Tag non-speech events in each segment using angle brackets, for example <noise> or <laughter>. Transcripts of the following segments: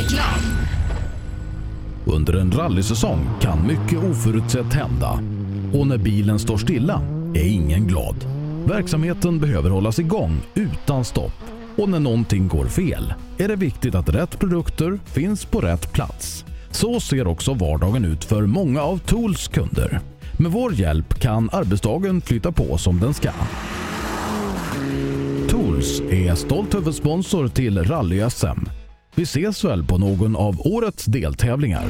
Reklam. Under en rallysäsong kan mycket oförutsett hända och när bilen står stilla är ingen glad. Verksamheten behöver hållas igång utan stopp och när någonting går fel är det viktigt att rätt produkter finns på rätt plats. Så ser också vardagen ut för många av Tools kunder. Med vår hjälp kan arbetsdagen flytta på som den ska. Tools är stolt huvudsponsor till Rally-SM. Vi ses väl på någon av årets deltävlingar.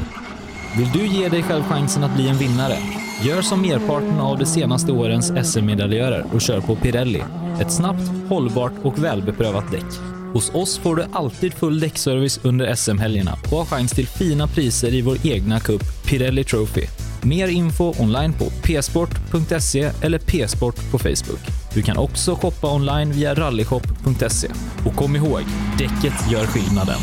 Vill du ge dig själv chansen att bli en vinnare? Gör som merparten av de senaste årens SM-medaljörer och kör på Pirelli. Ett snabbt, hållbart och välbeprövat däck. Hos oss får du alltid full däckservice under SM-helgerna och har chans till fina priser i vår egna cup Pirelli Trophy. Mer info online på psport.se eller psport på Facebook. Du kan också shoppa online via rallyshop.se. Och kom ihåg, däcket gör skillnaden.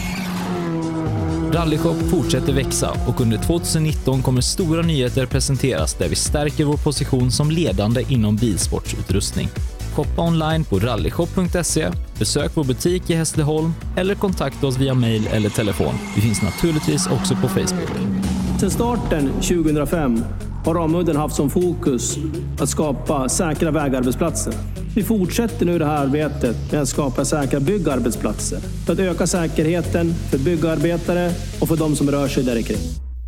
Rallyshop fortsätter växa och under 2019 kommer stora nyheter presenteras där vi stärker vår position som ledande inom bilsportsutrustning. Shoppa online på rallyshop.se, besök vår butik i Hässleholm eller kontakta oss via mail eller telefon. Vi finns naturligtvis också på Facebook. Sedan starten 2005 har Ramudden haft som fokus att skapa säkra vägarbetsplatser. Vi fortsätter nu det här arbetet med att skapa säkra byggarbetsplatser för att öka säkerheten för byggarbetare och för de som rör sig där kring.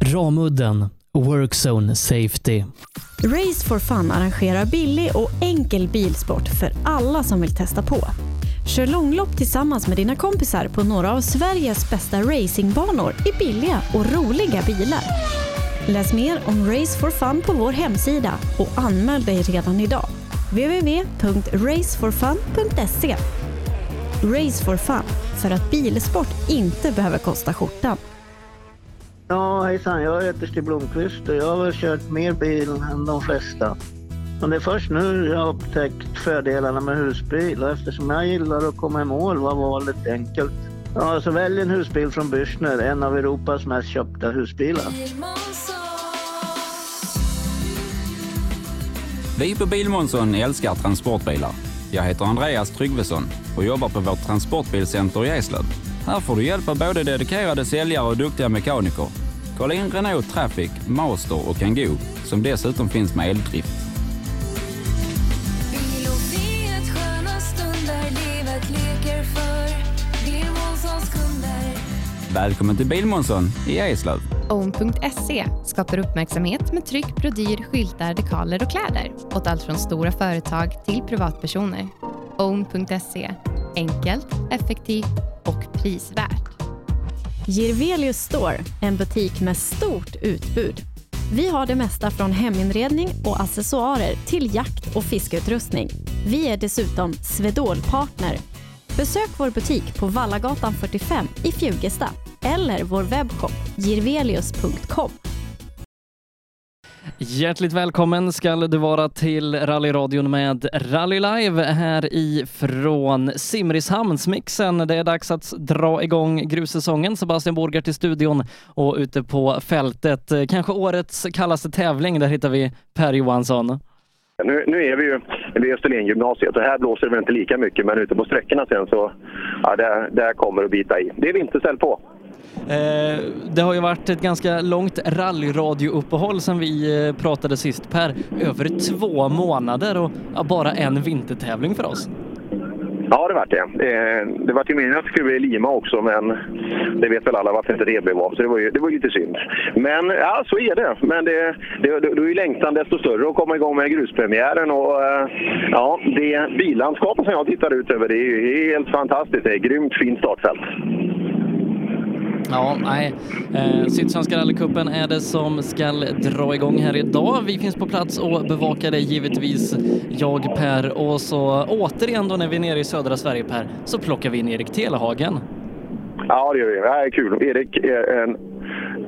Ramudden Workzone Safety. Race for Fun arrangerar billig och enkel bilsport för alla som vill testa på. Kör långlopp tillsammans med dina kompisar på några av Sveriges bästa racingbanor i billiga och roliga bilar. Läs mer om Race for Fun på vår hemsida och anmäl dig redan idag. www.raceforfun.se Race for Fun, för att bilsport inte behöver kosta skjortan. Ja, hejsan. Jag heter Stig Blomqvist och jag har väl kört mer bil än de flesta. Men det är först nu jag har upptäckt fördelarna med husbil och eftersom jag gillar att komma i mål var valet enkelt. Ja, så välj en husbil från Bürstner, en av Europas mest köpta husbilar. Vi på Bilmånsson älskar transportbilar. Jag heter Andreas Tryggvesson och jobbar på vårt transportbilcenter i Eslöv. Här får du hjälp av både dedikerade säljare och duktiga mekaniker. Kolla in Renault Traffic, Master och Kangoo som dessutom finns med eldrift. Välkommen till Bilmånsson i Eslöv. Own.se skapar uppmärksamhet med tryck, brodyr, skyltar, dekaler och kläder åt allt från stora företag till privatpersoner. Own.se enkelt, effektivt och prisvärt. Girvelius Store, en butik med stort utbud. Vi har det mesta från heminredning och accessoarer till jakt och fiskeutrustning. Vi är dessutom Swedol-partner. Besök vår butik på Vallagatan 45 i Fjugesta eller vår webbshop girvelius.com. Hjärtligt välkommen ska du vara till rallyradion med Rally Live här ifrån Simrishamnsmixen. Det är dags att dra igång grussäsongen. Sebastian Borgart i studion och ute på fältet. Kanske årets kallaste tävling, där hittar vi Per Johansson. Nu, nu är vi ju vid Österlengymnasiet och här blåser det väl inte lika mycket men ute på sträckorna sen så, ja, där, där kommer det att bita i. Det är vinterställ på. Eh, det har ju varit ett ganska långt rallyradiouppehåll sedan vi eh, pratade sist Per. Över två månader och ja, bara en vintertävling för oss. Ja, det vart det. Eh, det vart ju meningen att det skulle bli Lima också, men det vet väl alla varför inte det blev av, så det var ju, det var lite synd. Men ja, så är det. Men det, det, då är ju längtan desto större att komma igång med gruspremiären. Och, eh, ja, det billandskapet som jag tittar ut över, det är ju helt fantastiskt. Det är ett grymt fint startfält. Ja, nej. Eh, Sydsvenska rallycupen är det som ska dra igång här idag. Vi finns på plats och bevakar det givetvis, jag Per. Och så återigen då när vi är nere i södra Sverige Per, så plockar vi in Erik Telehagen. Ja, det gör vi. Det här är kul. Erik är en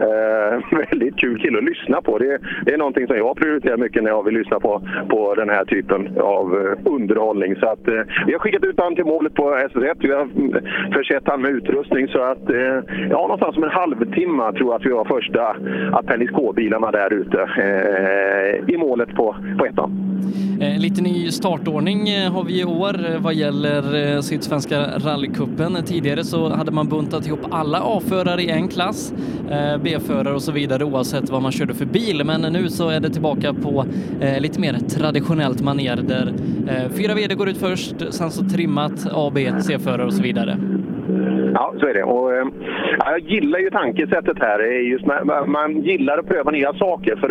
Eh, <laughs> väldigt kul kille att lyssna på. Det, det, är någonting som jag prioriterar mycket när jag vill lyssna på, på den här typen av eh, underhållning. Så att, eh, vi har skickat ut honom till målet på S1. Vi har mm, försett honom med utrustning så att eh, ja, någonstans om en halvtimme tror jag att vi var första Appendix K-bilarna där ute eh, i målet på, på ettan. Eh, lite ny startordning eh, har vi i år eh, vad gäller Sydsvenska rallycupen. Tidigare så hade man buntat ihop alla A-förare i en klass, B-förare och så vidare oavsett vad man körde för bil. Men nu så är det tillbaka på eh, lite mer traditionellt manér där eh, fyra VD går ut först, sen så trimmat A, B, C-förare och så vidare. Eh, ja, så är det. Och, eh, ja, jag gillar ju tankesättet här. Just man, man gillar att pröva nya saker. För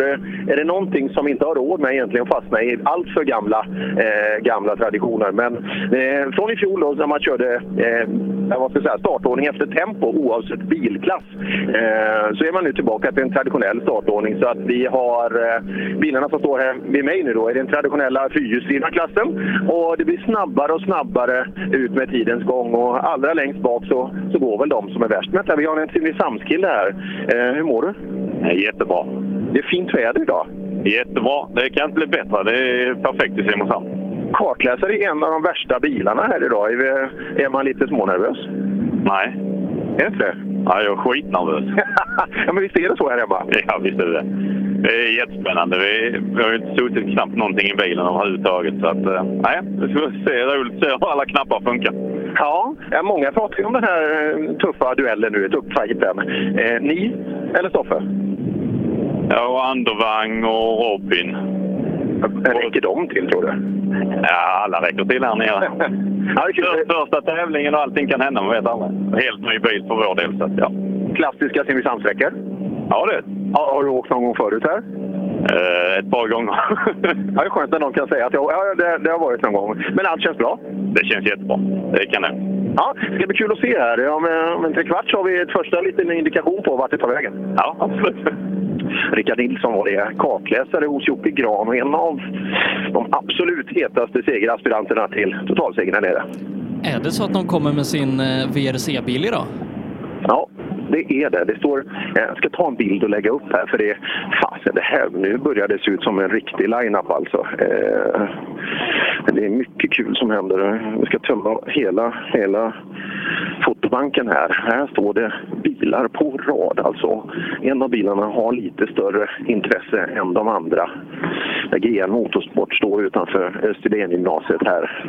är det någonting som vi inte har råd med egentligen att fastna i allt för gamla, eh, gamla traditioner. Men eh, från i fjol då, när man körde eh, vad ska jag säga, startordning efter tempo oavsett bilklass eh, så är man nu tillbaka till en traditionell startordning. Så att vi har eh, bilarna som står här vid mig nu då är den traditionella fyrhjulsdrivna klassen. Och det blir snabbare och snabbare ut med tidens gång. Och allra längst bak så, så går väl de som är värst. Vänta, vi har en Simrishamnskille här. Eh, hur mår du? Jättebra. Det är fint väder idag. Jättebra. Det kan inte bli bättre. Det är perfekt i Simrishamn. Kartläsare är en av de värsta bilarna här idag. Är man lite smånervös? Nej. Är det inte det? Ja, jag är skitnervös. <laughs> ja, men visst är det så här hemma? Ja, visst är det det. Det är jättespännande. Vi, vi har ju inte suttit knappt någonting i bilen överhuvudtaget. Så att, eh, nej, det ska se roligt att se hur alla knappar funkar. Ja, många pratar ju om den här eh, tuffa duellen nu, tuppfighten. Eh, ni eller Stoffe? Ja, och Andervang och Robin. Räcker de till, tror du? Ja, alla räcker till här nere. <laughs> Första tävlingen och allting kan hända, man vet aldrig. Helt ny bil för vår del. Så att, ja. Klassiska Simrishamnssträckor? Ja, det ja, Har du åkt någon gång förut här? Uh, ett par gånger. <laughs> ja, det är skönt när någon kan säga att ja, det, det har varit någon gång. Men allt känns bra? Det känns jättebra. Det kan det. Ja, det ska bli kul att se här. Om, om en trekvart så har vi ett första liten indikation på vart det tar vägen. Ja, absolut. <laughs> Rickard Nilsson var det, kartläsare hos Jocke Gran och en av de absolut hetaste segeraspiranterna till totalsegern här nere. Är det så att de kommer med sin eh, VRC-bil idag? Ja, det är det. Det står, eh, jag ska ta en bild och lägga upp här för det, fasen, det här, nu börjar det se ut som en riktig line-up alltså. Eh, det är mycket kul som händer. Vi ska tömma hela, hela fotobanken här. Här står det bilar på rad alltså. En av bilarna har lite större intresse än de andra. GN Motorsport står utanför Österlengymnasiet här.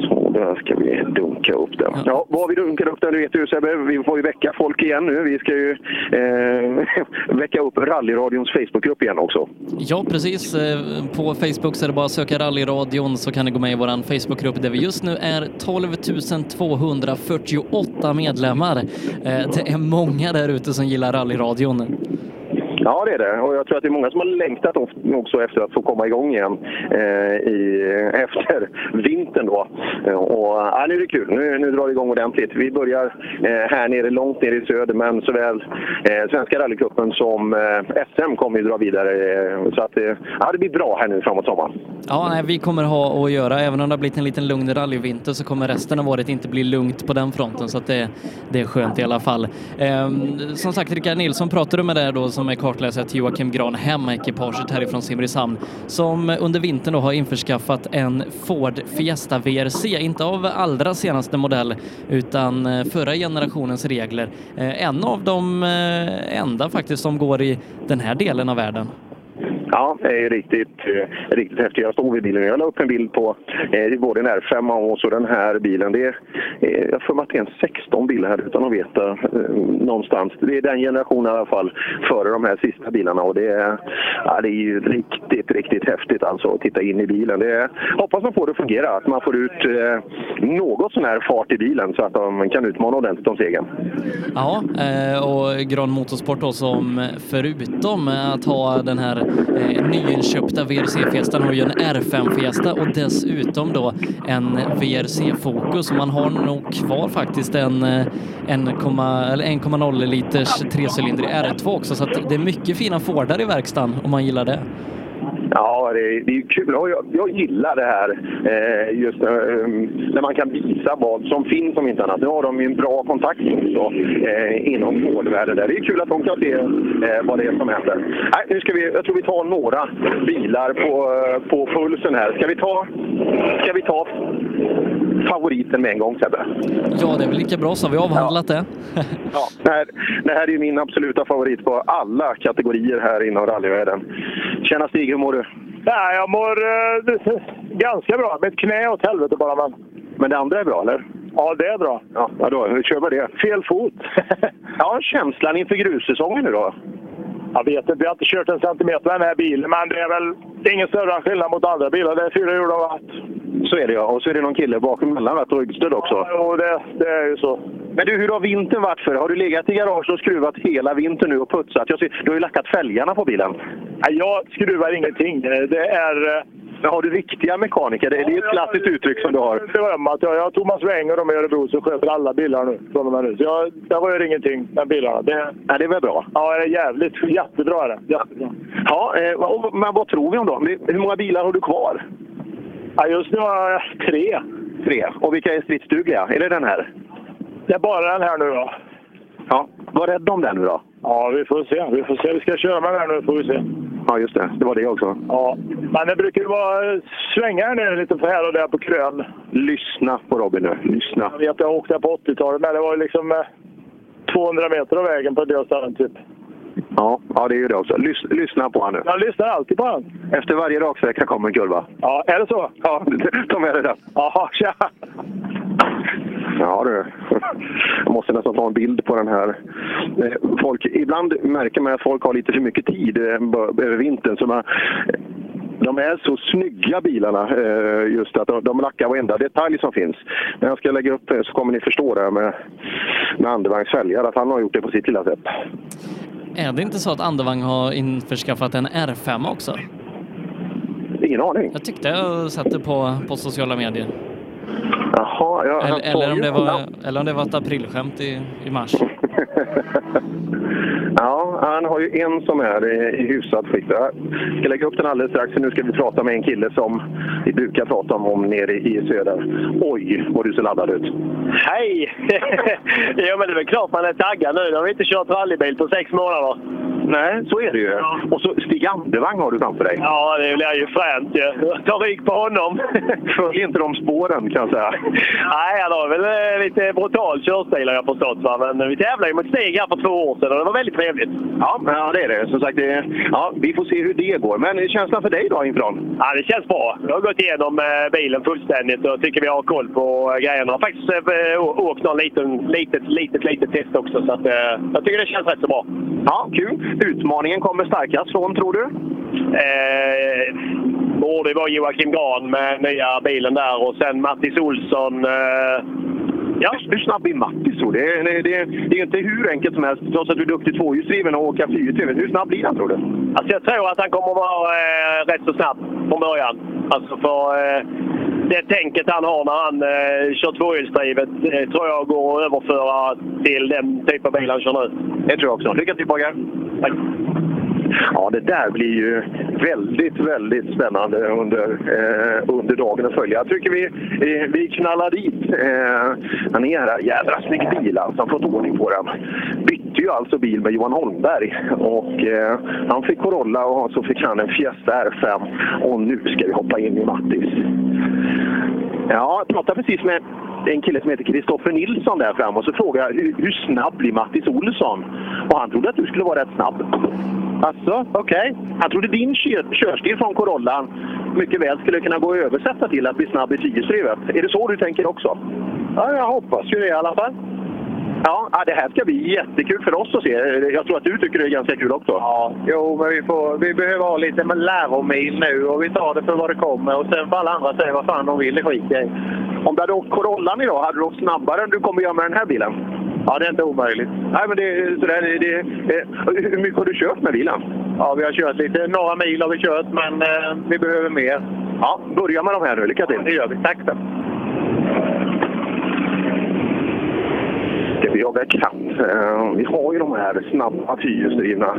Så där ska vi dunka upp den. Ja, vad vi dunkar upp den, du vet ju Sebbe, vi får ju väcka folk igen nu. Vi ska ju eh, <laughs> väcka upp rallyradions Facebookgrupp igen också. Ja, precis. Eh, på Facebook så är det bara att söka rallyradion så kan ni gå med i vår Facebookgrupp där vi just nu är 12 248 medlemmar. Eh, det är många där ute som gillar rallyradion. Ja, det är det. Och jag tror att det är många som har längtat också efter att få komma igång igen eh, i, <laughs> efter vintern. Då. Och, ja, nu är det kul. Nu, nu drar det igång ordentligt. Vi börjar eh, här nere, långt nere i söder, men såväl eh, Svenska rallycupen som eh, SM kommer ju dra vidare. Eh, så att, eh, ja, det blir bra här nu framåt sommaren. Ja, nej, vi kommer ha att göra. Även om det har blivit en liten lugn rallyvinter så kommer resten av året inte bli lugnt på den fronten. Så att det, det är skönt i alla fall. Ehm, som sagt, Rickard Nilsson pratade med dig då som är kartläsare till Joakim Gran Hem-ekipaget härifrån Simrishamn som under vintern då har införskaffat en Ford Fiesta VRC, inte av allra senaste modell utan eh, förra generationens regler. Eh, en av de eh, enda faktiskt som går i den här delen av världen. Ja, det är riktigt, eh, riktigt häftigt. Jag stod vid bilen. Jag la upp en bild på eh, både en R5 och så den här bilen. Det är, eh, jag får att det är en 16 bilar här utan att veta eh, någonstans. Det är den generationen i alla fall före de här sista bilarna och det är, ja, det är ju riktigt, riktigt häftigt alltså att titta in i bilen. Det är, hoppas man får det att fungera, att man får ut eh, något sån här fart i bilen så att de kan utmana ordentligt om segern. Ja, eh, och Gran Motorsport då som förutom att ha den här eh, nyinköpta VRC-Fiestan har ju en R5-Fiesta och dessutom då en VRC-fokus. Man har nog kvar faktiskt en eh, 1,0 liters trecylindrig R2 också så att det är mycket fina Fordar i verkstaden om man gillar det. Ja, det är, det är kul. Jag, jag gillar det här eh, just eh, när man kan visa vad som finns om inte annat. Nu har de ju en bra kontakt också eh, inom vårdvärlden. Det är kul att de kan se eh, vad det är som händer. Nej, nu ska vi, jag tror vi tar några bilar på, eh, på pulsen här. Ska vi ta, ska vi ta favoriten med en gång Sebbe? Ja, det är väl lika bra så har vi avhandlat det. <laughs> Ja, det här, det här är ju min absoluta favorit på alla kategorier här inom rallyvärlden. Tjena Stig, hur mår du? Nej, jag mår eh, ganska bra. Mitt knä åt helvete bara. Men... Men det andra är bra, eller? Ja, det är bra. Ja, då, kör vi det? Fel fot. <laughs> ja, känslan inför grussäsongen nu då? Jag vet inte, vi har inte kört en centimeter med den här bilen, men det är väl ingen större skillnad mot andra bilar. Det är fyra hjul och ratt. Så är det ja. Och så är det någon kille bakom mellan ratt och ryggstöd också. Ja, jo, det, det är ju så. Men du, hur har vintern varit för? Har du legat i garaget och skruvat hela vintern nu och putsat? Jag ser, du har ju lackat fälgarna på bilen. Nej, jag skruvar ingenting. Det är... Men har du riktiga mekaniker? Det det är ett klassiskt uttryck som du har. beröm att jag, har Thomas Wenger och de i Örebro som sköter alla bilar nu. Från och med nu. Så jag, jag rör ingenting med bilarna. Det, Nej, det är väl bra. ja, det är jävligt. Jättebra är det. Jättebra. Ja, eh, och- men vad tror vi om dem? Hur många bilar har du kvar? Ja, just nu har jag tre. Tre. Och vilka är stridsdugliga? Är det den här? Det är bara den här nu då. Ja. Var rädd om den nu då. Ja, vi får se. Vi får se. Vi ska köra med den nu, får vi se. Ja, just det. Det var det också. Ja, men det brukar ju vara svänga här nere lite för här och där på krön. Lyssna på Robin nu. Lyssna. Jag vet, jag åkte här på 80-talet, men det var ju liksom eh, 200 meter av vägen på det stället typ. Ja, ja, det är ju det också. Lys, lyssna på honom nu. Jag lyssnar alltid på honom. Efter varje raksträcka kommer en kurva. Ja, är det så? Ja, ta med dig den. Jaha, tja. Ja du. Jag måste nästan ta en bild på den här. Eh, Folk, ibland märker man att folk har lite för mycket tid eh, över vintern. Så man, de är så snygga bilarna, eh, just att de, de lackar varenda detalj som finns. När jag ska lägga upp det så kommer ni förstå det här med, med Andevagns fälgar, att han har gjort det på sitt lilla sätt. Är det inte så att Andevang har införskaffat en R5 också? Ingen aning. Jag tyckte jag sett det på, på sociala medier. Jaha, ja, han Eller, eller, om det var, eller om det var ett aprilskämt i, i mars. <laughs> Ja, han har ju en som är i, i hyfsat skick. Jag ska lägga upp den alldeles strax, för nu ska vi prata med en kille som vi brukar prata om, om nere i söder. Oj, vad du ser laddad ut. Hej! <laughs> jo, men det är väl klart man är taggad nu. Nu har vi inte kört rallybil på sex månader. Nej, så är det ju. Och så Stig Andevang har du framför dig. Ja, det blir ju fränt ju. Ta rygg på honom. Följ inte de spåren kan jag säga. Nej, han har väl eh, lite brutal körstil har jag förstått. Va? Men vi tävlade ju mot Stig här för två år sedan och det var väldigt trevligt. Ja, ja det är det. Som sagt, det, ja, vi får se hur det går. Men känslan för dig då infrån? Ja, det känns bra. Jag har gått igenom eh, bilen fullständigt och tycker vi har koll på eh, grejerna. Jag har faktiskt åkt någon liten, litet, litet, litet test också. Så att, jag tycker det känns rätt så bra. Ja, kul. Utmaningen kommer starkast från, tror du? Eh, borde vara Joakim Gran med nya bilen där och sen Mattis Olsson. Eh, Ja. Hur snabb är Mattis? Det, är- det, det, det är inte hur enkelt som helst, trots att du är duktig tvåhjulsdriven och åka fyrhjulsdriven. Hur snabb blir han tror du? alltså jag tror att han kommer vara eh, rätt så snabb från början. Alltså för eh, det tänket han har när han eh, kör tvåhjulsdrivet eh, tror jag går att överföra till den typ av bil han kör nu. Det tror jag också. Lycka till pojkar! Ja, det där blir ju väldigt, väldigt spännande under, eh, under dagen att följa. Jag tycker vi, eh, vi knallar dit. Eh, han är här. Jädra snygg bil alltså. Han Fått ordning på den. Bytte ju alltså bil med Johan Holmberg. Och, eh, han fick Corolla och så fick han en Fiesta R5. Och nu ska vi hoppa in i Mattis. Ja, jag pratade precis med en kille som heter Kristoffer Nilsson där fram och så frågade jag hur, hur snabb blir Mattis Olsson? Och han trodde att du skulle vara rätt snabb. Alltså, okej. Han trodde din kör, körstil från Corollan mycket väl skulle kunna gå att översätta till att bli snabb i fyrhjulsdrivet. Är det så du tänker också? Ja, jag hoppas ju det i alla fall. Ja, ja, det här ska bli jättekul för oss att se. Jag tror att du tycker det är ganska kul också. Ja, jo, men vi, får, vi behöver ha lite läromil nu och vi tar det för vad det kommer och sen får alla andra säga vad fan de vill, det skiter i. Om du hade åkt Corollan idag, hade du åkt snabbare än du kommer göra med den här bilen? Ja, det är inte omöjligt. Nej, men det, så där, det, det, hur mycket har du kört med bilen? Ja, vi har kört lite. Några mil har vi kört, men eh, vi behöver mer. Ja, börja med de här nu. Lycka till! Det gör vi. Tack så. Vi jaga katt? Eh, vi har ju de här snabba fyrhjulsdrivna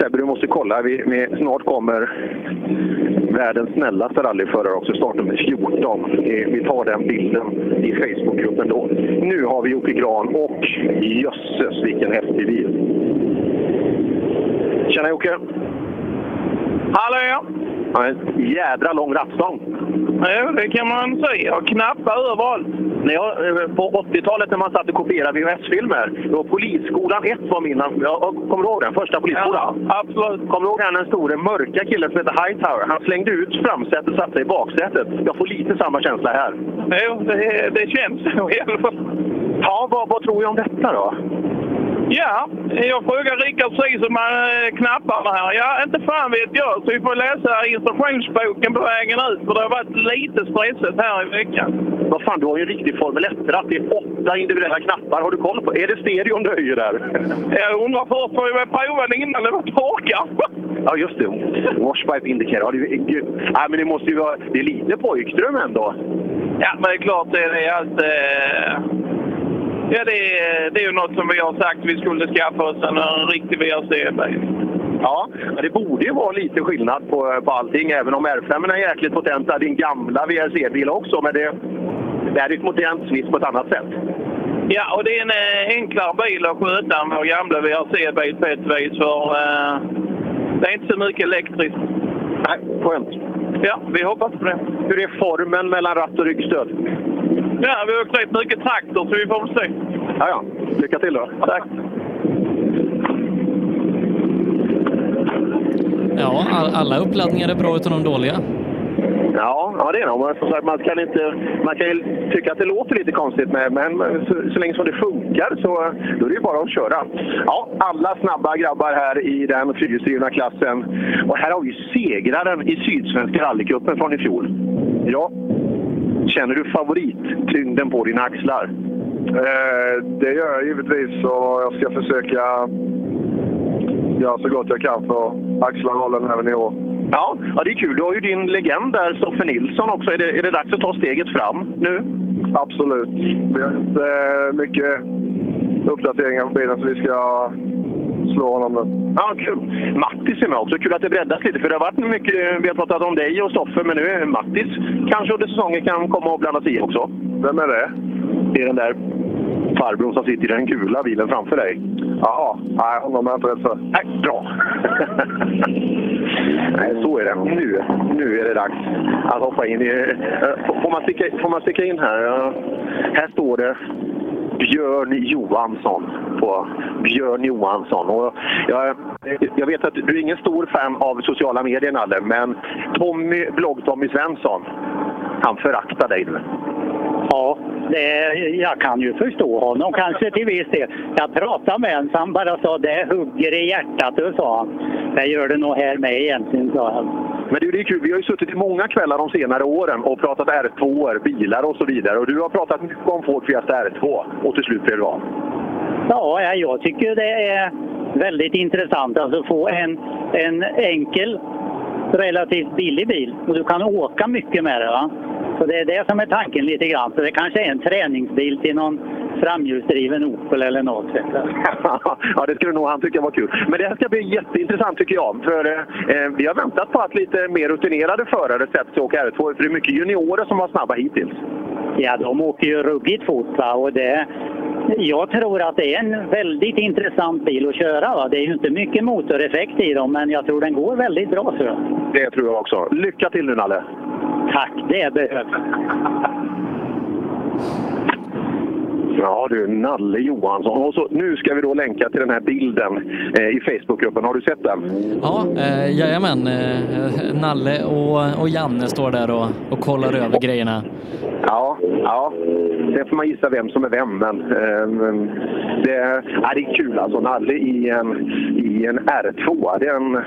Sebbe, du måste kolla. Vi, vi, snart kommer världens snällaste rallyförare också, startnummer 14. Vi, vi tar den bilden i Facebookgruppen då. Nu har vi Jocke Gran och jösses vilken häftig bil! Tjena Jocke! Hallå ja! Ja, en jädra lång rattstång. Ja, det kan man säga. Knappar överallt. När jag, eh, på 80-talet när man satt och kopierade VHS-filmer, då Polisskolan 1 var min. Jag kommer du ihåg den? Första polisskolan? Ja, absolut. Kommer du ihåg han den store mörka killen som heter Hightower? Han slängde ut framsätet och satte sig i baksätet. Jag får lite samma känsla här. Jo, det, det känns så i alla fall. Ja, vad, vad tror jag om detta då? Ja, jag frågade Rickard precis om han eh, knapparna här. Ja, inte fan vet jag. Så vi får läsa instruktionsboken på vägen ut. För det har varit lite stressigt här i veckan. Vad fan, du har ju en riktig Formel 1-ratt. Det är åtta individuella knappar. Har du koll på? Är det stereon du höjer där? Jag undrar först, får väl prova den innan det var torka? Ja, just det. Washpipe indicator. Ja, det, är, gud. Nej, men det måste ju vara... Det är lite pojkdröm ändå. Ja, men det är klart det är att... Eh... Ja, det är, det är ju något som vi har sagt vi skulle skaffa oss, en, riktig VRC-bil. Ja, det borde ju vara lite skillnad på, på allting, även om R5 är jäkligt potenta. Din gamla VRC-bil också, men det, det är ett modernt snitt på ett annat sätt. Ja, och det är en eh, enklare bil att sköta än vår gamla VRC-bil på ett vis, för eh, det är inte så mycket elektriskt. Nej, skönt. Ja, vi hoppas på det. Hur är formen mellan ratt och ryggstöd? Ja, vi har åkt rätt mycket traktor, så vi får väl se. Ja, ja. Lycka till då. Tack. Ja, all, alla uppladdningar är bra utan de dåliga. Ja, ja det är de. Som sagt, man kan, inte, man kan ju tycka att det låter lite konstigt, med, men så, så länge som det funkar så då är det ju bara att köra. Ja, alla snabba grabbar här i den fyrhjulsdrivna klassen. Och här har vi segraren i Sydsvenska rallycupen från i fjol. Ja, känner du favorittyngden på dina axlar? Eh, det gör jag givetvis och jag ska försöka göra så gott jag kan för att axla rollen även i år. Ja, ja, det är kul. Du har ju din legend där, Stoffe Nilsson också. Är det, är det dags att ta steget fram nu? Absolut. Vi har gjort eh, mycket uppdateringar på bilen så vi ska slå honom nu. Ja, kul. Mattis är med också. Kul att det breddas lite, för det har varit mycket... Vi har pratat om dig och Stoffe, men nu är Mattis kanske under säsongen kan komma och blanda sig i också. Vem är det? Det är den där farbrorn som sitter i den gula bilen framför dig. Jaha, nej honom är jag inte rädd för. Nej, bra. <laughs> nej, så är det. Nu, nu är det dags att hoppa in i... Får man sticka, får man sticka in här? Här står det Björn Johansson på Björn Johansson. Och jag, jag vet att du är ingen stor fan av sociala medier, Nalle, men Tommy, blogg-Tommy Svensson, han föraktar dig nu. Ja, det, jag kan ju förstå honom kanske till viss del. Jag pratade med honom så han bara sa det hugger i hjärtat, och sa han. Det gör det nog här med egentligen, sa han. Men det är ju kul, vi har ju suttit i många kvällar de senare åren och pratat R2, bilar och så vidare. Och du har pratat mycket om Ford Fiesta R2 och till slut blev det av. Ja, ja, jag tycker det är väldigt intressant alltså få en, en enkel, relativt billig bil och du kan åka mycket med det. Va? Så det är det som är tanken lite grann. Så det kanske är en träningsbil till någon framhjulsdriven Opel eller något. <laughs> ja, det skulle nog han tycka var kul. Men det här ska bli jätteintressant tycker jag. För eh, eh vi har väntat på att lite mer rutinerade förare sätts till att åka R2. För det är mycket juniorer som var snabba hittills. Ja, de åker ju ruggigt fort. Va? Och det, jag tror att det är en väldigt intressant bil att köra. Va? Det är ju inte mycket motoreffekt i dem, men jag tror den går väldigt bra. Jag. Det tror jag också. Lycka till nu Nalle! Tack, det behövs. Ja du, Nalle Johansson. Och så, nu ska vi då länka till den här bilden eh, i Facebookgruppen. Har du sett den? Ja, eh, jajamän. Eh, Nalle och, och Janne står där och, och kollar över grejerna. Ja, ja. Sen får man gissa vem som är vem, men eh, det, ja, det är kul alltså. Nalle i en, i en R2. Det är en,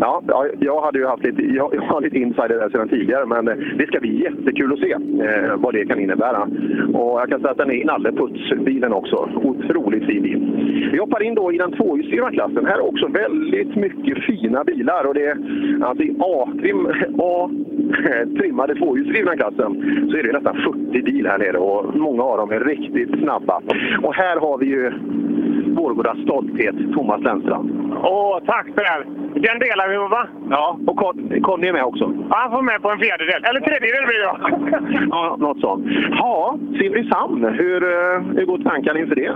ja, ja, jag hade ju haft lite, jag, jag har lite insider där sedan tidigare, men det ska bli jättekul att se eh, vad det kan innebära. Och jag kan säga att den är i Nalle-puts, bilen också. Otroligt fin bil. Vi hoppar in då i den tvåhjulsdrivna klassen. Här är också väldigt mycket fina bilar och det är alltså i A-trim, A trimmade tvåhjulsdrivna klassen så är det nästan 40 bil här nere och många av dem är riktigt snabba. Och här har vi ju Vårgårdas stolthet, Thomas Lennstrand. Åh, tack för det. Den delar vi va? Ja, och Con- Conny är med också. Ja, Han får med på en fjärdedel. Eller tredjedel blir det då. <laughs> Ja, något sånt. Ja, Simrishamn, hur, hur går tankarna inför det?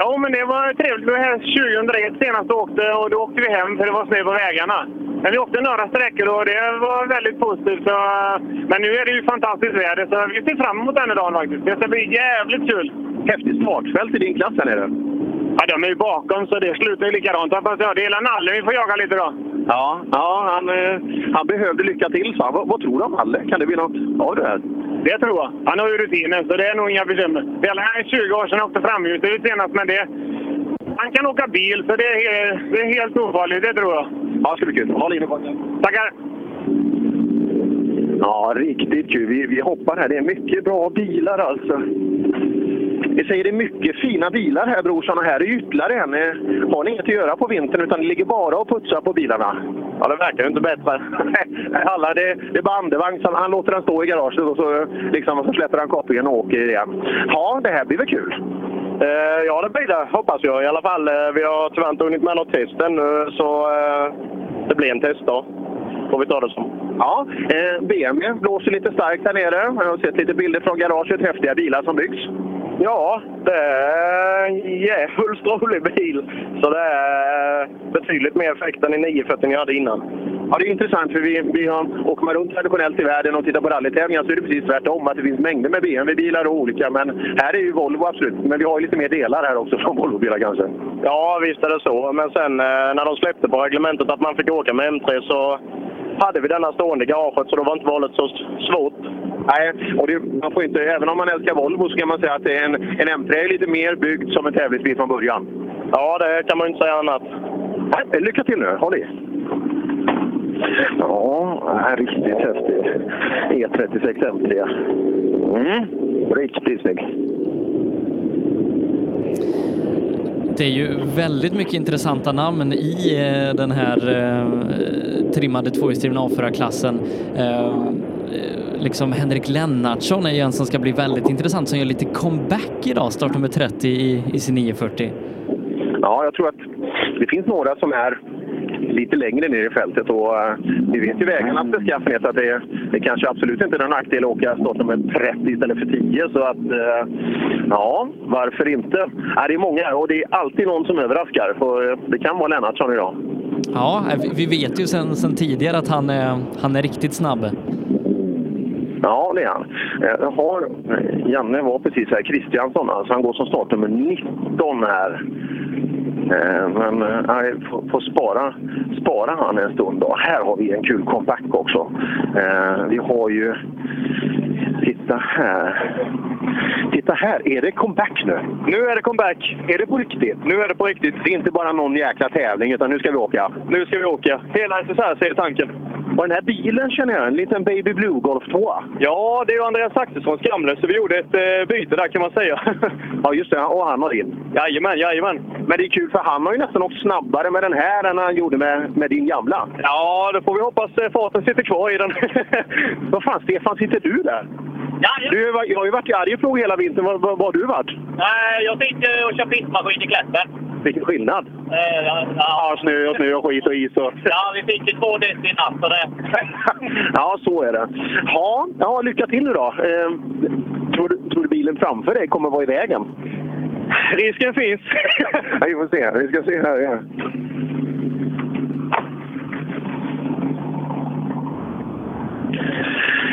Jo, men det var trevligt. Vi var här 2001 senast åkte och då åkte vi hem för det var snö på vägarna. Men vi åkte några sträckor och det var väldigt positivt. Så, men nu är det ju fantastiskt väder så vi ser fram emot den här dagen faktiskt. Det ska bli jävligt kul. Häftigt startfält i din klass här nere. Ja, de är ju bakom så det slutar ju likadant. Hoppas jag. Det är Nalle vi får jaga lite då. Ja, ja han, eh, han behövde lycka till, han. Vad, vad tror du om Halle? Kan det bli något av det här? Det tror jag. Han har ju rutinen så det är nog inga bekymmer. Det är 20 år sedan han åkte framhjulsdrivet senast men det... Han kan åka bil så det är, det är helt ofarligt, det tror jag. Ja, det ska bli kul. Håll inne på Tackar! Ja, riktigt kul. Vi, vi hoppar här. Det är mycket bra bilar alltså. Vi säger det är mycket fina bilar här brorsan och här är ytterligare en. Eh, Har ni inget att göra på vintern utan det ligger bara och putsar på bilarna? Ja, det verkar ju inte bättre. <laughs> Alla, det, det är bara andevagn. Han låter den stå i garaget och så, liksom, och så släpper han kopplingen och åker igen. Ja, det här blir väl kul? Eh, ja, det blir det. Hoppas jag i alla fall. Eh, Vi har tyvärr inte hunnit med något test ännu, så eh, det blir en testdag. Får vi ta det som. Ja, eh, BMW blåser lite starkt här nere. Jag har sett lite bilder från garaget. Häftiga bilar som byggs. Ja, det är en djävulskt rolig bil. Så det är betydligt mer effekt än i 940 jag hade innan. Ja, det är intressant för vi, vi har, åker man runt traditionellt i världen och tittar på rallytävlingar så är det precis tvärtom. Att det finns mängder med BMW-bilar och olika. Men här är ju Volvo absolut. Men vi har ju lite mer delar här också från Volvo-bilar kanske. Ja, visst är det så. Men sen eh, när de släppte på reglementet att man fick åka med M3 så hade vi denna stående i garaget så då var inte valet så svårt. Nej, och det, man får inte, även om man älskar Volvo så kan man säga att det är en, en M3 är lite mer byggd som en tävlingsbil från början. Ja, det kan man ju inte säga annat. Nej, lycka till nu. Håll i! Ja, det är riktigt häftigt. E36 M3. Mm, riktigt snygg. Det är ju väldigt mycket intressanta namn i eh, den här eh, trimmade tvåhjulsdrivna A4-klassen. Eh, liksom Henrik Lennartsson är ju en som ska bli väldigt intressant som gör lite comeback idag, startnummer 30 i, i sin 940. Ja, jag tror att det finns några som är lite längre ner i fältet och eh, vi vet ju vägarnas beskaffenhet att det, det kanske absolut inte är någon nackdel att åka startnummer 30 istället för 10 så att eh, ja, varför inte? Ja, det är många och det är alltid någon som överraskar för eh, det kan vara Lennartsson idag. Ja, vi- vi vet ju sen, sen tidigare att han är, han är riktigt snabb. Ja, det är han. Eh, jag har, Janne var precis här, Kristiansson, alltså han går som startnummer 19 här. Eh, men eh, nej, får, spara, spara han en stund då. Här har vi en kul comeback också. Eh, vi har ju, titta här. Titta här, är det comeback nu? Nu är det comeback. Är det på riktigt? Nu är det på riktigt. Det är inte bara någon jäkla tävling utan nu ska vi åka. Nu ska vi åka. Hela SSR säger tanken. Och den här bilen känner jag, en liten Baby Blue Golf 2. Ja, det är ju Andreas Axelssons gamla, så vi gjorde ett eh, byte där kan man säga. <laughs> Ja, just det. Och han har din. Jajamän, jajamän. Men det är kul för han har ju nästan åkt snabbare med den här än han gjorde med, med din gamla. Ja, då får vi hoppas eh, farten sitter kvar i den. <laughs> Vad fan, Stefan, sitter du där? Ja, Du, har varit- jag har ju varit i Arjeplog hela vintern. Var, var, var har du varit? Nej, jag sitter och kör pistmaskin i Kläppen. Vilken skillnad! Eh, ja, Ja, snö och snö och skit och is och... ja, vi fick ju två deci i natt så det... <laughs> Ja, så är det. Ja, ja lycka till nu då. Eh, tror, du, tror du bilen framför dig kommer vara i vägen? Risken finns. <laughs> ja, vi får se. Vi ska se här. Ja.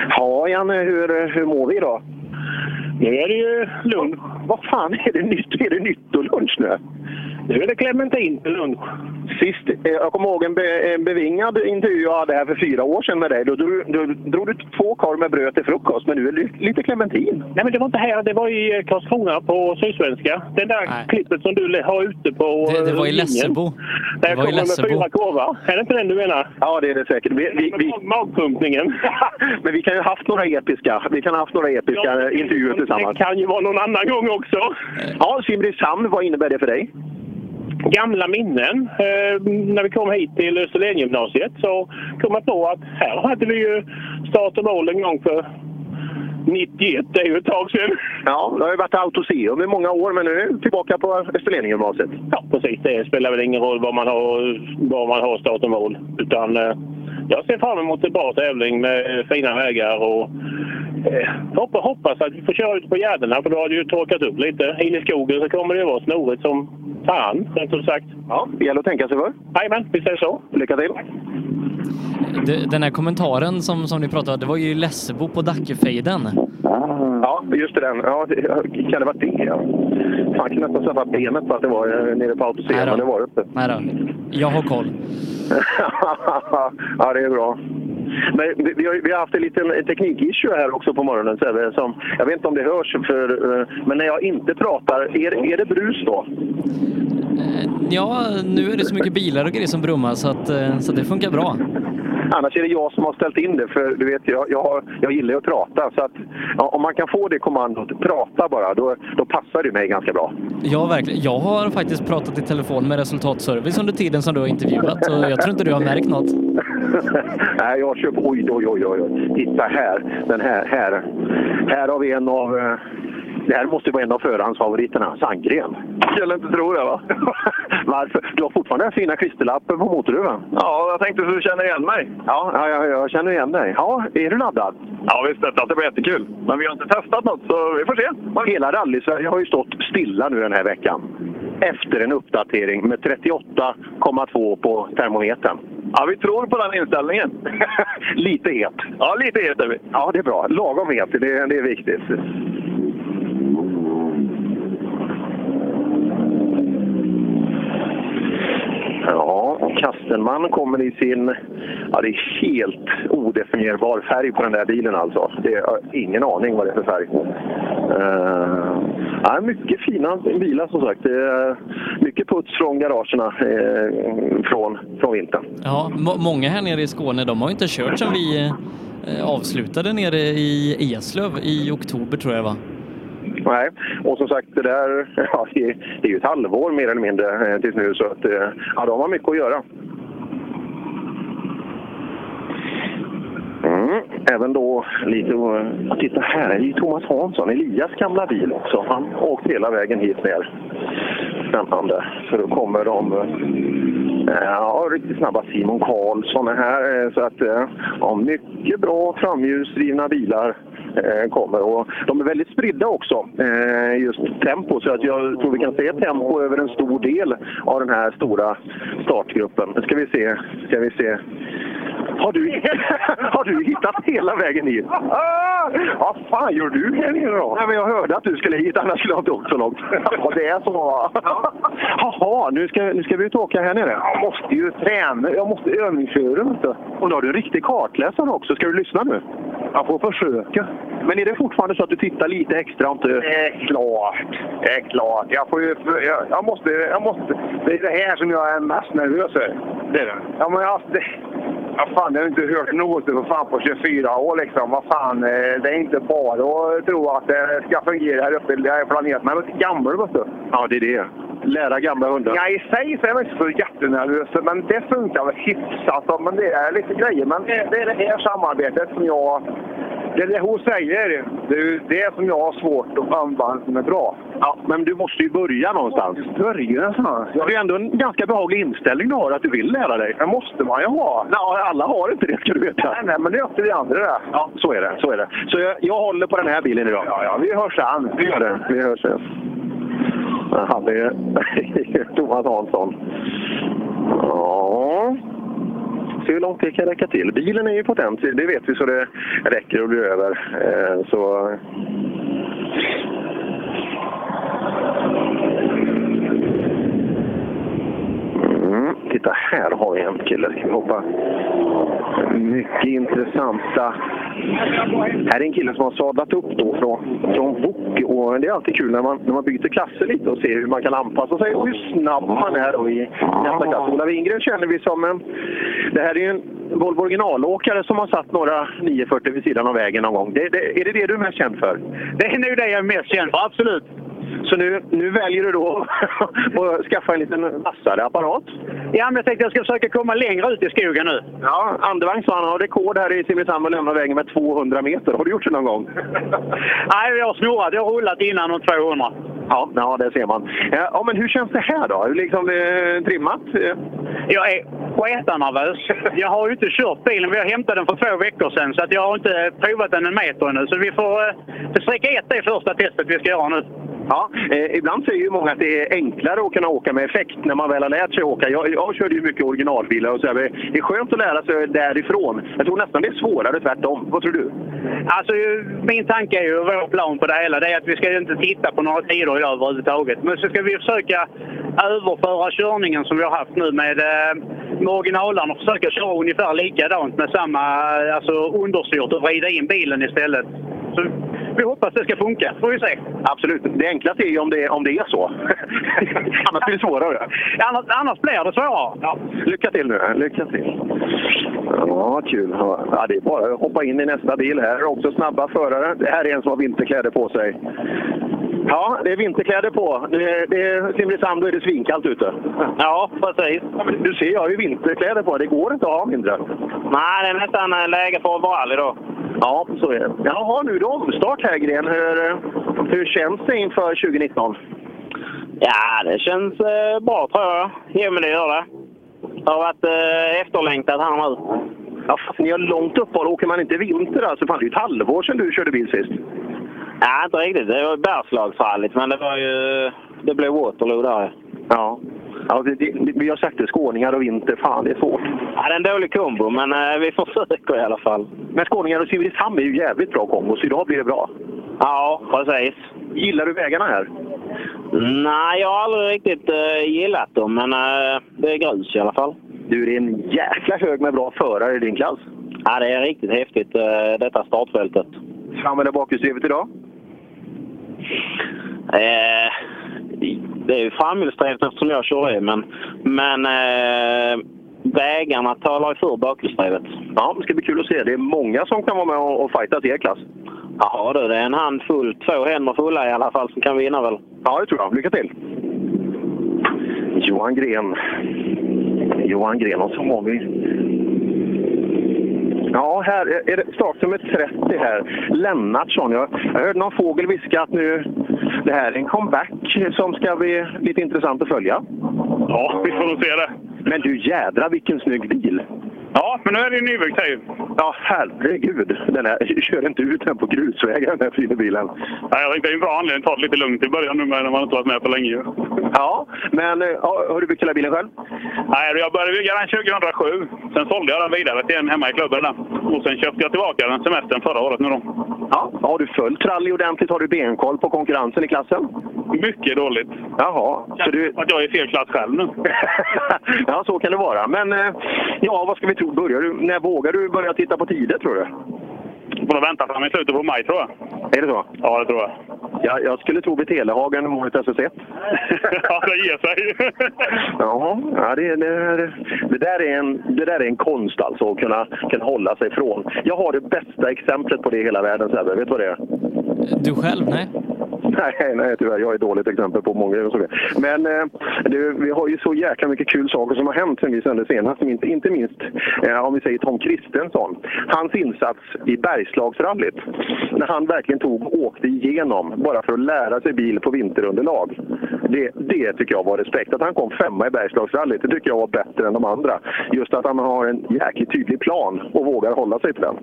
Ja, Janne, hur, hur mår vi idag? Nu är det ju lunch. Vad fan, är det nytt, är det nytt och lunch nu? Nu är det clementin till lunch. Sist, eh, jag kommer ihåg en, be, en bevingad intervju jag hade här för fyra år sedan med dig. Då, drog- då drog du två korv med bröd till frukost, men nu är det li- lite clementin. Nej, men det var inte här. Det var i Karlskrona på Sydsvenska. Det där klippet som du har ute på Det, det var i eh. Lessebo. Där Det var i kommer med fyra korvar. Är det inte den du menar? Ja, det är det säkert. Vi, vi, vi... Magpumpningen. <laughs> Men vi kan ju ha haft några episka, vi kan ha haft några episka intervjuer tillsammans. Det kan ju vara någon annan gång också. Ja, Simrishamn, vad innebär det för dig? Gamla minnen. Eh, när vi kom hit till Österlengymnasiet så kom jag på att här hade vi ju start och mål en gång för 91, det är ju ett tag sedan. Ja, det har ju varit Autoseum i många år, men nu är vi tillbaka på Österlengymnasiet. Ja, precis. Det spelar väl ingen roll var man har, var man har start och mål. Utan, eh, jag ser fram emot en bra tävling med fina vägar och eh, hoppas, hoppas att vi får köra ut på gärdena för då har det ju torkat upp lite. In i skogen så kommer det vara snorigt som fan, rent ut sagt. Ja, det gäller att tänka sig för. Jajamän, vi säger så. Lycka till! Den här kommentaren som, som ni pratade om, det var ju Lessebo på Dackefejden. Ja, just det. Den. Ja, det- kan det vara det? Ja. Fan, kan nästan sätta benet på att det var eh, nere på då. men det var det. Nej då, jag har koll. <laughs> ja, det är bra. Men vi, har, vi har haft en liten teknikissue här också på morgonen. Sebbe, Som, jag vet inte om det hörs, för, eh, men när jag inte pratar, är, är det brus då? Ja, nu är det så mycket bilar och grejer som brummar så, att, eh, så det funkar bra. Annars är det jag som har ställt in det, för du vet, jag, jag, jag gillar att prata. Så att, ja, om man kan få det kommandot, prata bara, då, då passar det mig ganska bra. Ja, verkligen. Jag har faktiskt pratat i telefon med resultatservice under tiden som du har intervjuat och jag tror inte du har märkt något. <laughs> <laughs> Nej, jag kör på. Oj, oj, oj, oj. Titta här. Den här, här. Här har vi en av... eh, Det här måste vara en av förhandsfavoriterna. Sandgren. Skulle inte tro det, va? <laughs> Varför? Du har fortfarande den fina klisterlappen på motorhuven. Ja, jag tänkte att du känner igen mig. Ja, ja, ja, jag känner igen dig. Ja, är du laddad? Ja, visst. Det blir jättekul. Men vi har inte testat något, så vi får se. Hela rally-Sverige har ju stått stilla nu den här veckan. Efter en uppdatering med 38,2 på termometern. Ja, vi tror på den inställningen. <laughs> lite het. Ja, lite het är vi. Ja, det är bra. Lagom het, det, det är viktigt. Kastenman kommer i sin... Ja, det är helt odefinierbar färg på den där bilen alltså. Det är ingen aning vad det är för färg. Uh, ja, mycket fina bilar som sagt. Det är mycket puts från garagerna eh, från, från vintern. Ja, må- många här nere i Skåne, de har inte kört sedan vi eh, avslutade nere i Eslöv i oktober tror jag va? Nej, och som sagt det där <laughs> ja, det är ju ett halvår mer eller mindre eh, tills nu så att eh, ja, de har mycket att göra. Mm. Även då lite... Ja, Titta här, det är ju Thomas Hansson, Elias gamla bil också. Han har åkt hela vägen hit ner. Spännande. För då kommer de... Ja, riktigt snabba Simon Karlsson är här. Så att, ja, mycket bra framhjulsdrivna bilar Eh, kommer. Och de är väldigt spridda också, eh, just tempo. Så att jag tror vi kan se tempo över en stor del av den här stora startgruppen. Nu ska vi se. Ska vi se. Har du, <laughs> har du hittat hela vägen hit? <laughs> Vad fan gör du här nere då? Nej, men jag hörde att du skulle hit, annars skulle jag inte åkt så långt. Ja, det är så? Jaha, nu ska, nu ska vi ut och åka här nere. Jag måste ju träna, jag måste övningsköra. Och då har du en riktig kartläsare också. Ska du lyssna nu? Jag får försöka. Men är det fortfarande så att du tittar lite extra? Inte... Det är klart. Det är klart. Jag, får ju, jag, jag, måste, jag måste... Det är det här som jag är mest nervös för. Det är det? Ja, men jag, det, Ja, fan, jag har inte hört något för fan på 24 år liksom. Vad fan, eh, det är inte bara att tro att det ska fungera här uppe. Det är planerat. Men jag är gammal, vet du. Ja, det är det. Lära gamla hundar. Ja, i sig så är jag inte så jättenervös, men det funkar väl hyfsat. Men det är lite grejer. Men det, det är det här samarbetet som jag... Det är det hon säger. Det är det som jag har svårt att använda som är bra. Ja, men du måste ju börja någonstans. Börja någonstans? Ja. Det är ändå en ganska behaglig inställning du har, att du vill lära dig. Det måste man ju ha. Nej, alla har inte det, ska du veta. Nej, nej men det är upp till vi andra det. Ja, så är det. Så är det. Så jag, jag håller på den här bilen idag. Ja, ja, vi hörs sen. Vi gör det. Vi hörs sen. Han är <laughs> Thomas Hansson. Ja. Se hur långt det kan räcka till. Bilen är ju potent, det vet vi så det räcker och blir över. Eh, så... Mm, titta, här har vi en kille. Ska vi hoppa? Mycket intressanta. Här är en kille som har sadlat upp då från, från Wok. Och det är alltid kul när man, när man byter klasser lite och ser hur man kan anpassa sig och hur snabb man är då i nästa klass. Ola Wingren känner vi som en... Det här är ju en Volvo originalåkare som har satt några 940 vid sidan av vägen någon gång. Det, det, är det det du är mest känd för? Det är nog det jag är mest känd för, absolut. Så nu, nu väljer du då <laughs> att skaffa en liten vassare apparat? Ja, men jag tänkte jag ska försöka komma längre ut i skogen nu. Ja, Andevang sa han har rekord här i Simrishamn och lämna vägen med 200 meter. Har du gjort det någon gång? <laughs> Nej, jag har snurrat. Jag har rullat innan om 200. Ja, ja det ser man. Ja, men hur känns det här då? Hur liksom eh, trimmat? Eh, Jag är sketnervös. Jag har ju inte kört bilen. Vi har hämtat den för två veckor sedan så att jag har inte provat den en meter ännu. Så vi får eh, sträcka ett det första testet vi ska göra nu. Ja, eh, ibland säger ju många att det är enklare att kunna åka med effekt när man väl har lärt sig åka. Jag, jag körde ju mycket originalbilar och så här. Det är skönt att lära sig därifrån. Jag tror nästan det är svårare tvärtom. Vad tror du? Alltså, min tanke är ju, vår plan på det hela, det är att vi ska inte titta på några tider idag överhuvudtaget. Men så ska vi försöka överföra körningen som vi har haft nu med, eh, med originalen och försöka köra ungefär likadant med samma alltså, understyrt och vrida in bilen istället. Så vi hoppas det ska funka, får vi se. Absolut. Det enklaste är ju om det, om det är så. <laughs> Annars blir det svårare. Annars, annars blir det svårare. Ja. Lycka till nu. Lycka till. Ja, kul. Ja, det är bara att hoppa in i nästa bil. Här är också snabba förare. Det här är en som har vinterkläder på sig. Ja, det är vinterkläder på. Det, det är Simrishamn, då är det svinkallt ute. Ja, precis. Du ser, jag har ju vinterkläder på. Det går inte att ha mindre. Nej, det är nästan eh, läge för overall idag. Ja, så är det. Jaha, nu är det omstart här, Gren. Hur, eh, hur känns det inför 2019? Ja, det känns eh, bra tror jag. Jo, men det gör det. Det har varit eh, efterlängtat här nu. Ja, fast ni har långt uppehåll. Åker man inte vinter alltså? Fan, det är ju ett halvår sedan du körde bil sist. Ja, inte riktigt. Det var bergslagsrallyt, men det var ju... Det blev Waterloo där. Ja. Ja det, det, vi har sagt det, skåningar och vinter. Fan, det är svårt. Ja, det är en dålig kombo, men eh, vi försöker i alla fall. Men skåningar och Simrishamn är ju jävligt bra kombo, så idag blir det bra. Ja, precis. Gillar du vägarna här? Nej, jag har aldrig riktigt eh, gillat dem, men eh, det är grus i alla fall. Du, det är en jäkla hög med bra förare i din klass. Ja, det är riktigt häftigt, eh, detta startfältet. Fram eller bakhjulsdrivet idag? Eh, det är ju framhjulsdrivet eftersom jag kör det, men, men eh, vägarna talar ju för bakhjulsdrivet. Ja, det ska bli kul att se. Det är många som kan vara med och, och fightas i er klass. Jaha du, det är en handfull, två händer fulla i alla fall som kan vinna väl? Ja, det tror jag. Lycka till! Johan Gren. Johan Gren och så har vi... Ja, här är- är det startnummer 30 här. Lennartsson. Jag, jag hörde någon fågel viska att nu... Det här är en comeback som ska bli lite intressant att följa. Ja, vi får nog se det. Men du jädra vilken snygg bil! Ja, men nu är det ju nybyggt här ju. Ja, herregud. Den här, kör inte ut den på grusvägen, den här fina bilen. Ja, jag tänkte det är en bra anledning att ta det lite lugnt i början nu när man inte varit med på länge. ju. Ja, men eh, har du byggt hela bilen själv? Nej, jag började bygga den 2007. Sen sålde jag den vidare till en hemma i klubben. Där. Och sen köpte jag tillbaka den semestern förra året nu då. Ja, har du följt rally ordentligt? Har du benkoll på konkurrensen i klassen? Mycket dåligt. Jaha, så du... Att jag är i fel klass själv nu. <laughs> ja, så kan det vara. Men eh, ja, vad ska vi tro? Börjar du, när vågar du börja titta på tider, tror du? Får nog vänta fram i slutet på maj tror jag. Är det så? Ja, det tror jag. Jag, jag skulle tro vid Telehagen målet SS1. <laughs> ja, det ger sig. <laughs> Ja, ja det, det, det, där är en, det där är en konst alltså, att kunna, kunna hålla sig ifrån. Jag har det bästa exemplet på det i hela världen, Sebbe. Vet du vad det är? Du själv? Nej. <laughs> Nej, nej tyvärr. Jag är ett dåligt exempel på många saker. Men eh, det, vi har ju så jäkla mycket kul saker som har hänt sen vi sände senast. Inte, inte minst eh, om vi säger Tom Kristensson. Hans insats i Bergslagsrallyt. När han verkligen tog och åkte igenom bara för att lära sig bil på vinterunderlag. Det, det tycker jag var respekt. Att han kom femma i Bergslagsrallyt, det tycker jag var bättre än de andra. Just att han har en jäkligt tydlig plan och vågar hålla sig till den.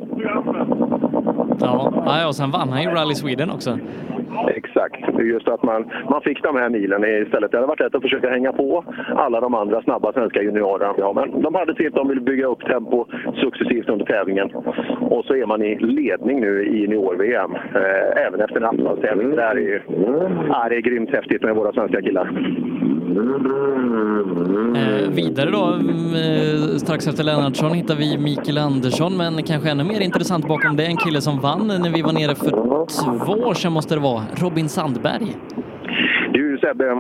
Ja, och sen vann han ju Rally Sweden också. Exakt. Det är Just att man, man fick de här milen istället. Det hade varit lätt att försöka hänga på alla de andra snabba svenska juniorerna. Ja, men de hade sitt, de ville bygga upp tempo successivt under tävlingen. Och så är man i ledning nu i junior-VM, eh, även efter en asfaltstävling. Det, här är ju, ja, det är grymt häftigt med våra svenska killar. Eh, vidare då, eh, strax efter Lennartsson hittar vi Mikael Andersson, men kanske ännu mer intressant bakom det, en kille som vann Vann när vi var nere för två år sedan måste det vara, Robin Sandberg. Du Sebbe, eh,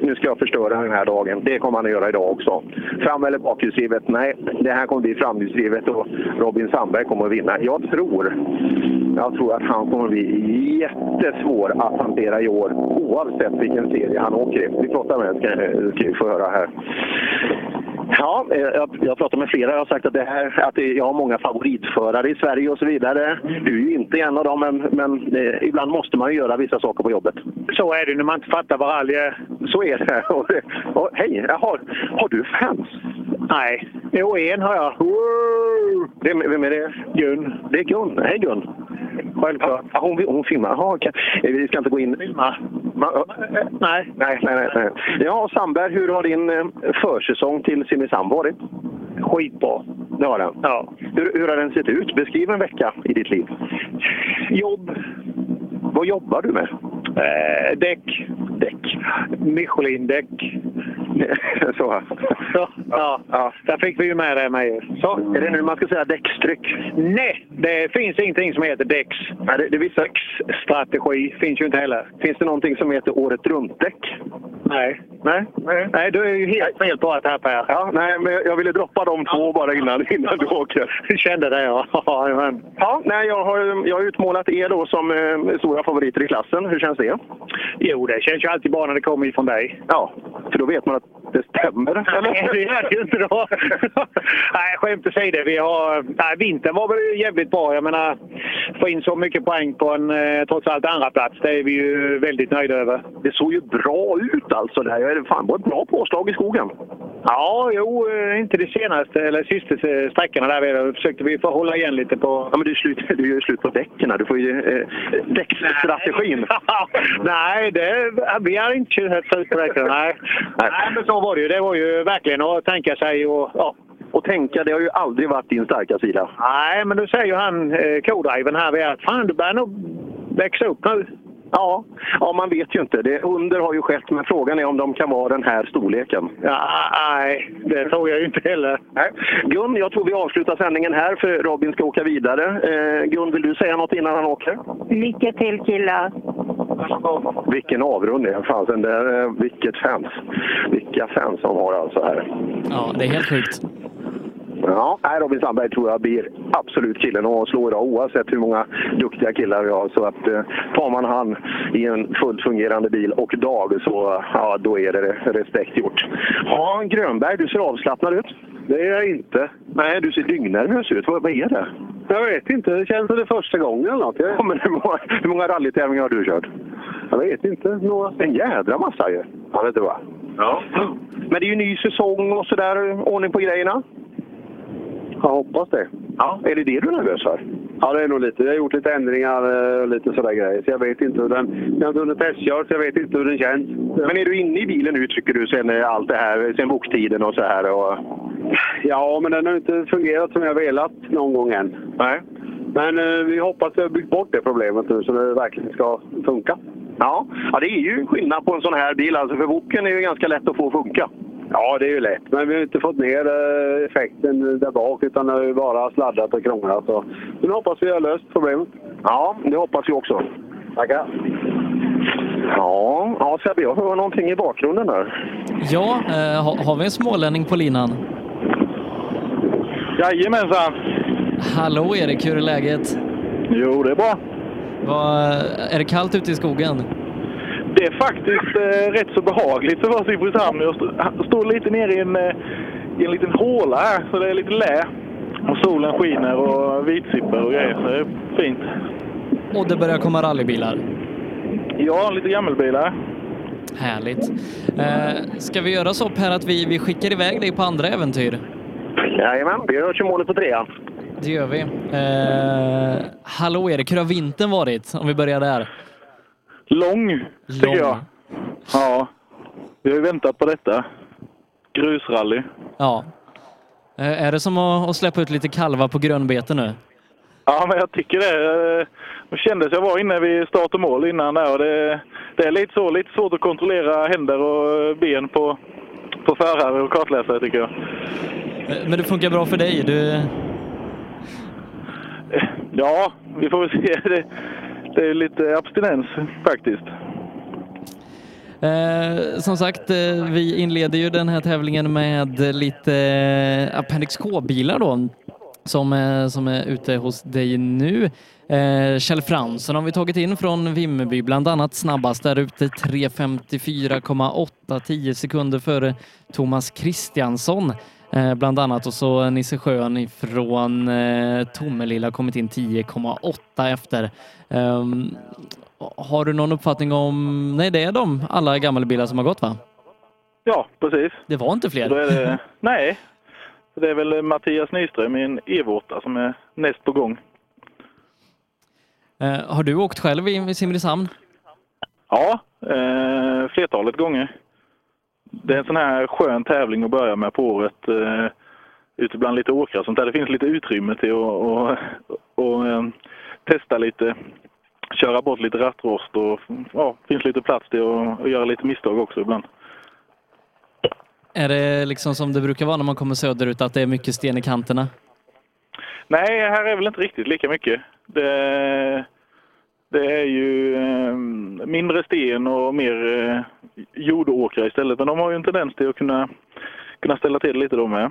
nu ska jag förstöra den här dagen. Det kommer han att göra idag också. Fram eller bakhjulsdrivet? Nej, det här kommer bli framhjulsdrivet och Robin Sandberg kommer att vinna. Jag tror, jag tror att han kommer att bli jättesvår att hantera i år oavsett vilken serie han åker i. Vi pratar med honom, ska vi få höra här. Ja, eh, jag, jag pratar med flera. Jag har sagt att, det här, att det- jag har många favoritförare i Sverige och så vidare. Du är ju inte en av dem, men, men eh, ibland måste man ju göra vissa saker på jobbet. Så är det när man inte fattar vad rally är. Så är det. <laughs> Och, och, hej, jag har, har du fans? Nej, jo en har jag. Vem, vem är det? Gun. Det är Gun. Hej Gun. Självklart. Ja, hon, hon filmar. Jaha, okej. Eh, Vi ska inte gå in... Filmar? Ma- Nej. Nej, nej, nej. nej. Ja, Sandberg, hur har din eh, försäsong till Simrishamn varit? Skitbra. Det har den? Ja. Hur, hur har den sett ut? Beskriv en vecka i ditt liv. Jobb. Vad jobbar du med? Eh, däck. Däck. Michelin-däck. <laughs> Så. Ja, ja. ja. Där fick vi ju med det med. Så. Är det nu man ska säga däckstryck? Nej, det finns ingenting som heter däcks. Nej, det, det vissa... Strategi finns ju inte heller. Finns det någonting som heter året runt-däck? Nej. Nej? Nej. Nej, du är ju helt fel på att här Per. Ja, nej, men jag ville droppa de två bara innan, innan du åker. Du kände det ja. <laughs> Ja, nej, jag har, jag har utmålat er då som eh, stora favoriter i klassen. Hur känns det? Jo, det känns ju alltid bra när det kommer ifrån dig. Ja, för då vet man att det stämmer. Nej, det gör det ju inte då. <laughs> nej, skämt åsido. Vi har... Nej, vintern var väl jävligt bra. Jag menar, få in så mycket poäng på en eh, trots allt andra plats. Det är vi ju väldigt nöjda över. Det såg ju bra ut alltså. Det här är fan var ett bra påslag i skogen. Ja, jo, eh, inte det senaste, eller sista eh, sträckorna där. Vi försökte vi få hålla igen lite på... Ja, men du, slut, du gör ju slut på däcken. Du får ju eh, däcksstrategin. <laughs> Nej, det, vi har inte kört slut på däcken. Nej. Nej, men så var det ju. Det var ju verkligen att tänka sig och... Ja. Och tänka, det har ju aldrig varit din starka sida. Nej, men då säger ju han, eh, co-driven här, att fan du börjar nog växa upp nu. Ja, ja, man vet ju inte. Det under har ju skett, men frågan är om de kan vara den här storleken. Ja, nej, det tror jag ju inte heller. Nej. Gun, jag tror vi avslutar sändningen här för Robin ska åka vidare. Eh, Gun, vill du säga något innan han åker? Lycka till killar. Vilken avrundning! Fan, sen där, eh, vilket fans! Vilka fans de har alltså här. Ja, det är helt sjukt. Ja, nej, Robin Sandberg tror jag blir absolut killen att slå idag oavsett hur många duktiga killar vi har. Så att eh, tar man han i en fullt fungerande bil och dag så ja, då är det respekt gjort. Ja, Grönberg, du ser avslappnad ut. Det är jag inte. Nej, du ser dyngnervös ut. Vad, vad är det? Jag vet inte. Det känns som det första gången eller något. Ja, men hur många, hur många rallytävlingar har du kört? Jag vet inte. Några. En jädra massa ju. Ja, vet du vad? Ja. Men det är ju ny säsong och sådär. Ordning på grejerna. Jag hoppas det. Ja, är det det du är nervös för? Ja, det är nog lite. Jag har gjort lite ändringar och lite sådär grejer. Så jag vet inte hur den... Jag har inte hunnit testkört, så jag vet inte hur den känns. Men är du inne i bilen nu, tycker du, sen eh, allt det här, sen boktiden och så här? Och... Ja, men den har inte fungerat som jag velat någon gång än. Nej. Men eh, vi hoppas att vi har byggt bort det problemet nu så det verkligen ska funka. Ja, ja det är ju skillnad på en sån här bil. Alltså, för Woken är ju ganska lätt att få funka. Ja, det är ju lätt. Men vi har inte fått ner eh, effekten där bak utan det har ju bara sladdat och krånglat. Så. Nu hoppas vi har löst problemet. Ja, det hoppas vi också. Tackar. Ja, ja Sebbe, jag hör någonting i bakgrunden där. Ja, eh, ha, har vi en smålänning på linan? Jajamensan! Hallå Erik, hur är läget? Jo, det är bra. Vad, är det kallt ute i skogen? Det är faktiskt eh, rätt så behagligt för att vara Simrishamn. Jag st- står lite nere i en, eh, i en liten håla här, så det är lite lä. Och solen skiner och vitsippor och grejer, så det är fint. Och det börjar komma rallybilar. Ja, lite gammelbilar. Härligt. Eh, ska vi göra så Per att vi, vi skickar iväg dig på andra äventyr? Jajamän, vi hörs i målet på trean. Det gör vi. Eh, hallå Erik, hur har vintern varit? Om vi börjar där. Lång, tycker Lång. jag. Ja, vi har ju väntat på detta. Grusrally. Ja. Eh, är det som att, att släppa ut lite kalvar på grönbete nu? Ja, men jag tycker det. Eh, Det kändes, jag var inne vid start och mål innan där och det, det är lite så, lite svårt att kontrollera händer och ben på, på förare och kartläsare tycker jag. Eh, Men det funkar bra för dig? Du... Ja, vi får väl se. <laughs> Det, det är lite abstinens faktiskt. Eh, som sagt, eh, vi inleder ju den här tävlingen med lite eh, Appendix K-bilar då som, eh, som är ute hos dig nu. Eh, Kjell Fransson har vi tagit in från Vimmerby, bland annat snabbast där ute 3.54,8, 10 sekunder före Thomas Kristiansson. Eh, bland annat och så Nisse Schön ifrån eh, Tomelilla kommit in 10,8 efter. Um, har du någon uppfattning om, nej det är de alla gammelbilar som har gått va? Ja, precis. Det var inte fler? Det, nej, det är väl Mattias Nyström i en Evo 8 som är näst på gång. Eh, har du åkt själv i, i Simrishamn? Ja, eh, flertalet gånger. Det är en sån här skön tävling att börja med på året. Eh, ute bland lite åkrar och sånt där. Det finns lite utrymme till att och, och, eh, testa lite, köra bort lite rattrost och ja, finns lite plats till att, att göra lite misstag också ibland. Är det liksom som det brukar vara när man kommer söderut, att det är mycket sten i kanterna? Nej, här är väl inte riktigt lika mycket. Det, det är ju eh, mindre sten och mer eh, jordåkrar istället. Men de har ju en tendens till att kunna, kunna ställa till lite de med.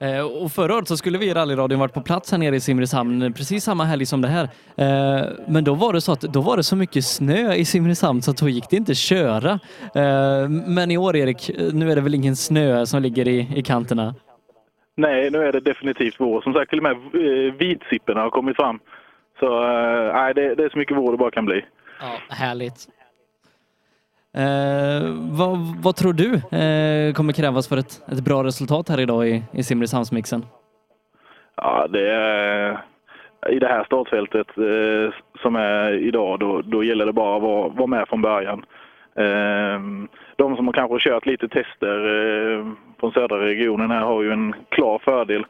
Eh, och förra året så skulle vi i rallyradion varit på plats här nere i Simrishamn precis samma helg som det här. Eh, men då var det så att då var det så mycket snö i Simrishamn så att då gick det inte att köra. Eh, men i år Erik, nu är det väl ingen snö som ligger i, i kanterna? Nej, nu är det definitivt vår. Som sagt, till och med vitsipporna har kommit fram. Så nej, det, det är så mycket vår det bara kan bli. Ja, härligt. Eh, vad, vad, tror du eh, kommer krävas för ett, ett bra resultat här idag i, i Simrishamnsmixen? Ja, det är i det här startfältet eh, som är idag, då, då gäller det bara att vara, vara med från början. Eh, de som har kanske kört lite tester eh, från södra regionen här har ju en klar fördel.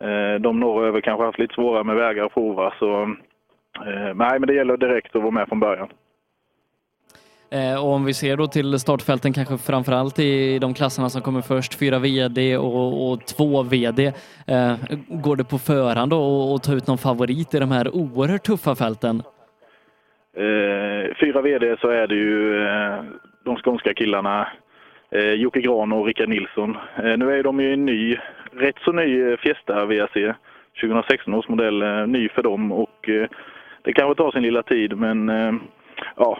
Eh, de norröver kanske haft lite svårare med vägar att prova, så eh, nej, men det gäller direkt att vara med från början. Eh, och om vi ser då till startfälten kanske framförallt i de klasserna som kommer först, fyra VD och, och två VD. Eh, går det på förhand då att ta ut någon favorit i de här oerhört tuffa fälten? Eh, fyra VD så är det ju eh, de skånska killarna eh, Jocke Gran och Rickard Nilsson. Eh, nu är de ju en ny, rätt så ny Fiesta VRC, 2016 års modell, eh, ny för dem och eh, det kanske tar sin lilla tid men ja,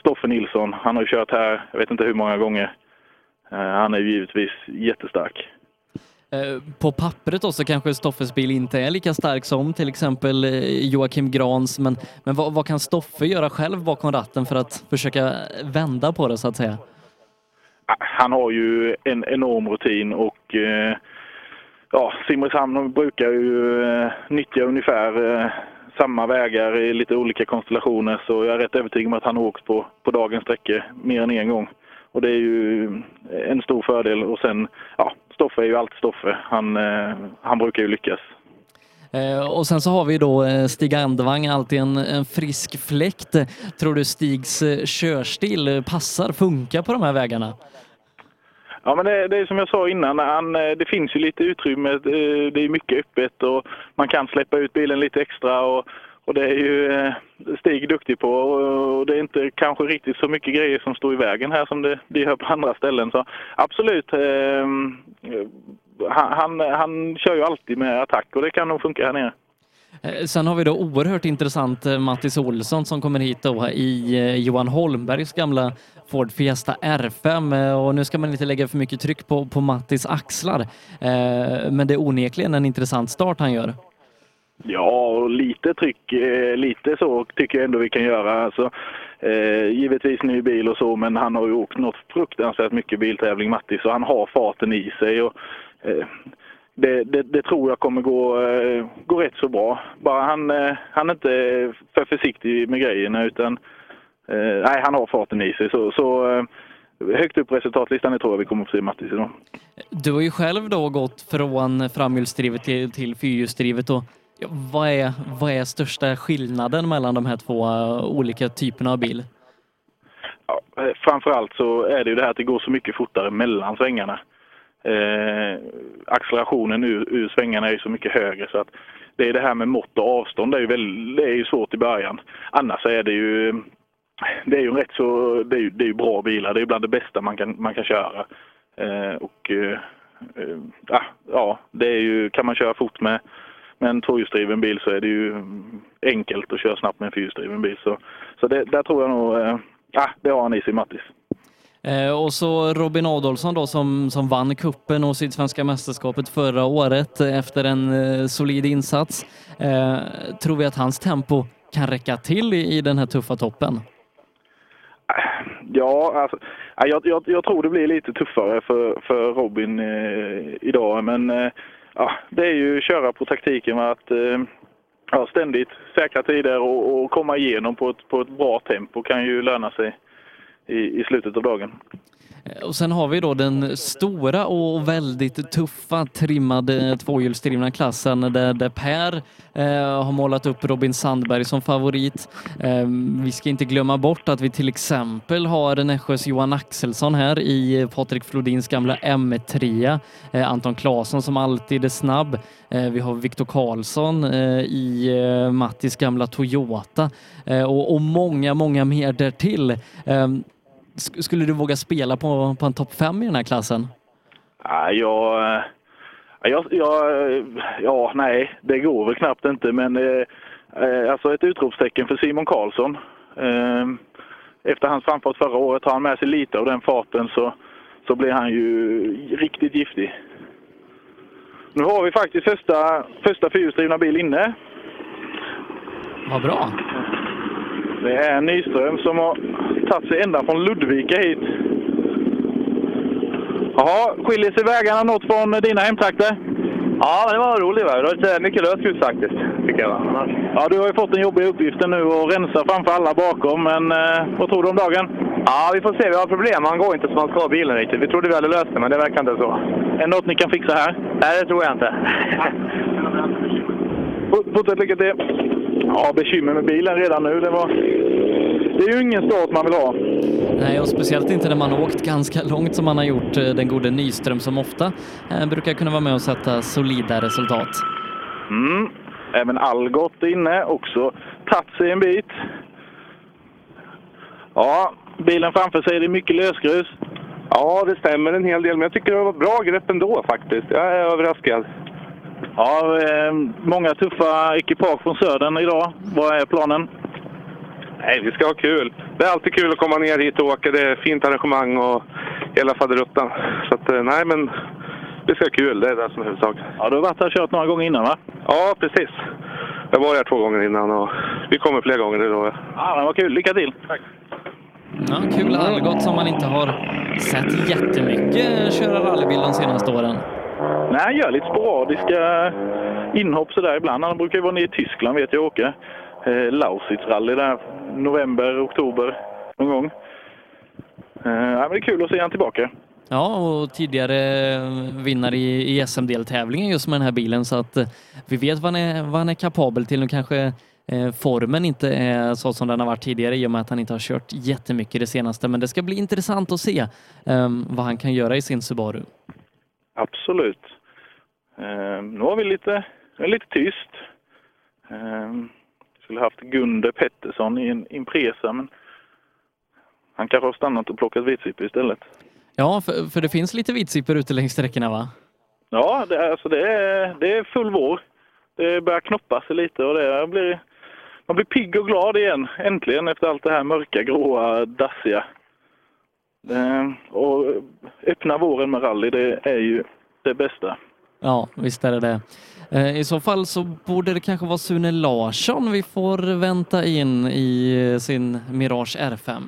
Stoffe Nilsson, han har ju kört här, jag vet inte hur många gånger. Eh, han är ju givetvis jättestark. Eh, på pappret då så kanske Stoffes bil inte är lika stark som till exempel eh, Joakim Grans, men, men vad, vad, kan Stoffe göra själv bakom ratten för att försöka vända på det så att säga? Han har ju en enorm rutin och ja, Simrishamn brukar ju nyttja ungefär samma vägar i lite olika konstellationer så jag är rätt övertygad om att han har åkt på, på dagens sträckor mer än en gång. Och det är ju eh, en stor fördel och sen, ja, Stoffe är ju alltid Stoffe. Han, eh, han brukar ju lyckas. Eh, och sen så har vi då eh, Stig Andevang, alltid en, en frisk fläkt. Tror du Stigs eh, körstil passar, funkar på de här vägarna? Ja, men det, det, är som jag sa innan, han, eh, det finns ju lite utrymme. Eh, det är mycket öppet och man kan släppa ut bilen lite extra. Och, och det är ju eh, Stig duktig på och det är inte kanske riktigt så mycket grejer som står i vägen här som det, det gör på andra ställen. Så absolut, eh, han, han kör ju alltid med attack och det kan nog funka här nere. Eh, sen har vi då oerhört intressant eh, Mattis Olsson som kommer hit då eh, i Johan Holmbergs gamla Ford Fiesta R5 och nu ska man inte lägga för mycket tryck på, på Mattis axlar. Men det är onekligen en intressant start han gör. Ja, och lite tryck, lite så tycker jag ändå vi kan göra. Alltså, eh, givetvis ny bil och så, men han har ju åkt något fruktansvärt mycket biltävling, Mattis så han har farten i sig. Och, eh, det, det, det, tror jag kommer gå, eh, gå rätt så bra. Bara han, eh, han är inte för försiktig med grejerna, utan eh, nej, han har farten i sig. Så, så högt upp på resultatlistan, tror jag vi kommer att få se Mattis idag. Du har ju själv då gått från framhjulsdrivet till, till fyrhjulsdrivet. Och vad, är, vad är största skillnaden mellan de här två olika typerna av bil? Ja, framförallt så är det ju det här att det går så mycket fortare mellan svängarna. Eh, accelerationen ur, ur svängarna är ju så mycket högre så att det är det här med mått och avstånd, det är ju, väl, det är ju svårt i början. Annars är det ju det är ju rätt så, det är ju, det är ju bra bilar. Det är bland det bästa man kan, man kan köra. Eh, och eh, eh ja, det är ju, kan man köra fort med, med en tvåhjulsdriven bil så är det ju enkelt att köra snabbt med en fyrhjulsdriven bil. Så, så det, där tror jag nog, eh, det har han i sig Mattis. Eh, och så Robin Adolfsson då som, som vann kuppen och Sydsvenska mästerskapet förra året efter en eh, solid insats. Eh, tror vi att hans tempo kan räcka till i, i den här tuffa toppen? Ja, alltså, jag, jag, jag tror det blir lite tuffare för, för Robin eh, idag. Men eh, ja, det är ju köra på taktiken med att eh, ja, ständigt säkra tider och, och komma igenom på ett, på ett bra tempo kan ju löna sig i, i slutet av dagen. Eh, och sen har vi då den stora och väldigt tuffa trimmade tvåhjulsdrivna klassen där, där Per eh, har målat upp Robin Sandberg som favorit. Eh, vi ska inte glömma bort att vi till exempel har Nässjös Johan Axelsson här i Patrik Flodins gamla M3. Eh, Anton Claesson som alltid är snabb. Eh, vi har Viktor Karlsson eh, i eh, Mattis gamla Toyota eh, och, och många, många mer därtill. Eh, skulle du våga spela på, på en topp 5 i den här klassen? Ja, jag, jag, jag, ja, nej, det går väl knappt inte. Men eh, alltså ett utropstecken för Simon Karlsson. Eh, efter hans framfart förra året, har han med sig lite av den farten så, så blir han ju riktigt giftig. Nu har vi faktiskt första, första fyrhjulsdrivna bil inne. Vad bra. Det är Nyström som har tagit sig ända från Ludvika hit. Jaha, skiljer sig vägarna något från dina hemtrakter? Ja, men det var roligt. Va? Det var lite mycket lösgrus faktiskt, tycker jag. Ja, du har ju fått den jobbiga uppgiften nu att rensa framför alla bakom, men eh, vad tror du om dagen? Ja, vi får se. Vi har problem. Han går inte som han ska, bilen riktigt. Vi trodde vi hade löst det, men det verkar inte så. Är det något ni kan fixa här? Nej, det tror jag inte. Fortsätt lycka till! Ja, bekymmer med bilen redan nu. Det, var... det är ju ingen start man vill ha. Nej, och speciellt inte när man har åkt ganska långt som man har gjort eh, den gode Nyström som ofta eh, brukar kunna vara med och sätta solida resultat. Mm. Även Algot är inne, också tagit sig en bit. Ja, bilen framför sig, det är mycket lösgrus. Ja, det stämmer en hel del, men jag tycker det var bra grepp ändå faktiskt. Jag är överraskad. Ja, eh, många tuffa ekipage från södern idag. Vad är planen? Nej, vi ska ha kul. Det är alltid kul att komma ner hit och åka. Det är fint arrangemang och hela faderuttan. Så att, eh, nej men vi ska ha kul. Det är det som är huvudsaken. Ja, du har varit här och kört några gånger innan va? Ja, precis. Jag var här två gånger innan och vi kommer fler gånger, det lovar jag. Ja, men vad kul. Lycka till! Tack! Ja, kul Algot som man inte har sett jättemycket köra rallybil de senaste åren. Nej, han gör lite sporadiska inhopp sådär ibland. Han brukar ju vara nere i Tyskland vet jag åka. Eh, Lausitz-rally där, november, oktober någon gång. Eh, men det är kul att se han tillbaka. Ja, och tidigare vinnare i, i SM-deltävlingen just med den här bilen så att eh, vi vet vad han är, vad han är kapabel till. Nu kanske eh, formen inte är så som den har varit tidigare i och med att han inte har kört jättemycket det senaste. Men det ska bli intressant att se eh, vad han kan göra i sin Subaru. Absolut. Eh, nu har vi lite, lite tyst. Eh, skulle haft Gunde Pettersson i en Impresa, men han kanske har stannat och plockat vitsipper istället. Ja, för, för det finns lite vitsipper ute längs sträckorna va? Ja, det, alltså det, är, det är full vår. Det börjar knoppa sig lite och det blir, man blir pigg och glad igen, äntligen, efter allt det här mörka, gråa, dassiga. Eh, och öppna våren med rally, det är ju det bästa. Ja, visst är det det. Eh, I så fall så borde det kanske vara Sune Larsson vi får vänta in i sin Mirage R5.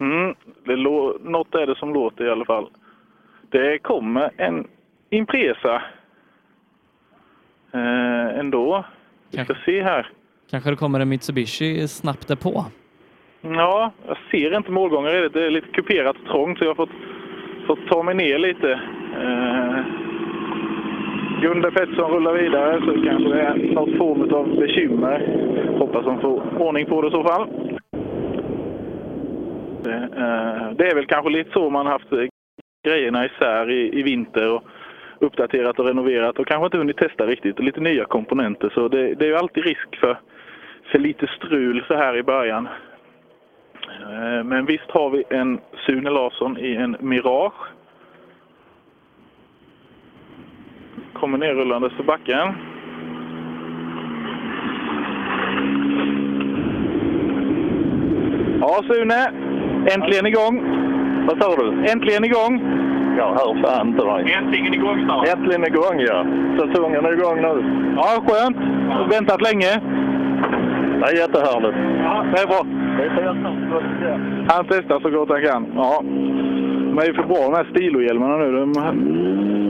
Mm, det något är det som låter i alla fall. Det kommer en Impresa eh, ändå. Vi ska se här. Kanske det kommer en Mitsubishi snabbt därpå. Ja, jag ser inte målgångar i det. Det är lite kuperat och trångt så jag har fått, fått ta mig ner lite. Eh, Gunde Pettersson rullar vidare så kanske det är något form av bekymmer. Hoppas de får ordning på det i så fall. Det, eh, det är väl kanske lite så man haft eh, grejerna isär i, i vinter och uppdaterat och renoverat och kanske inte hunnit testa riktigt. Lite nya komponenter så det, det är ju alltid risk för, för lite strul så här i början. Eh, Men visst har vi en Sune Larsson i en Mirage. Kommer nerrullandes för backen. Ja, Sune. Äntligen igång. Vad sa du? Äntligen igång. Jag hör fan inte dig. Äntligen igång snart. Äntligen igång, ja. Säsongen är igång nu. Ja, skönt. Väntat länge. Det är jättehärligt. Ja, det är bra. Han testar så gott han kan. Ja. De är ju för bra de här stilohjälmarna nu. De,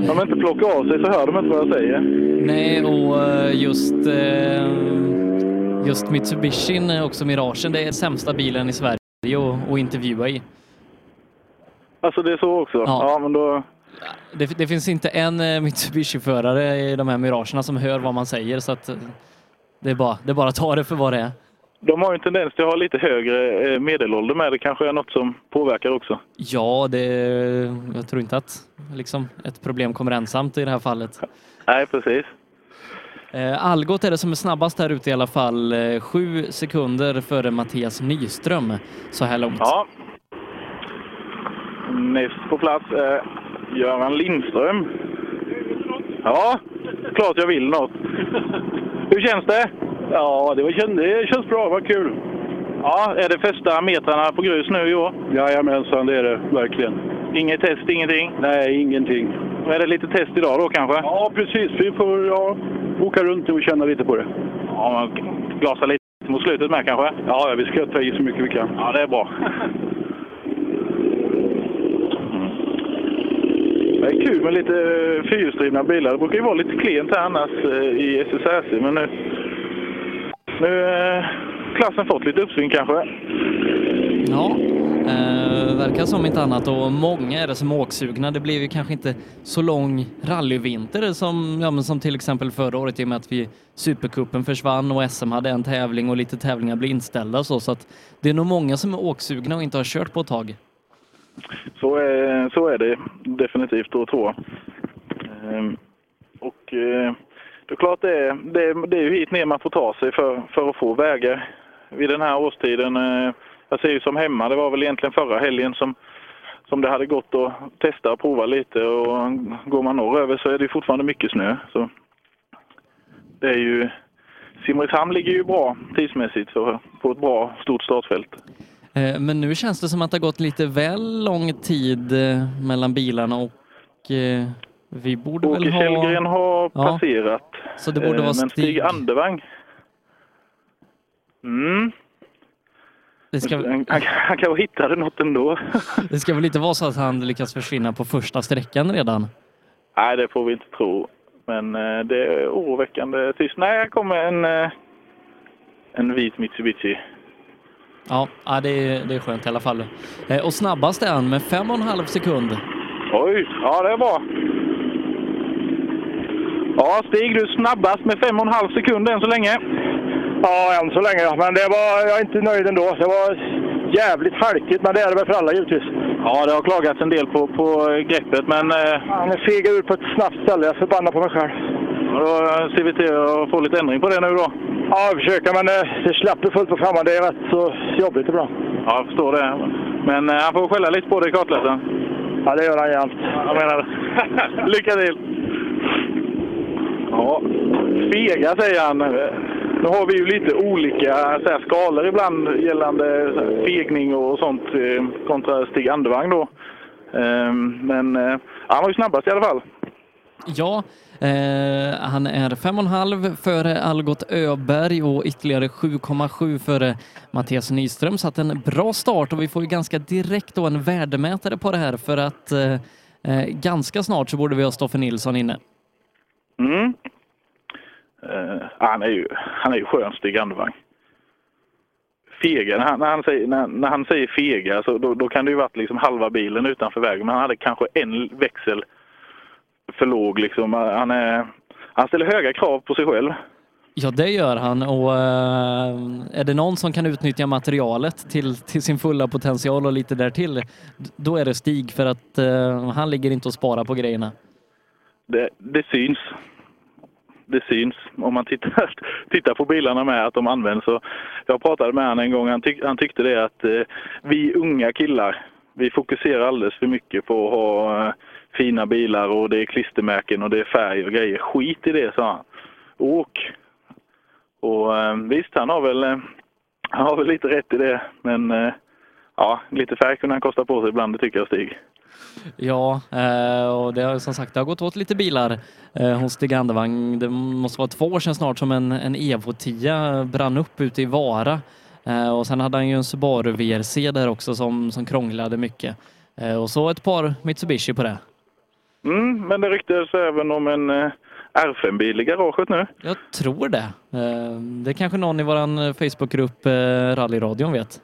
de inte plockar av sig så hör de inte vad jag säger. Nej, och eh, just, eh, just Mitsubishin, eh, också Miragen, det är sämsta bilen i Sverige att, att intervjua i. Alltså det är så också? Ja, men då... Det, det finns inte en eh, Mitsubishi-förare i de här Miragerna som hör vad man säger så att det är bara, det är bara att ta det för vad det är. De har ju en tendens till att ha lite högre eh, medelålder med. Det kanske är något som påverkar också. Ja, det, jag tror inte att liksom, ett problem kommer ensamt i det här fallet. Nej, precis. Eh, Algot är det som är snabbast här ute i alla fall. Eh, sju sekunder före Mattias Nyström så här långt. Ja. Näst på plats är Göran Lindström. Ja, klart jag vill något. Hur känns det? Ja, det, var, det känns bra. Vad kul. Ja, är det första metrarna på grus nu i år? Jajamensan, det är det verkligen. Inget test, ingenting? Nej, ingenting. Är det lite test idag då kanske? Ja, precis. Vi får ja, åka runt och känna lite på det. Ja, man glasar lite mot slutet med kanske? Ja, vi ska ta i så mycket vi kan. Ja, det är bra. Det är kul med lite eh, fyrhjulsdrivna bilar. Det brukar ju vara lite klent här annars eh, i SSRC, men nu, nu har klassen fått lite uppsving kanske. Ja, eh, verkar som inte annat och många är det som är åksugna. Det blev ju kanske inte så lång rallyvinter som, ja, men som till exempel förra året i och med att vi Supercupen försvann och SM hade en tävling och lite tävlingar blev inställda så. Så att det är nog många som är åksugna och inte har kört på ett tag. Så är, så är det definitivt då tror jag. Ehm, Och eh, det är klart det är, det, är, det är ju hit ner man får ta sig för, för att få vägar vid den här årstiden. Eh, jag ser ju som hemma, det var väl egentligen förra helgen som, som det hade gått att testa och prova lite och går man norröver så är det fortfarande mycket snö. Så det är ju, Simrishamn ligger ju bra tidsmässigt så på ett bra stort startfält. Eh, men nu känns det som att det har gått lite väl lång tid eh, mellan bilarna och vi borde Åke väl ha... Källgren har Ja. passerat. Så det borde Eh, vara Men Stig Stig. Andevang. Mm. Det ska, Han, han, han kanske hittade något ändå. <laughs> det ska väl inte vara så att han lyckas försvinna på första sträckan redan? Nej, det får vi inte tro. Men eh, det är oroväckande tyst. Nej, här kommer en, eh, en vit Mitsubishi. Ja, det, är, det är skönt i alla fall. Och snabbast är han med fem och en halv sekund. Oj, ja det är bra. Ja, Stig, du är snabbast med fem och en halv sekund än så länge. Ja, än så länge. ja. Men det var, jag är inte nöjd ändå. Det var jävligt halkigt, men det är det väl för alla givetvis. Ja, det har klagats en del på, på greppet, men... Eh, Han fegar ur på ett snabbt ställe. Jag är förbannad på mig själv. då ser vi till att få lite ändring på det nu då. Ja, jag försöker, men eh, det släpper fullt på framman. Det är rätt så jobbigt ibland. Ja, jag förstår det. Men eh, han får skälla lite på dig i kartläsaren. Ja, det gör han jämt. Jag menar. <laughs> Lycka till! Ja, fega säger han. Nu har vi ju lite olika så här, skalor ibland gällande så här, fegning och sånt eh, kontra Stig Andevang då. Ehm, men eh, han var ju snabbast i alla fall. Ja, eh, han är fem och en halv före Algot Öberg och ytterligare 7,7 före Mattias Nyström. Så att en bra start och vi får ju ganska direkt då en värdemätare på det här för att eh, eh ganska snart så borde vi ha Stoffe Nilsson inne. Mm. Eh, han, är ju, han är ju skön, Stig Andevang. Fega, när han, när han, säger, när, när han säger fega så då, då kan det ju varit liksom halva bilen utanför vägen. Men han hade kanske en växel för låg. Liksom. Han, är, han ställer höga krav på sig själv. Ja, det gör han och eh, är det någon som kan utnyttja materialet till, till sin fulla potential och lite därtill, då är det Stig för att eh, han ligger inte och sparar på grejerna. Det, det syns det syns om man tittar, <laughs> tittar på bilarna med att de används. Så jag pratade med honom en gång, han, tyck, han tyckte det att eh, vi unga killar, vi fokuserar alldeles för mycket på att ha eh, fina bilar och det är klistermärken och det är färg och grejer. Skit i det, sa han. Åk! Och eh, visst, han har väl, eh, han har väl lite rätt i det, men eh, ja, lite färg kunde han kosta på sig ibland, det tycker jag Stig. Ja, eh, och det har som sagt det har gått åt lite bilar eh, hos Stig Andevang. Det måste vara två år sedan snart som en, en Evo 10 brann upp ute i Vara. Eh, och sen hade han ju en Subaru VRC där också som, som krånglade mycket. Och så ett par Mitsubishi på det. Mm, men det ryktades även om en eh, R5-bil i garaget nu. Jag tror det. Det är kanske någon i våran Facebookgrupp Rallyradion vet.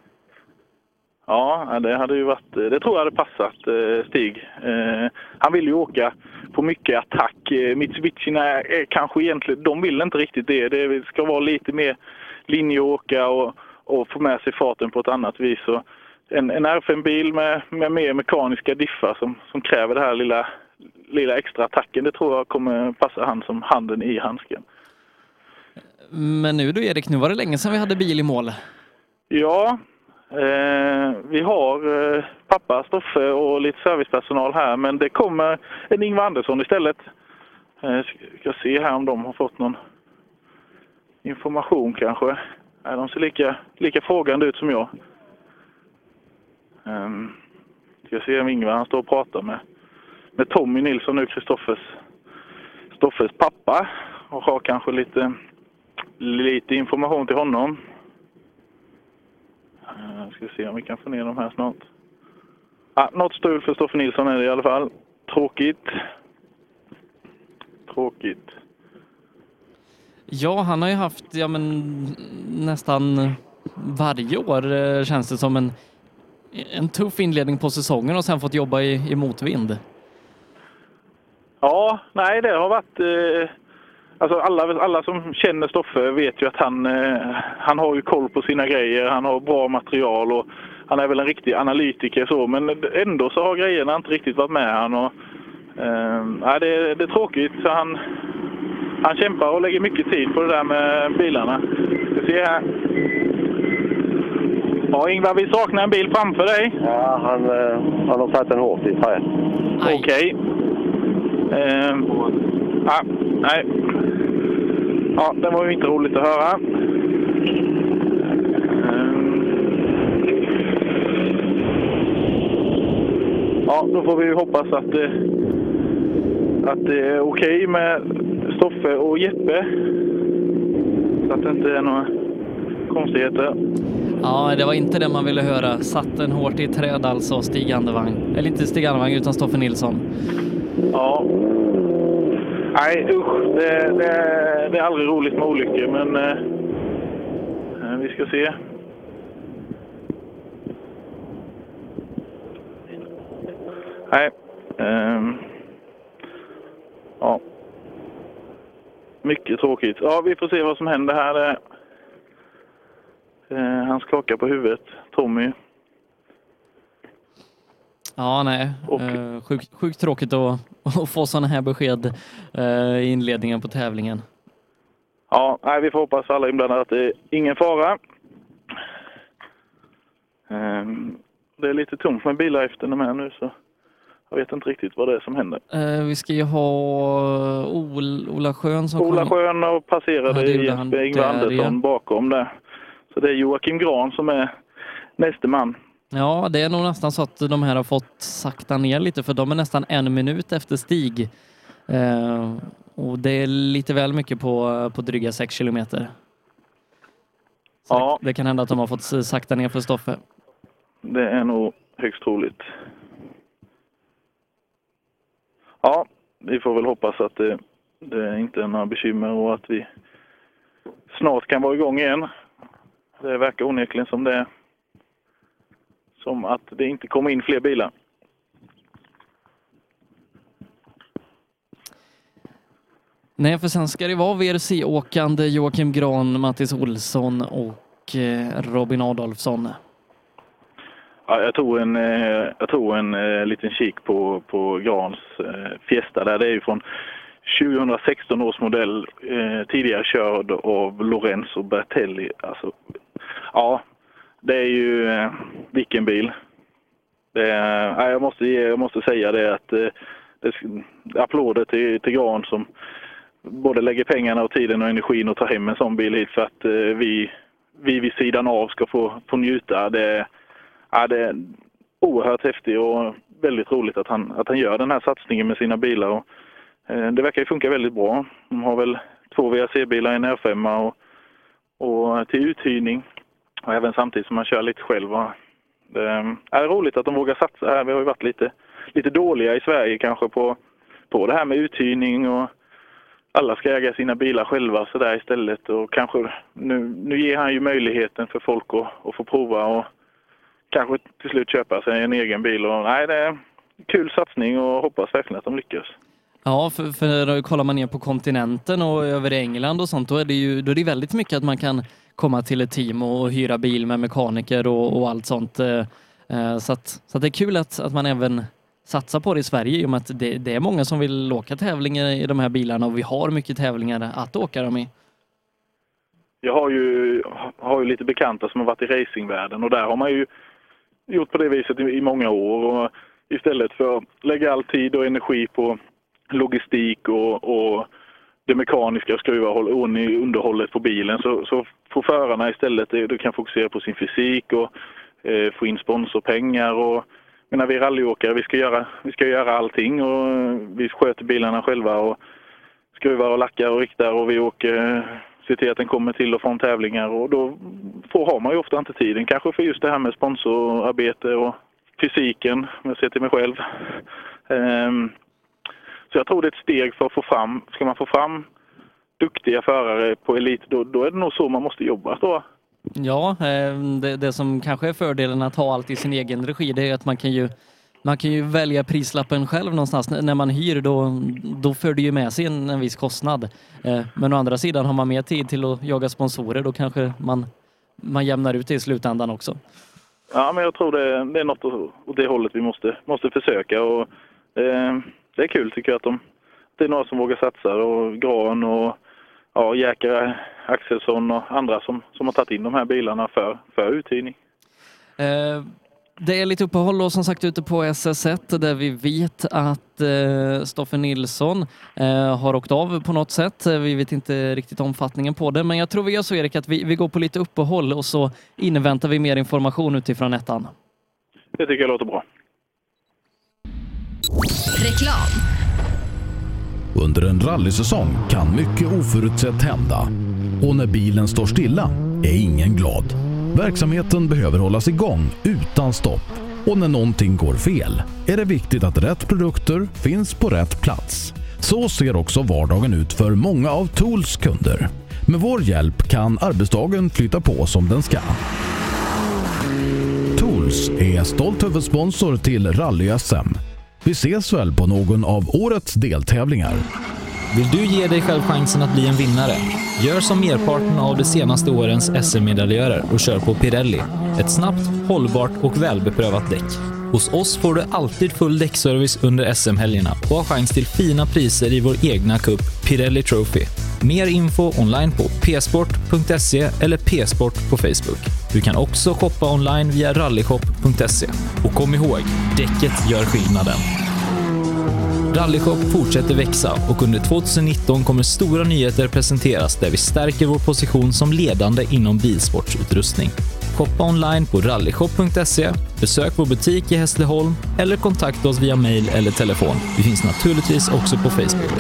Ja, det hade ju varit, det tror jag hade passat eh, Stig. Eh, han vill ju åka på mycket attack. Eh, Mitsubishierna är kanske egentligen, de vill inte riktigt det. Det ska vara lite mer linjeåka och, och få med sig farten på ett annat vis. Så en, en R5-bil med, med mer mekaniska diffar som, som kräver det här lilla, lilla extra attacken, det tror jag kommer passa han som handen i handsken. Men nu då Erik, nu var det länge sedan vi hade bil i mål. Ja, Eh, vi har eh, pappa Stoffe och lite servicepersonal här men det kommer en Ingvar Andersson istället. Eh, ska se här om de har fått någon information kanske. Nej, de ser lika, lika frågande ut som jag. Eh, ska se om Ingvar han står och pratar med, med Tommy Nilsson nu, Kristoffers Stoffes pappa och har kanske lite, lite information till honom. Uh, ska se om vi kan få ner dem här snart. Ah, något strul för Stoffe Nilsson är det i alla fall. Tråkigt. Tråkigt. Ja, han har ju haft ja, men, nästan varje år eh, känns det som en, en tuff inledning på säsongen och sen fått jobba i, i motvind. Ja, nej det har varit... Eh, alltså alla, alla som känner Stoffe vet ju att han, eh, han har ju koll på sina grejer. Han har bra material och han är väl en riktig analytiker så. Men ändå så har grejerna inte riktigt varit med han. Och, eh, det, det är tråkigt. Så han, han kämpar och lägger mycket tid på det där med bilarna. Vi ser här. Ja, Ingvar, vi saknar en bil framför dig. Ja, han, eh, han har satt den hårt i träet. Okej. Eh, ja, nej. Ja, det var ju inte roligt att höra. Ja, då får vi ju hoppas att det, att det är okej med Stoffe och Jeppe. Så att det inte är några konstigheter. Ja, det var inte det man ville höra. Satt den hårt i träd alltså, Stig Andevang. Eller inte Stig Andevang, utan Stoffe Nilsson. Ja. Nej, usch. Det, det, det är aldrig roligt med olyckor, men eh, eh, vi ska se. Nej. ehm, ja. Mycket tråkigt. Ja, vi får se vad som händer här. Eh, eh han skakar på huvudet, Tommy. Ja, nej. Eh, sjukt, sjukt tråkigt att, <laughs> att få sådana här besked eh, i inledningen på tävlingen. Ja, nej, vi får hoppas alla inblandade att det är ingen fara. Ehm, det är lite tomt med bilar efter de här nu så jag vet inte riktigt vad det är som händer. Eh, vi ska ju ha Ol Ola Schön som Ola Schön och passerade Ingvar Andersson bakom där. Så det är Joakim Gran som är näste man. Ja, det är nog nästan så att de här har fått sakta ner lite för de är nästan en minut efter Stig. Eh, och det är lite väl mycket på, på dryga sex kilometer. Så Ja. det, kan hända att de har fått sakta ner för Stoffe. Det är nog högst troligt. Ja, vi får väl hoppas att det, det inte är några bekymmer och att vi snart kan vara igång igen. Det verkar onekligen som det är. Som att det inte kommer in fler bilar. Nej, för sen ska det vara VRC-åkande Joakim Gran, Mattis Olsson och eh, Robin Adolfsson. Ja, jag tog en, eh, jag tog en eh, liten kik på, på Grans Fiesta där. Det är ju från 2016 års modell, tidigare körd av Lorenzo Bertelli. Alltså, ja, det är ju eh, vilken bil. Det är, jag, måste ge, jag måste säga det att eh, det, applåder till, till Gran som både lägger pengarna och tiden och energin och tar hem en sån bil hit för att eh, vi, vi vid sidan av ska få, få njuta. Det, ja, det är oerhört häftigt och väldigt roligt att han, att han gör den här satsningen med sina bilar. Och, eh, det verkar ju funka väldigt bra. De har väl två VRC-bilar en R5 och, och till uthyrning. Och även samtidigt som man kör lite själv. Och det är roligt att de vågar satsa här. Vi har ju varit lite, lite dåliga i Sverige kanske på, på det här med uthyrning och alla ska äga sina bilar själva så där istället. Och kanske, nu, nu ger han ju möjligheten för folk att, att få prova och kanske till slut köpa sig en egen bil. Och, nej, det är en kul satsning och hoppas verkligen att de lyckas. Ja, för, för kollar man ner på kontinenten och över England och sånt, då är det ju då är det väldigt mycket att man kan komma till ett team och hyra bil med mekaniker och, och allt sånt. Eh, eh, så, att, så att det är kul att, att man även satsar på det i Sverige i och med att det, det är många som vill åka tävlingar i de här bilarna och vi har mycket tävlingar att åka dem i. Jag har ju, har ju lite bekanta som har varit i racingvärlden och där har man ju gjort på det viset i, i många år. Och istället för att lägga all tid och energi på logistik och, och det mekaniska skruva och underhållet på bilen så, så får förarna istället eh, du kan fokusera på sin fysik och eh, få in sponsorpengar. Och, menar, vi är rallyåkare, vi ska, göra, vi ska göra allting och eh, vi sköter bilarna själva och skruvar och lackar och riktar och vi åker eh, ser till att den kommer till och från tävlingar och då får, har man ju ofta inte tiden kanske för just det här med sponsorarbete och fysiken, om jag ser till mig själv. Um, så jag tror det är ett steg för att få fram, ska man få fram duktiga förare på elit, då, då är det nog så man måste jobba. Då. Ja, ehm, det, det som kanske är fördelen att ha allt i sin egen regi, det är att man kan ju man kan ju välja prislappen själv någonstans. När man hyr då, då för det ju med sig en, en viss kostnad. Eh, men å andra sidan har man mer tid till att jaga sponsorer då kanske man, man jämnar ut det i slutändan också. Ja, men jag tror det, det är något åt det hållet vi måste, måste försöka. Och, eh, det är kul tycker jag att de, det är några som vågar satsa och Gran och ja, Jäkare Axelsson och andra som, som har tagit in de här bilarna för, för uthyrning. Eh, det är lite uppehåll och som sagt ute på SS1 där vi vet att eh, Stoffe Nilsson eh, har åkt av på något sätt. Vi vet inte riktigt omfattningen på det, men jag tror vi gör så Erik att vi, vi går på lite uppehåll och så inväntar vi mer information utifrån ettan. Det tycker jag låter bra. Reklam. Under en rallysäsong kan mycket oförutsett hända och när bilen står stilla är ingen glad. Verksamheten behöver hållas igång utan stopp och när någonting går fel är det viktigt att rätt produkter finns på rätt plats. Så ser också vardagen ut för många av Tools kunder. Med vår hjälp kan arbetsdagen flytta på som den ska. Tools är stolt huvudsponsor till Rally-SM. Vi ses väl på någon av årets deltävlingar. Vill du ge dig själv chansen att bli en vinnare? Gör som merparten av de senaste årens SM-medaljörer och kör på Pirelli. Ett snabbt, hållbart och välbeprövat däck. Hos oss får du alltid full däckservice under SM-helgerna och har chans till fina priser i vår egna cup Pirelli Trophy. Mer info online på psport.se eller psport på Facebook. Du kan också shoppa online via rallyshop.se. Och kom ihåg, däcket gör skillnaden. Rallyshop fortsätter växa och under 2019 kommer stora nyheter presenteras där vi stärker vår position som ledande inom bilsportsutrustning. Shoppa online på rallyshop.se, besök vår butik i Hässleholm eller kontakta oss via mail eller telefon. Vi finns naturligtvis också på Facebook.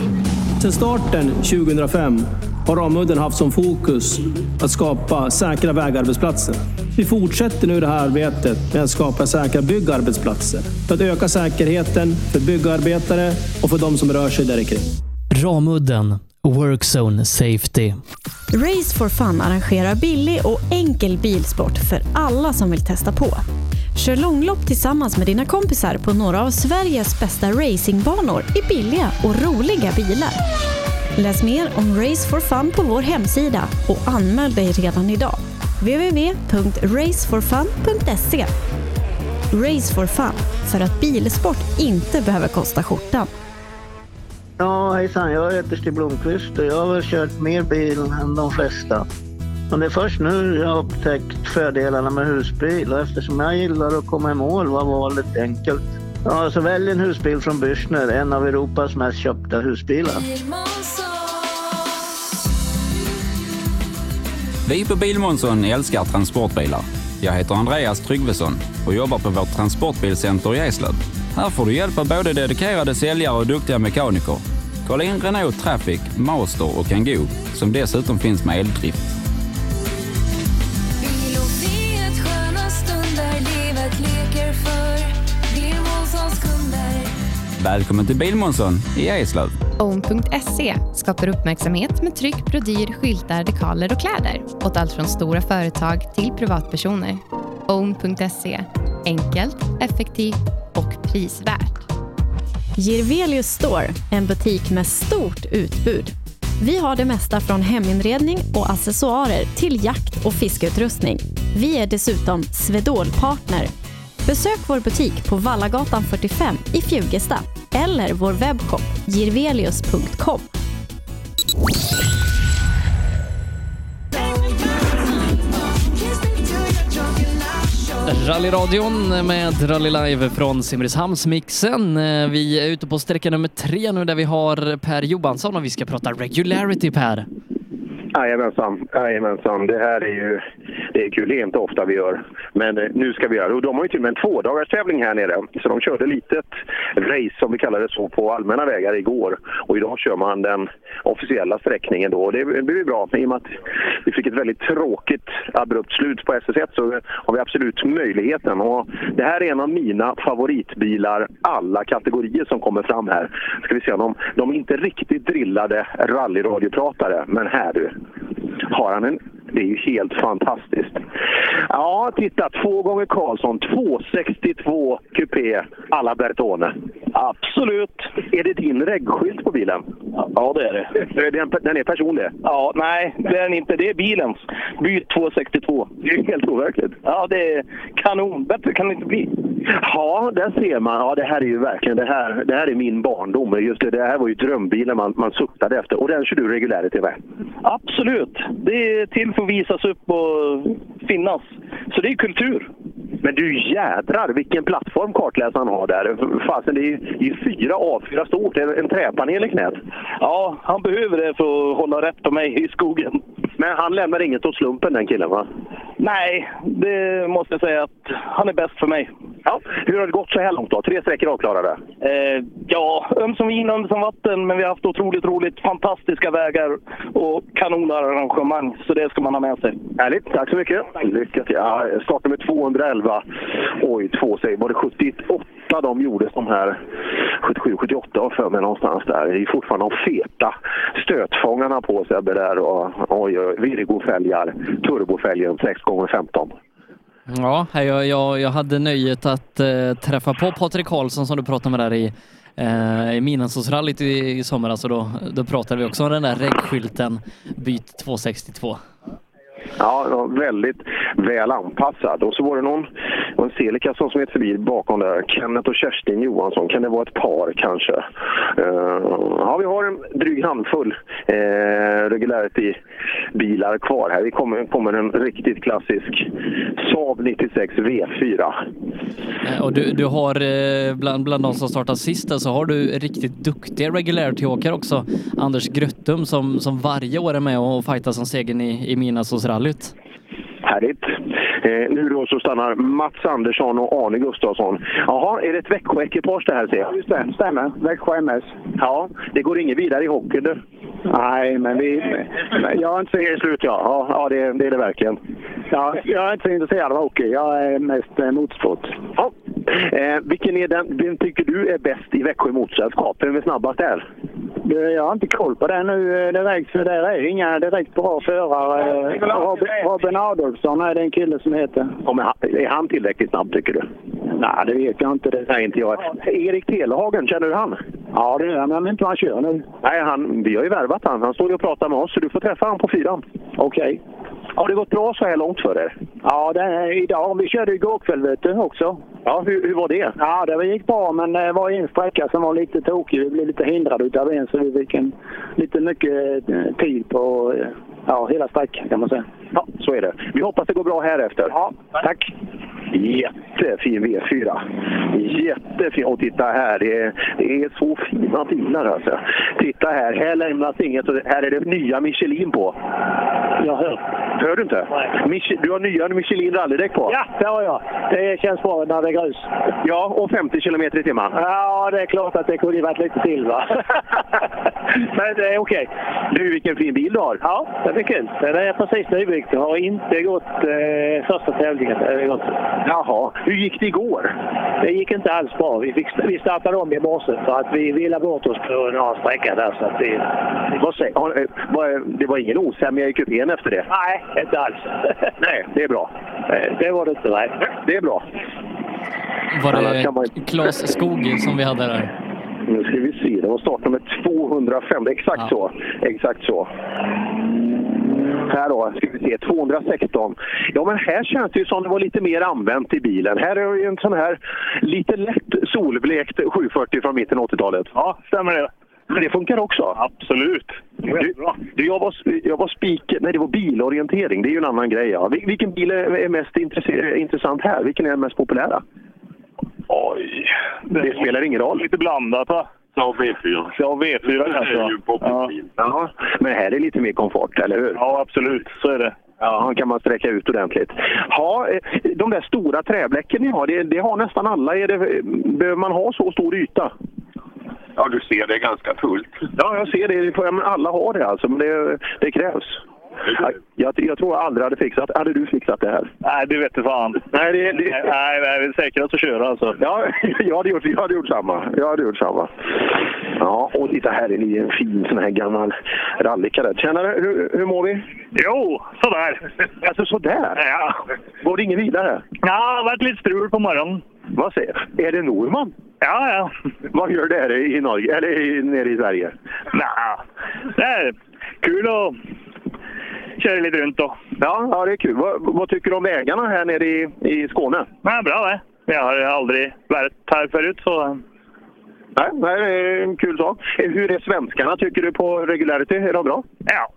Sedan starten 2005 har Ramudden haft som fokus att skapa säkra vägarbetsplatser. Vi fortsätter nu det här arbetet med att skapa säkra byggarbetsplatser för att öka säkerheten för byggarbetare och för de som rör sig där kring. Ramudden Workzone Safety. Race for Fun arrangerar billig och enkel bilsport för alla som vill testa på. Kör långlopp tillsammans med dina kompisar på några av Sveriges bästa racingbanor i billiga och roliga bilar. Läs mer om Race for Fun på vår hemsida och anmäl dig redan idag. www.raceforfun.se Race for Fun, för att bilsport inte behöver kosta skjortan. Ja, hejsan. Jag heter Stig Blomqvist och jag har väl kört mer bil än de flesta. Men det är först nu jag har upptäckt fördelarna med husbil och eftersom jag gillar att komma i mål var valet enkelt. Ja, så välj en husbil från Bürstner, en av Europas mest köpta husbilar. Vi på Bilmånsson älskar transportbilar. Jag heter Andreas Tryggvesson och jobbar på vårt transportbilcenter i Eslöv. Här får du hjälp av både dedikerade säljare och duktiga mekaniker. Kolla in Renault Traffic, Master och Kangoo som dessutom finns med eldrift. Välkommen till Bilmånsson i Eslöv. Own.se skapar uppmärksamhet med tryck, brodyr, skyltar, dekaler och kläder åt allt från stora företag till privatpersoner. Own.se enkelt, effektivt och prisvärt. Girvelius Store, en butik med stort utbud. Vi har det mesta från heminredning och accessoarer till jakt och fiskeutrustning. Vi är dessutom Swedol-partner. Besök vår butik på Vallagatan 45 i Fjugesta eller vår webbshop girvelius.com. Rallyradion med Rally Live från Simrishamnsmixen. Eh, vi är ute på sträcka nummer tre nu där vi har Per Johansson och vi ska prata regularity Per. Jajamensan, jajamensan. Det här är ju det är kul. Det är inte ofta vi gör. Men eh, nu ska vi göra det. Och de har ju till och med en tvådagars tävling här nere. Så de körde litet race, som vi kallar det så, på allmänna vägar igår. Och idag kör man den officiella sträckningen då. Och det blir ju bra. I och med att vi fick ett väldigt tråkigt abrupt slut på SS1 så eh, har vi absolut möjligheten. Och det här är en av mina favoritbilar, alla kategorier som kommer fram här. Ska vi se, de, de är inte riktigt drillade rallyradiopratare, men här du har han en det är ju helt fantastiskt. Ja, titta. Två gånger Karlsson. 262 kupé alla Bertone. Absolut. Är det din reggskylt på bilen? Ja, det är det. <laughs> Den, den är personlig? Ja, nej, det är den inte. Det är bilens. Byt 262. Det är helt overkligt. Ja, det är kanon. Bättre kan det inte bli. Ja, där ser man. Ja, det här är ju verkligen det här, det här är min barndom. Just det, det här var ju drömbilen man, man suktade efter. Och den kör du regularity med? Absolut. Det är till för att visas upp och finnas. Så det är kultur. Men du jädrar vilken plattform kartläsaren har där. Fasen, det är ju fyra A4 stort. En, en träpanel i knät. Ja, han behöver det för att hålla rätt på mig i skogen. Men han lämnar inget åt slumpen den killen va? Nej, det måste jag säga att han är bäst för mig. Ja, hur har det gått så här långt då? Tre sträckor avklarade? Eh, ja, ömsom vin, ömsom vatten. Men vi har haft otroligt roligt. Fantastiska vägar och kanonarrangemang. Så det ska man ha med sig. Härligt, tack så mycket. Lycka till. Ja, startnummer 211. Oj, två säger Var det 78 de gjordes de här 77, 78 och för mig någonstans där. Det är fortfarande de feta stötfångarna på Sebbe där. Och, oj, oj, Virgo-fälgar, turbofälgen 6x15. Ja, jag, jag, jag hade nöjet att eh, träffa på Patrik Karlsson som du pratade med där i, eh, i Midnattssolsrallyt i, i somras och då, då pratade vi också om den där reggskylten Byt 262. Ja, väldigt väl anpassad. Och så var det någon, en Celica som smet förbi bakom där. Kenneth och Kerstin Johansson. Kan det vara ett par kanske? Uh, ja, vi har en dryg handfull uh, regularity-bilar kvar här. Vi kommer, kommer en riktigt klassisk Saab 96 V4. Eh, Och du, du har eh, bland, bland de som startar sist så har du riktigt duktiga regularity-åkare också. Anders Gröttum som, som varje år är med och fightas om segern i, i Midnattssolsrallyt. Härligt. Eh, nu då så stannar Mats Andersson och Arne Gustafsson. Jaha, är det ett Växjö-ekipage det här ser jag? Just det, stämmer. Växjö MS. Ja, det går inget vidare i hockey du? Nej, men vi... men Jag är inte så... Det är slut ja. Ja, ja det, det är det verkligen. Ja, jag är inte så intresserad av hockey. Jag är mest eh, motorsport. Ja. Eh, vilken, är den, vem tycker du är bäst i Växjö motorsällskap? Vem är snabbast där? Jag har inte koll på det nu direkt, för där är inga direkt bra förare. Robin, Robin Adolfsson är det en kille som heter. Ja, är han tillräckligt snabb tycker du? Nej, det vet jag inte. Det. Nej, inte jag. Erik Telehagen, känner du han? Ja, det gör jag, men inte vad han kör nu. Nej, han, vi har ju värvat han. Han står ju och pratar med oss, så du får träffa han på fyran. Okej. Har det gått bra så här långt för er? Ja, det är idag. Vi körde igår kväll vet du, också. Ja, hur, hur var det? Ja, det gick bra, men det var en sträcka som var lite tokig. Vi blev lite hindrade utav en, så vi fick en, lite mycket eh, tid på eh, ja, hela sträckan kan man säga. Ja, så är det. Vi hoppas det går bra här efter. Ja, tack. Jättefin V4. Jättefin. Och titta här, det är, det är så fina bilar alltså. Titta här, här lämnas inget. och Här är det nya Michelin på. Jag hör. Hör du inte? Mich- du har nya Michelin rallydäck på? Ja, det har jag. Det känns bra när det grus. Ja, och 50 km i timmen. Ja, det är klart att det kunde varit lite till va. <laughs> Men det är okej. Du, vilken fin bil du har. Ja, det är kul. Den är precis nybyggd. Jag har inte gått eh, första tävlingen. Gått. Jaha, hur gick det igår? Det gick inte alls bra. Vi, fick, vi startade om i morse för att vi ville bort oss på några sträckor där. Så att vi... Vad säger, eh, var, det var ingen osämja i kupén efter det? Nej, inte alls. Nej, det är bra. Det var det inte, nej. Det är bra. Var kan man- det Claes Skog som vi hade där? Nu ska vi se, det var startnummer 205. Exakt så. Exakt så. Här då, ska vi se, 216. Ja, men här känns det ju som det var lite mer använt i bilen. Här är ju en sån här lite lätt solblekt 740 från mitten av 80-talet. Ja, stämmer det. Men det funkar också? Absolut. Du, du, jag var, jag var speaker, nej det var bilorientering, det är ju en annan grej. Ja. Vil- Vilken bil är, mest intresse- intressant här? Vilken är den mest populära? Oj. Det spelar ingen roll. Lite blandat va? Ja, V4. Ja, V4 Det är va? ju poppis Ja, men här är lite mer komfort, eller hur? Ja, absolut. Så är det. Ja, kan man sträcka ut ordentligt. Ja, eh, de där stora träbläcken ni har, det, det har nästan alla. Är det, behöver man ha så stor yta? Ja, du ser det är ganska fullt. Ja, jag ser det. Ja, men alla har det alltså, men det, det krävs. Ja, Jag, jag tror jag aldrig hade fixat Hade du fixat det här? Nej, det vet du fan. Nej, det, det... Nej, nej, det är säkrast att köra alltså. Ja, <laughs> jag hade, gjort, jag hade gjort samma. Jag hade gjort samma. Ja, och titta här är ni en fin sån här gammal rallykadett. Tjenare, hur, hur mår vi? Jo, sådär. Alltså sådär? Ja. Går det inget vidare? Ja, det har varit lite strul på morgonen. Vad säger Är det Norman? Ja, ja. Vad gör det här i Norge, eller i, nere i Sverige? Nej, det är kul att köra lite runt då. Ja, ja det är kul. Vad, vad tycker du om vägarna här nere i, i Skåne? Ja, bra det. Jag har aldrig varit här förut så... Nej, nej, det är en kul sak. Hur är svenskarna tycker du på regularity? Är de bra? Ja,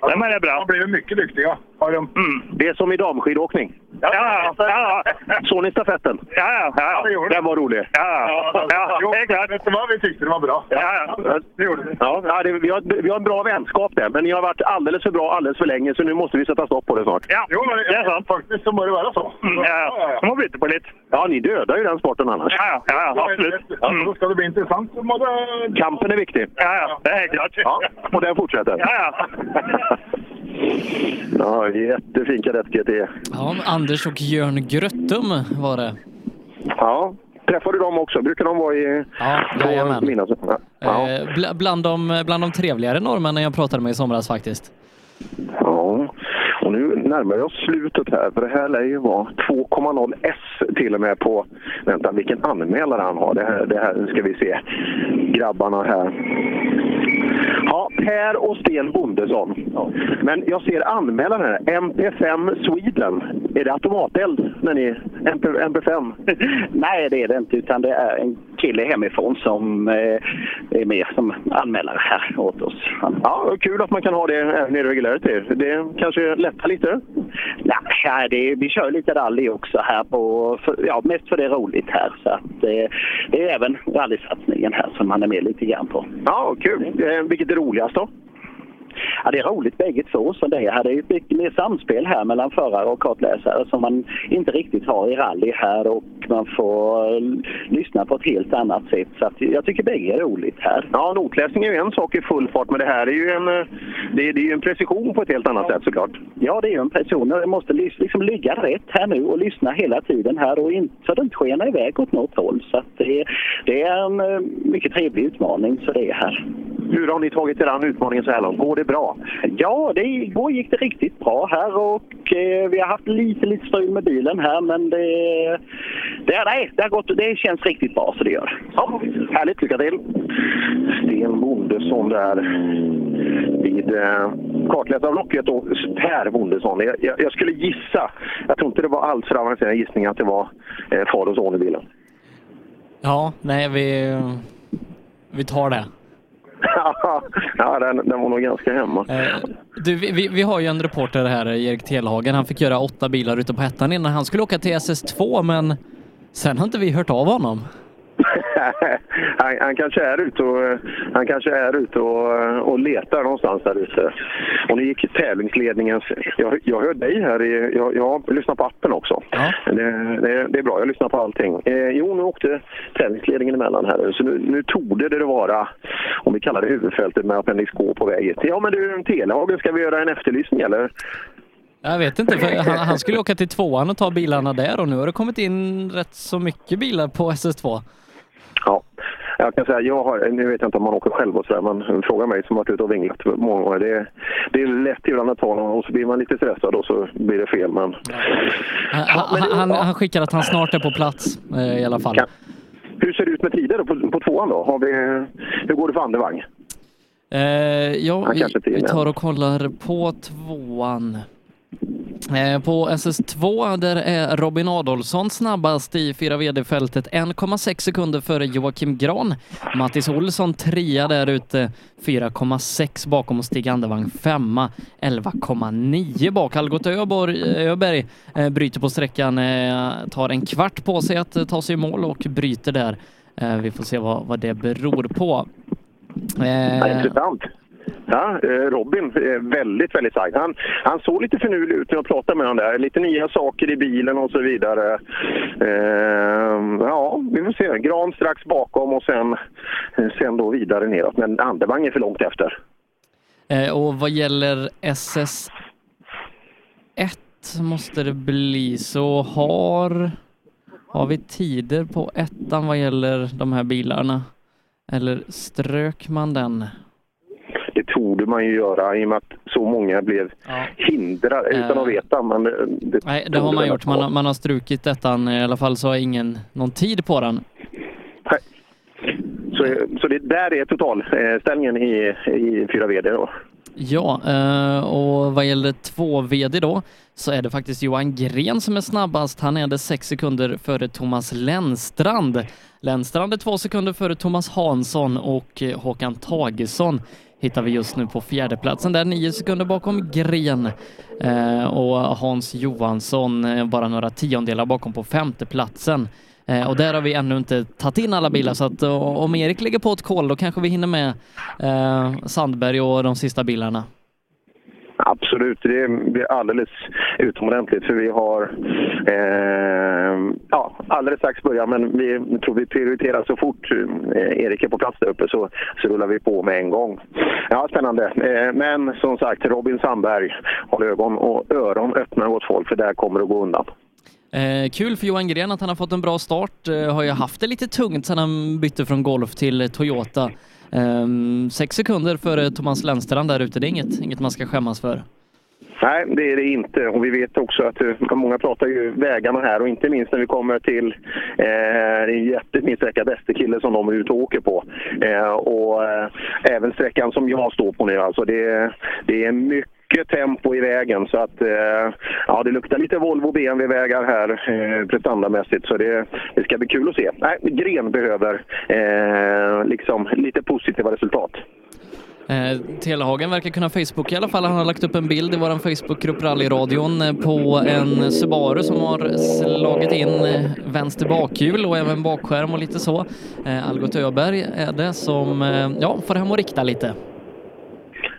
de är bra. De blir mycket duktiga. Har de. Mm. Det är som i damskidåkning. Ja, ja, ja. Såg ni stafetten? Ja, ja, ja. Den var rolig. Ja, ja. ja. Jo, klart. Vet du vad? Vi tyckte det var bra. Ja, ja. Det gjorde vi. Ja, ja, det, vi, har, vi har en bra vänskap där, men ni har varit alldeles för bra alldeles för länge, så nu måste vi sätta stopp på det snart. Ja, Jo, men det är sant. Faktiskt så må det vara så. Mm, ja, ja. De har på lite. Ja, ni dödar ju den sporten annars. Ja, ja, ja absolut. Mm. Då ska det bli intressant. Det... Kampen är viktig. Ja, ja, det är klart. Ja, och den fortsätter. Ja, ja. <laughs> ja, jättefin kadett GT. Ja, Anders och Jörn Gröttum var det. Ja, träffar du dem också? Brukar de vara i... Ja, jajamän. Mina, ja. Eh, bl- bland, de, bland de trevligare norrmännen jag pratade med i somras faktiskt. ja, och nu närmar jag oss slutet här, för det här lär ju vara 2,0 S till och med på... Vänta, vilken anmälare han har. Det här, det här ska vi se. Grabbarna här. Ja, Per och Sten Bondesson. Men jag ser anmälaren här. MP5 Sweden. Är det automateld när ni... MP, MP5? <laughs> Nej, det är det inte. Utan det är en kille hemifrån som eh, är med som anmälare här åt oss. Han, Ja, kul att man kan ha det även i regularity. Det kanske lättar lite? nej, det är, vi kör lite rally också här på, för, ja, mest för det är roligt här. Så att, eh, det är även rallysatsningen här som han är med lite grann på. Ja, kul. Eh, vilket är roligast då? Ja, det är roligt bägge två. Så det här det är ett mycket mer samspel här mellan förare och kartläsare som man inte riktigt har i rally här och man får eh, lyssna på ett helt annat sätt. Så jag tycker bägge är roligt här. Ja, notläsning är ju en sak i full fart, men det här är ju en, eh, det är, det är en precision på ett helt annat sätt såklart. Ja, det är ju en person. Det måste liksom ligga rätt här nu och lyssna hela tiden här och inte, så det inte skenar iväg åt något håll. Så det, det är en eh, mycket trevlig utmaning, så det är här. Hur har ni tagit er an utmaningen så här långt? Går det bra? Ja, det, igår gick det riktigt bra här och eh, vi har haft lite, lite strul med bilen här men det, det, nej, det, har gått, det känns riktigt bra så det gör. Ja, Härligt, lycka till! Sten Bondesson där vid eh, kartläsarlocket och Per Bondesson. Jag, jag, jag skulle gissa, jag tror inte det var alls för avancerad gissning att det var eh, far och son i bilen. Ja, nej vi, vi tar det. <laughs> ja, den, den var nog ganska hemma. Eh, du, vi, vi har ju en reporter här, Erik Telhagen. Han fick göra åtta bilar ute på Hettan innan han skulle åka till SS2, men sen har inte vi hört av honom. <laughs> han, han kanske är ute och, han kanske är ute och, och letar någonstans där ute. Och nu gick tävlingsledningens... Jag, jag hör dig här. I, jag, jag lyssnar på appen också. Ja. Det, det, det är bra, jag lyssnar på allting. Eh, jo, nu åkte tävlingsledningen emellan här. Så nu, nu torde det vara, om vi kallar det huvudfältet med Appendix K på väg hit. Ja, men du, Telehagen, ska vi göra en efterlysning eller? Jag vet inte, för han, han skulle åka till tvåan och ta bilarna där och nu har det kommit in rätt så mycket bilar på SS2. Ja, jag kan säga, jag har, nu vet jag inte om man åker själv och sådär, men fråga mig som varit ute och vinglat många gånger. Det, det är lätt ibland att ta någon och så blir man lite stressad och så blir det fel. Men... Han, han, han, han skickar att han snart är på plats eh, i alla fall. Kan. Hur ser det ut med tider då, på, på tvåan då? Har vi, hur går det för Andevang? Eh, ja, vi, vi tar och kollar på tvåan. Eh, på SS2 där är Robin Adolfsson snabbast i fyra VD-fältet, 1,6 sekunder före Joakim Gran. Mattis Olsson trea där ute, 4,6 bakom och Stig Andervang femma, 11,9 bak. Algot Öborg, Öberg eh, bryter på sträckan, eh, tar en kvart på sig att ta sig i mål och bryter där. Vi får se vad, vad det beror på. Ja, intressant. Ja, eh, Robin är väldigt, väldigt stark. Han, han såg lite finurlig ut när jag pratade med honom där. Lite nya saker i bilen och så vidare. Ehm, ja, vi får se. Gran strax bakom och sen, sen då vidare neråt. Men Andevang är för långt efter. Eh, Och vad gäller SS1 måste det bli så har, har vi tider på ettan vad gäller de här bilarna? Eller strök man den? Torde man ju göra i och med att så många blev hindrade utan att veta. Men det, Nej, det har man gjort. Man har, man har strukit ettan. I alla fall så har ingen någon tid på den. Så, så det där är totalställningen i, i 4 VD då. Ja, eh, och vad gäller två VD då så är det faktiskt Johan Gren som är snabbast. Han är det sex sekunder före Thomas Lennstrand. Lennstrand är två sekunder före Thomas Hansson och eh, Håkan Tagesson hittar vi just nu på fjärdeplatsen där, nio sekunder bakom Gren. Eh, och Hans Johansson eh, bara några tiondelar bakom på femteplatsen. Eh, och där har vi ännu inte tagit in alla bilar så att eh, om Erik lägger på ett koll då kanske vi hinner med eh, Sandberg och de sista bilarna. Absolut, det blir alldeles utomordentligt för vi har eh, ja, alldeles strax börja men vi tror vi prioriterar så fort eh, Erik är på plats där uppe så, så rullar vi på med en gång. Ja, spännande. Eh, men som sagt, Robin Sandberg, håll ögon och öron öppna åt folk för där kommer det att gå undan. Eh, kul för Johan Gren att han har fått en bra start. Eh, har ju haft det lite tungt sedan han bytte från Golf till Toyota. Um, sex sekunder före eh, Thomas Lennstrand där ute, det är inget, inget man ska skämmas för. Nej, det är det inte. Och vi vet också att eh, många pratar ju vägarna här och inte minst när vi kommer till eh, en jättefin sträcka Västerkille som de är ute och åker på. Eh, och eh, även sträckan som jag står på nu. Alltså det, det är mycket mycket tempo i vägen så att eh, ja, det luktar lite Volvo BMW-vägar här eh, prestandamässigt så det, det ska bli kul att se. Nej, Gren behöver eh, liksom lite positiva resultat. Eh, Telehagen verkar kunna Facebook i alla fall. Han har lagt upp en bild i vår Facebookgrupp Rallyradion eh, på en Subaru som har slagit in eh, vänster bakhjul och även bakskärm och lite så. Eh, Algot Öberg är det som eh, ja, får hem och rikta lite.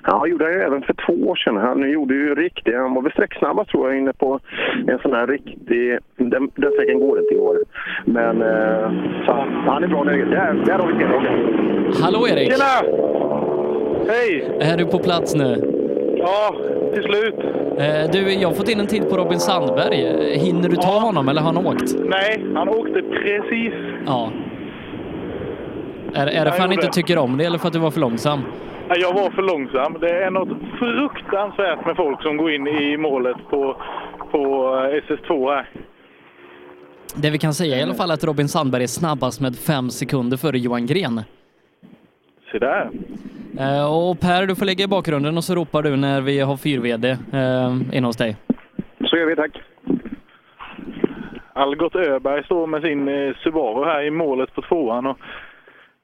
Ja, han gjorde det ju även för två år sedan. Han gjorde ju riktigt, han var väl sträcksnabbast tror jag inne på en sån här riktig, den, den sträckan går inte i år. Men eh, så, han är bra där, där, där har vi Telehagen. Hallå Erik! Tjena! Hej! Är du på plats nu? Ja, till slut. Eh, Du, jag har fått in en tid på Robin Sandberg. Hinner du ta honom eller har han åkt? Nej, han åkte precis. Ja. Är, är det för han gjorde inte tycker om det eller för att du var för långsam? Ja, Jag var för långsam. Det är något fruktansvärt med folk som går in i målet på, på eh, SS2 här. Det vi kan säga i alla fall är att Robin Sandberg är snabbast med fem sekunder före Johan Gren. Se där. Eh, Och Per, du får lägga i bakgrunden och så ropar du när vi har fyr-VD eh, inne hos dig. Så gör vi, tack. Algot Öberg står med sin Subaru här i målet på tvåan och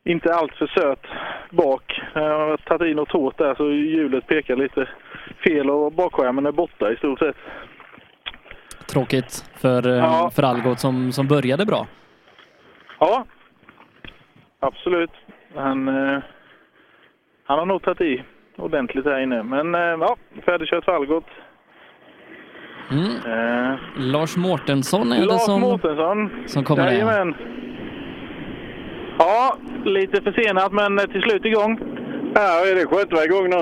inte allt för söt bak. Jag har tagit i något hårt där så hjulet pekar lite fel och bakskärmen är borta i stort sett. Tråkigt för, eh, Ja. för Algot som, som började bra. Ja, absolut. Han, eh, han har nog tagit i ordentligt här inne. Men eh, ja, färdigkört för Algot. Mm. Eh, Lars Mårtensson är det Lars som, Mårtensson. som kommer. Jajamän. Ja, lite försenat men till slut igång. Ja, är det skönt att vara igång nu?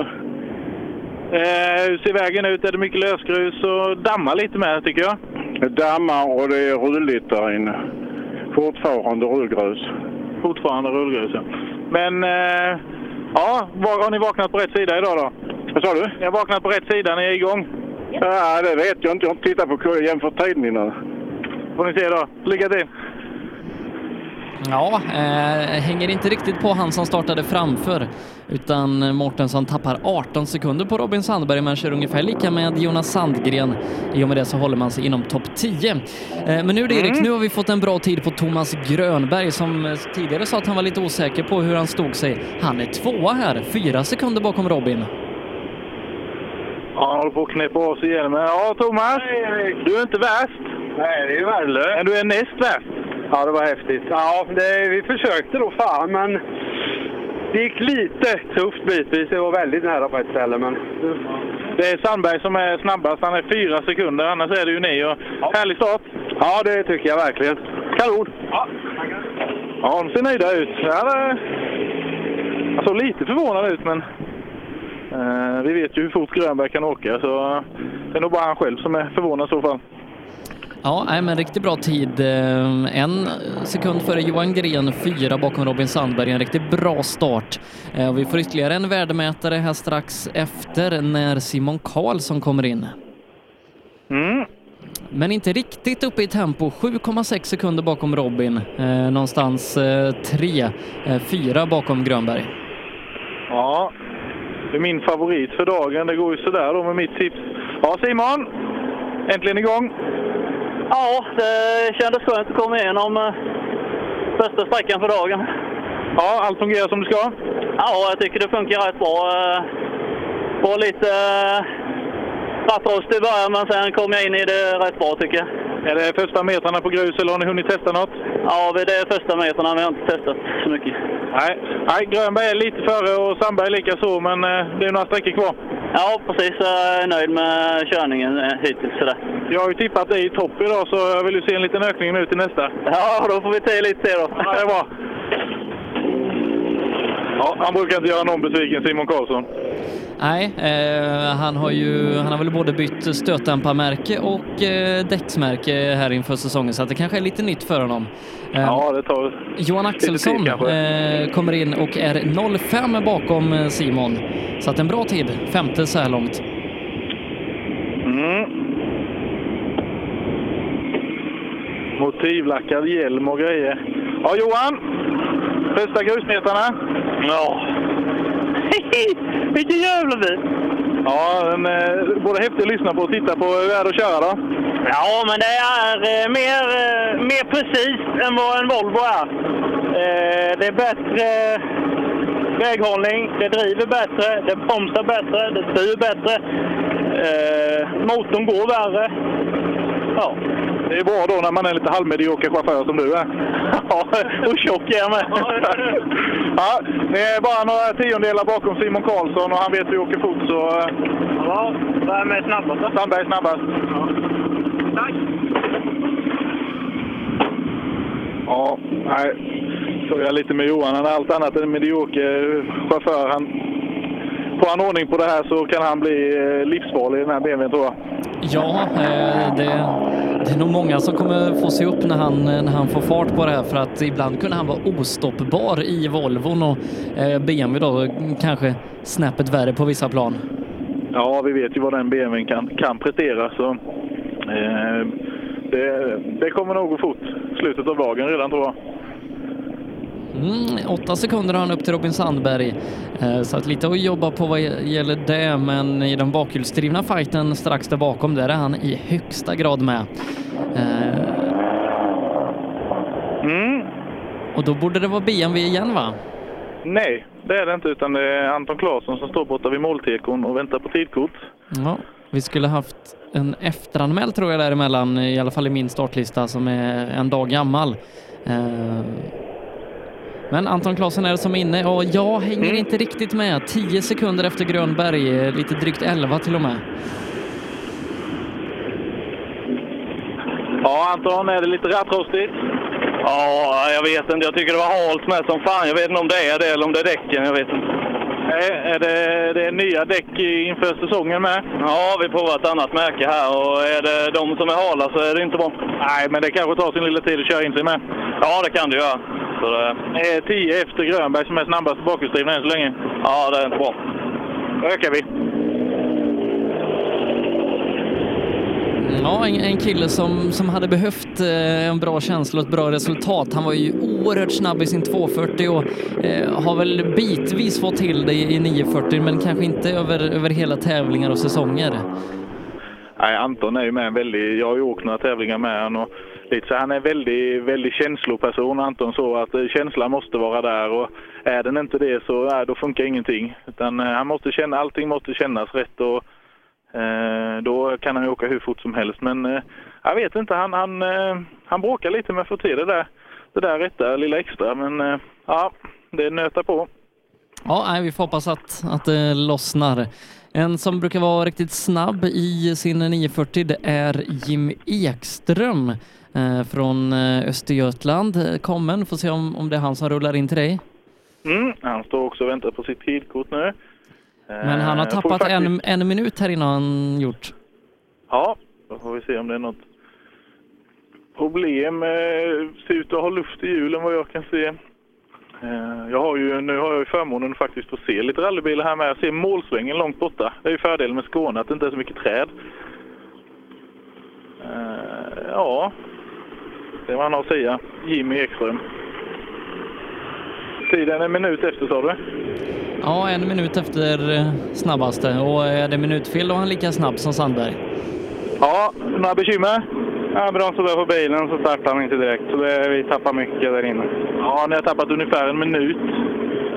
Eh, hur ser vägen ut? Är det mycket lösgrus och dammar lite med tycker jag? Det dammar och det är rulligt där inne. Fortfarande rullgrus. Fortfarande rullgrus ja. Men eh, ja, var, har ni vaknat på rätt sida idag då? Vad sa du? Ni har vaknat på rätt sida, ni är igång. Ja, det vet jag inte. Jag har inte tittat på jämfört tiden innan. Får ni se då. Lycka till! Ja, eh, hänger inte riktigt på han som startade framför, utan Mårtensson tappar 18 sekunder på Robin Sandberg, men kör ungefär lika med Jonas Sandgren. I och med det så håller man sig inom topp 10. Eh, men nu är det Erik, Mm. nu har vi fått en bra tid på Thomas Grönberg som eh, tidigare sa att han var lite osäker på hur han stod sig. Han är tvåa här, fyra sekunder bakom Robin. Ja, han håller på att knäppa av sig hjälmen. Ja, Thomas. Du är inte värst. Nej, det är värdelöst. Men du är näst värst. Ja, det var häftigt. Ja, det, vi försökte då fan, men det gick lite tufft bitvis. Det var väldigt nära på ett ställe, men... Det är Sandberg som är snabbast. Han är fyra sekunder, annars är det ju ni. Och Härlig start! Ja, det tycker jag verkligen. Kanon! Ja, ja de ser nöjda ut. Ja, det... Jag såg lite förvånad ut, men eh, vi vet ju hur fort Grönberg kan åka. Så det är nog bara han själv som är förvånad i så fall. Ja, nej, men riktigt bra tid. Eh, En sekund före Johan Gren, fyra bakom Robin Sandberg. En riktigt bra start. Eh, och Vi får ytterligare en värdemätare här strax efter när Simon Karlsson kommer in. Mm. Men inte riktigt uppe i tempo. 7,6 sekunder bakom Robin. Eh, någonstans eh, tre, eh, fyra bakom Grönberg. Ja, det är min favorit för dagen. Det går ju sådär då med mitt tips. Ja, Simon! Äntligen igång! Ja, det kändes skönt att komma igenom eh, första sträckan för dagen. Ja, allt fungerar som det ska? Ja, jag tycker det funkar rätt bra. Eh, Var lite eh, rattrost i början, men sen kom jag in i det rätt bra tycker jag. Är det första metrarna på grus eller har ni hunnit testa något? Ja, det är första metrarna. Vi har inte testat så mycket. Nej, Nej Grönberg är lite före och Sandberg lika så, men det är några sträckor kvar. Ja, precis. Jag är nöjd med körningen hittills. Sådär. Jag har ju tippat dig i topp idag, så jag vill ju se en liten ökning nu till nästa. Ja, då får vi ta i lite till då. Ja, det är bra. Ja, han brukar inte göra någon besviken, Simon Karlsson. Nej, eh, han har ju han har väl både bytt stötdämparmärke och eh, däcksmärke här inför säsongen så att det kanske är lite nytt för honom. Eh, Ja, det tar Johan tid Axelsson kanske. eh, kommer in och är 05 bakom eh, Simon. Så att en bra tid, femte så här långt. Mm. Motivlackad hjälm och grejer. Ja, Johan! Första grusmetrarna. Ja. <laughs> Vilken jävla bil! Ja, den är både häftig att lyssna på och titta på. Hur är det att köra då? Ja, men det är eh, mer, eh, mer precis än vad en Volvo är. Eh, det är bättre väghållning, det driver bättre, det bromsar bättre, det styr bättre. Eh, motorn går värre. Ja. Det är bra då när man är lite halvmedioker chaufför som du är. <laughs> Ja, och tjock är jag med. Ja, det är bara några tiondelar bakom Simon Karlsson och han vet hur vi åker fort så... eh, Ja, vem är snabbast? Sandberg är snabbast. Tack! Ja, nej. Så jag lite med Johan. Han är allt annat än en medioker chaufför. Han, får han ordning på det här så kan han bli eh, livsfarlig i den här BMWn tror jag. Ja, eh, det, det är nog många som kommer få se upp när han, när han får fart på det här för att ibland kunde han vara ostoppbar i Volvon och eh, BMW då kanske snäppet värre på vissa plan. Ja, vi vet ju vad den BMWn kan, kan prestera. Så, eh, det, det kommer nog gå fort. Slutet av dagen redan tror jag. Mm, åtta sekunder har han upp till Robin Sandberg. Eh, Så att lite att jobba på vad gäller det, men i den bakhjulsdrivna fighten strax där bakom, där är han i högsta grad med. Eh, Mm. Och då borde det vara BMW igen va? Nej, det är det inte, utan det är Anton Claesson som står borta vid måltekon och väntar på tidkort. Ja, vi skulle haft en efteranmäld tror jag däremellan, i alla fall i min startlista som är en dag gammal. Men Anton Claesson är det som är inne och jag hänger inte riktigt med. 10 sekunder efter Grönberg, eh, lite drygt 11 till och med. Ja, Anton, är det lite rattrostigt? Ja, jag vet inte. Jag tycker det var halt med som fan. Jag vet inte om det är det eller om det är däcken. Jag vet inte. Nej, är det, det är nya däck inför säsongen med? Ja, vi provar ett annat märke här och är det de som är hala så är det inte bra. Nej, men det kanske tar sin lilla tid att köra in sig med. Ja, det kan det göra. Så det... Eh, 10 efter Grönberg som är snabbast bakhjulsdrivna än så länge. Ja, det är inte bra. Då ökar vi. Ja, en, en kille som, som hade behövt eh, en bra känsla och ett bra resultat. Han var ju oerhört snabb i sin 240 och eh, har väl bitvis fått till det i, i 940 men kanske inte över, över hela tävlingar och säsonger. Nej, Anton är ju med en väldigt... Jag har ju åkt några tävlingar med honom och häftigt. så han är en väldigt, väldigt känsloperson Anton så att eh, känslan måste vara där och är den inte det så nej, då funkar ingenting. Utan eh, han måste känna, allting måste kännas rätt och eh, då kan han ju åka hur fort som helst. Men eh, jag vet inte, han, han, eh, han bråkar lite med att få till det där, det där rätta lilla extra men eh, ja, det nöter på. Ja, nej, vi får hoppas att, att det lossnar. En som brukar vara riktigt snabb i sin 940 det är Jim Ekström från eh, Östergötland. Eh, Kommen, får se om, om det är han som rullar in till dig. Mm, han står också och väntar på sitt tidkort nu. Men han har Eh, tappat faktiskt- en, en minut här innan gjort. Ja, då får vi se om det är något problem. Eh, ser ut att ha luft i hjulen vad jag kan se. Eh, jag har ju, nu har jag ju förmånen att faktiskt få se lite rallybilar här med. Jag ser målsvängen långt borta. Det är ju fördelen med Skåne, att det inte är så mycket träd. Eh, ja, det är vad han har att säga. Jimmy Ekström. Tiden en minut efter sa du? Ja, en minut efter eh, snabbaste och är det minutfel då är han lika snabb som Sandberg. Ja, några bekymmer? Ja, bromsade på bilen så startade han inte direkt. Så det, vi tappade mycket där inne. Ja, ni har tappat ungefär en minut.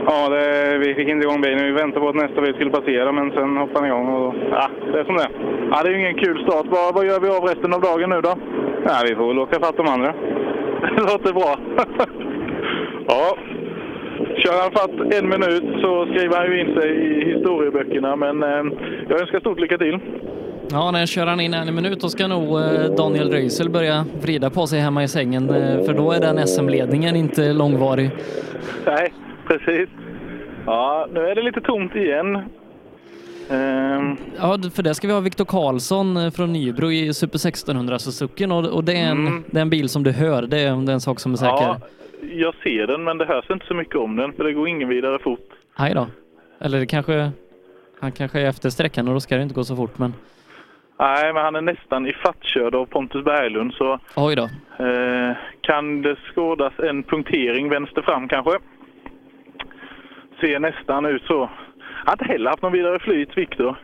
Ja, det, vi fick inte igång bilen. Vi väntade på att nästa bil skulle passera, men sen hoppade han igång. Och, ja, det är som det. Ja, det är ju ingen kul start. Vad, vad gör vi av resten av dagen nu då? Ja, vi får väl åka fatt de andra. <laughs> Det låter bra. <laughs> ja. Kör han fatt en minut så skriver han ju in sig i historieböckerna, men eh, jag önskar stort lycka till. Ja, när kör han in en minut då ska nog eh, Daniel Röisel börja vrida på sig hemma i sängen eh, för då är den SM-ledningen inte långvarig. Nej, precis. Ja, nu är det lite tomt igen. Ehm, Ja, för det ska vi ha Viktor Karlsson eh, från Nybro i Super 1600 Suzuki och, och det, är en, Mm. det är en bil som du hör, det är, det är en sak som är säker. ja, jag ser den, men det hörs inte så mycket om den, för det går ingen vidare fort. Aj då. Eller det kanske, han kanske är efter sträckan och då ska det inte gå så fort men Nej, men han är nästan ifattkörd av Pontus Berglund, så oj då. eh, kan det skådas en punktering vänster fram kanske. Ser nästan ut så. Han har inte heller haft någon vidare flyt, Viktor.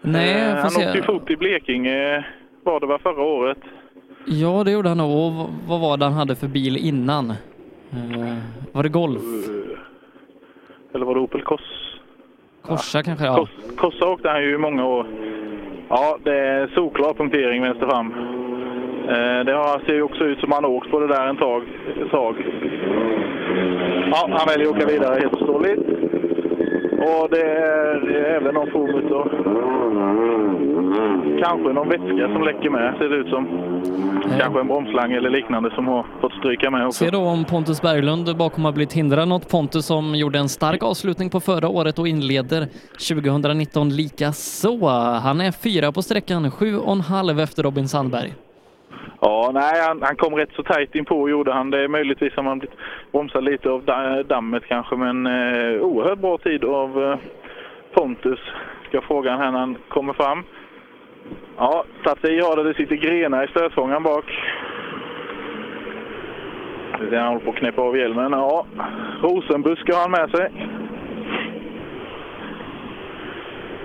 Nej, Eh, han åkte ju fort i Blekinge, var det var förra året. Ja, det gjorde han nog. Och vad var det han hade för bil innan? Eh, var det Golf? Eller var det Opel Kors? Korsa kanske? Ja. Kors, Korsa åkte han ju i många år. Ja, det är solklar punktering vänster fram. Eh, det har, ser ju också ut som han har åkt på det där en tag. Ett tag. Ja, han väljer att åka vidare helt förståeligt. Och det är även någon form utav... Kanske någon vätska som läcker med, ser det ut som. Kanske en bromslang eller liknande som har fått stryka med också. Se då om Pontus Berglund bakom har blivit hindrad något. Pontus som gjorde en stark avslutning på förra året och inleder 2019 lika så. Han är fyra på sträckan, sju och en halv efter Robin Sandberg. Ja, nej, han, han kom rätt så tajt in på gjorde han. Det är möjligtvis har man blivit bromsad lite av dammet kanske, men eh, oerhört bra tid av eh, Pontus. Ska fråga honom här när han kommer fram. Ja, satt sig i har det. Det sitter grenar i stötfångaren bak. Han håller på att knäppa av hjälmen. Ja, rosenbuske har han med sig.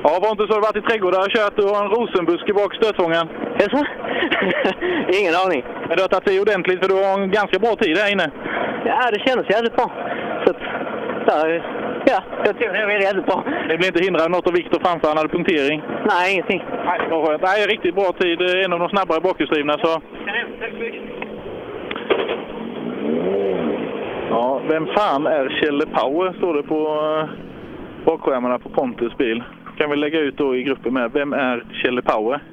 Ja, var inte så du varit i trädgårdar och kört och har en rosenbuske bak stötfångaren? Jaså? <laughs> Ingen aning. Men du har tagit i ordentligt för du har en ganska bra tid här inne. Ja, det kändes jävligt bra. Så att, där, ja, jag tror det blev jävligt bra. Det blir inte hindrad något av Viktor framför, han hade punktering. Nej, ingenting. Nej, vad skönt. Nej, riktigt bra tid. En av de snabbare bakhjulsdrivna. Så. Ja, vem fan är Kjelle Power? Står det på eh, bakskärmarna på Pontus bil. Kan vi lägga ut då i gruppen med. Vem är Kjelle Power?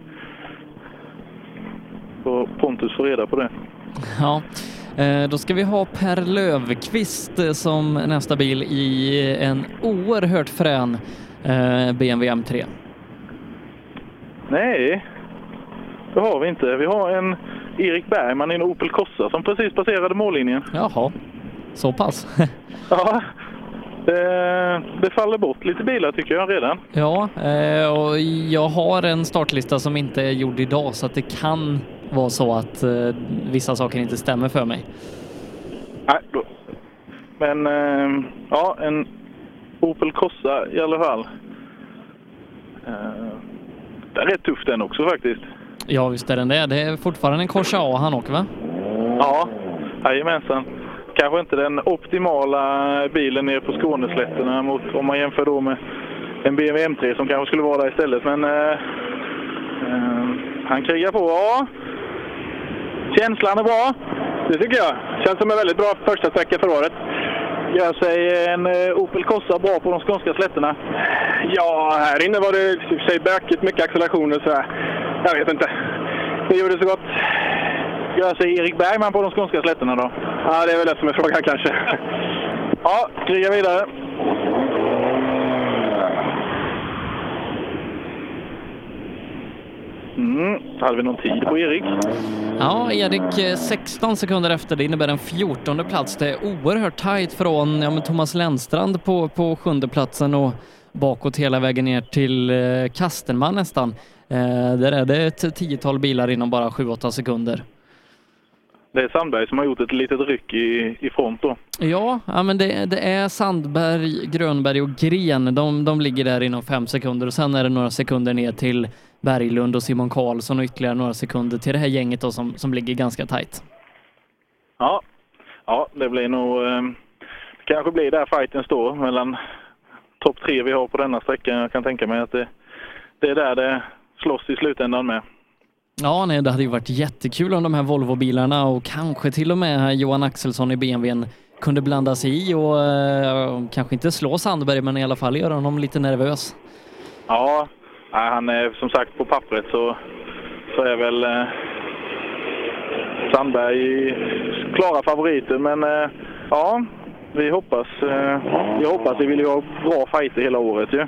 Så Pontus får reda på det. Ja, eh, då ska vi ha Per Lövqvist eh, som nästa bil i en oerhört frän eh, BMW M3. Nej, det har vi inte. Vi har en Erik Bergman i en Opel Corsa som precis passerade mållinjen. Jaha, så pass. <laughs> Ja, det, det faller bort lite bilar tycker jag redan. Ja, eh, och jag har en startlista som inte är gjord idag så att det kan vara så att eh, vissa saker inte stämmer för mig. Nej, då. Men eh, ja, en Opel Corsa i alla fall. Den är rätt tuff den också faktiskt. Ja, visst är den det. Det är fortfarande en Corsa A han åker va? Ja, jajamensan. Kanske inte den optimala bilen nere på Skåneslätterna mot, om man jämför då med en BMW M3 som kanske skulle vara där istället. Men eh, eh, han krigar på. Ja, känslan är bra. Det tycker jag. Känns som en väldigt bra första sträcka för året. Gör sig en eh, Opel Corsa bra på de skånska slätterna? Ja, här inne var det i och för sig bökigt, mycket accelerationer så här. Jag vet inte. Det gjorde så gott. Gör sig Erik Bergman på de skånska slätterna då? Ja, det är väl det som är frågan kanske. Ja, kriga vidare. Mm. Hade vi någon tid på Erik? Ja, Erik eh, 16 sekunder efter. Det innebär en 14 plats. Det är oerhört tajt från ja, men Thomas Lennstrand på, på sjunde platsen och bakåt hela vägen ner till eh, Kastenman nästan. Eh, där är det ett tiotal bilar inom bara 7-8 sekunder. Det är Sandberg som har gjort ett litet ryck i, i front då. Ja, ja men det, det är Sandberg, Grönberg och Gren. De, de ligger där inom fem sekunder och sen är det några sekunder ner till Berglund och Simon Karlsson och ytterligare några sekunder till det här gänget då som, som ligger ganska tajt. Ja, ja det blir nog... Eh, det kanske blir där fighten står mellan topp tre vi har på denna sträckan. Jag kan tänka mig att det, det är där det slåss i slutändan med. Ja, nej, det hade ju varit jättekul om de här Volvo-bilarna och kanske till och med Johan Axelsson i BMWn kunde blanda sig i och eh, kanske inte slå Sandberg, men i alla fall göra honom lite nervös. Ja, nej, han är som sagt på pappret så, så är väl eh, Sandberg klara favoriter. Men eh, ja, vi hoppas, eh, vi hoppas. Vi vill ju ha bra fighter hela året ju. Ja.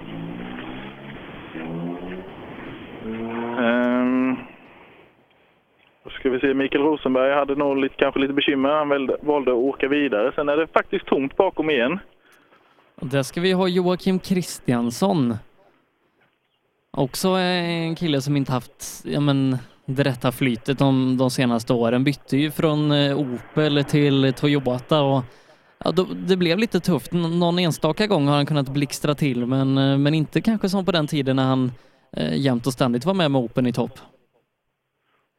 då ska vi se, Mikael Rosenberg hade nog lite, kanske lite bekymmer. Han valde, valde att åka vidare. Sen är det faktiskt tomt bakom igen. Och där ska vi ha Joakim Kristiansson. Också en kille som inte haft ja, men, det rätta flytet de, de senaste åren. Bytte ju från eh, Opel till Toyota och ja, då, det blev lite tufft. N någon enstaka gång har han kunnat blixtra till men, eh, men inte kanske som på den tiden när han eh, jämt och ständigt var med med Open i topp.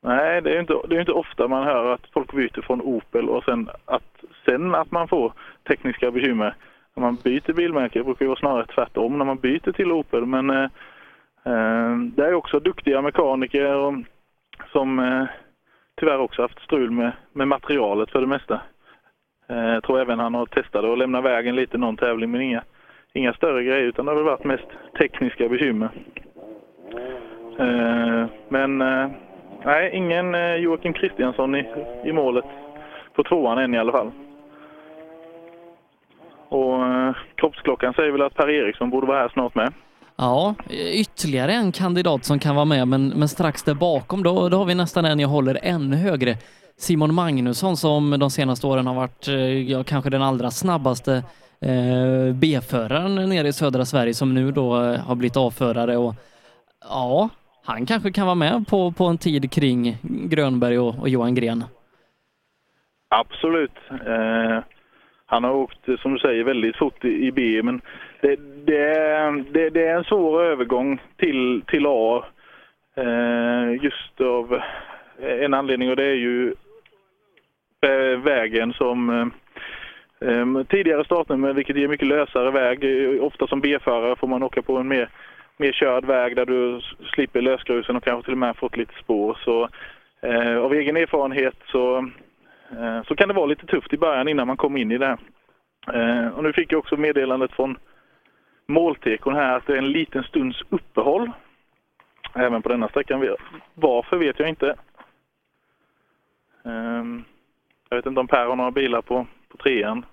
Nej, det är ju inte, det är inte ofta man hör att folk byter från Opel och sen att, sen att man får tekniska bekymmer. När man byter bilmärke det brukar ju vara snarare tvärtom när man byter till Opel. Men eh, eh, det är också duktiga mekaniker och, som eh, tyvärr också haft strul med, med materialet för det mesta. Eh, jag tror även han har testat att lämna vägen lite någon tävling men inga, inga större grejer utan det har väl varit mest tekniska bekymmer. Eh, men eh, nej, ingen eh, Joakim Kristiansson i, i målet på tvåan än i alla fall. Och eh, kroppsklockan säger väl att Per Eriksson borde vara här snart med. Ja, ytterligare en kandidat som kan vara med, men, men strax där bakom då, då har vi nästan en jag håller ännu högre. Simon Magnusson som de senaste åren har varit eh, ja, kanske den allra snabbaste eh, B-föraren nere i södra Sverige som nu då eh, har blivit avförare och ja, han kanske kan vara med på, på en tid kring Grönberg och, och Johan Gren. Absolut. Eh, han har åkt, som du säger, väldigt fort i, i B, men det, det, är, det, det är en svår övergång till, till A. Eh, just av en anledning och det är ju vägen som eh, eh, tidigare startnummer, vilket ger mycket lösare väg. Eh, ofta som B-förare får man åka på en mer, mer körd väg där du slipper lösgrusen och kanske till och med fått lite spår. Så eh, av egen erfarenhet så, eh, så kan det vara lite tufft i början innan man kommer in i det här. Eh, och nu fick jag också meddelandet från måltekon här att det är en liten stunds uppehåll även på denna sträckan. Varför vet jag inte. Ehm, jag vet inte om Per har några bilar på, på trean.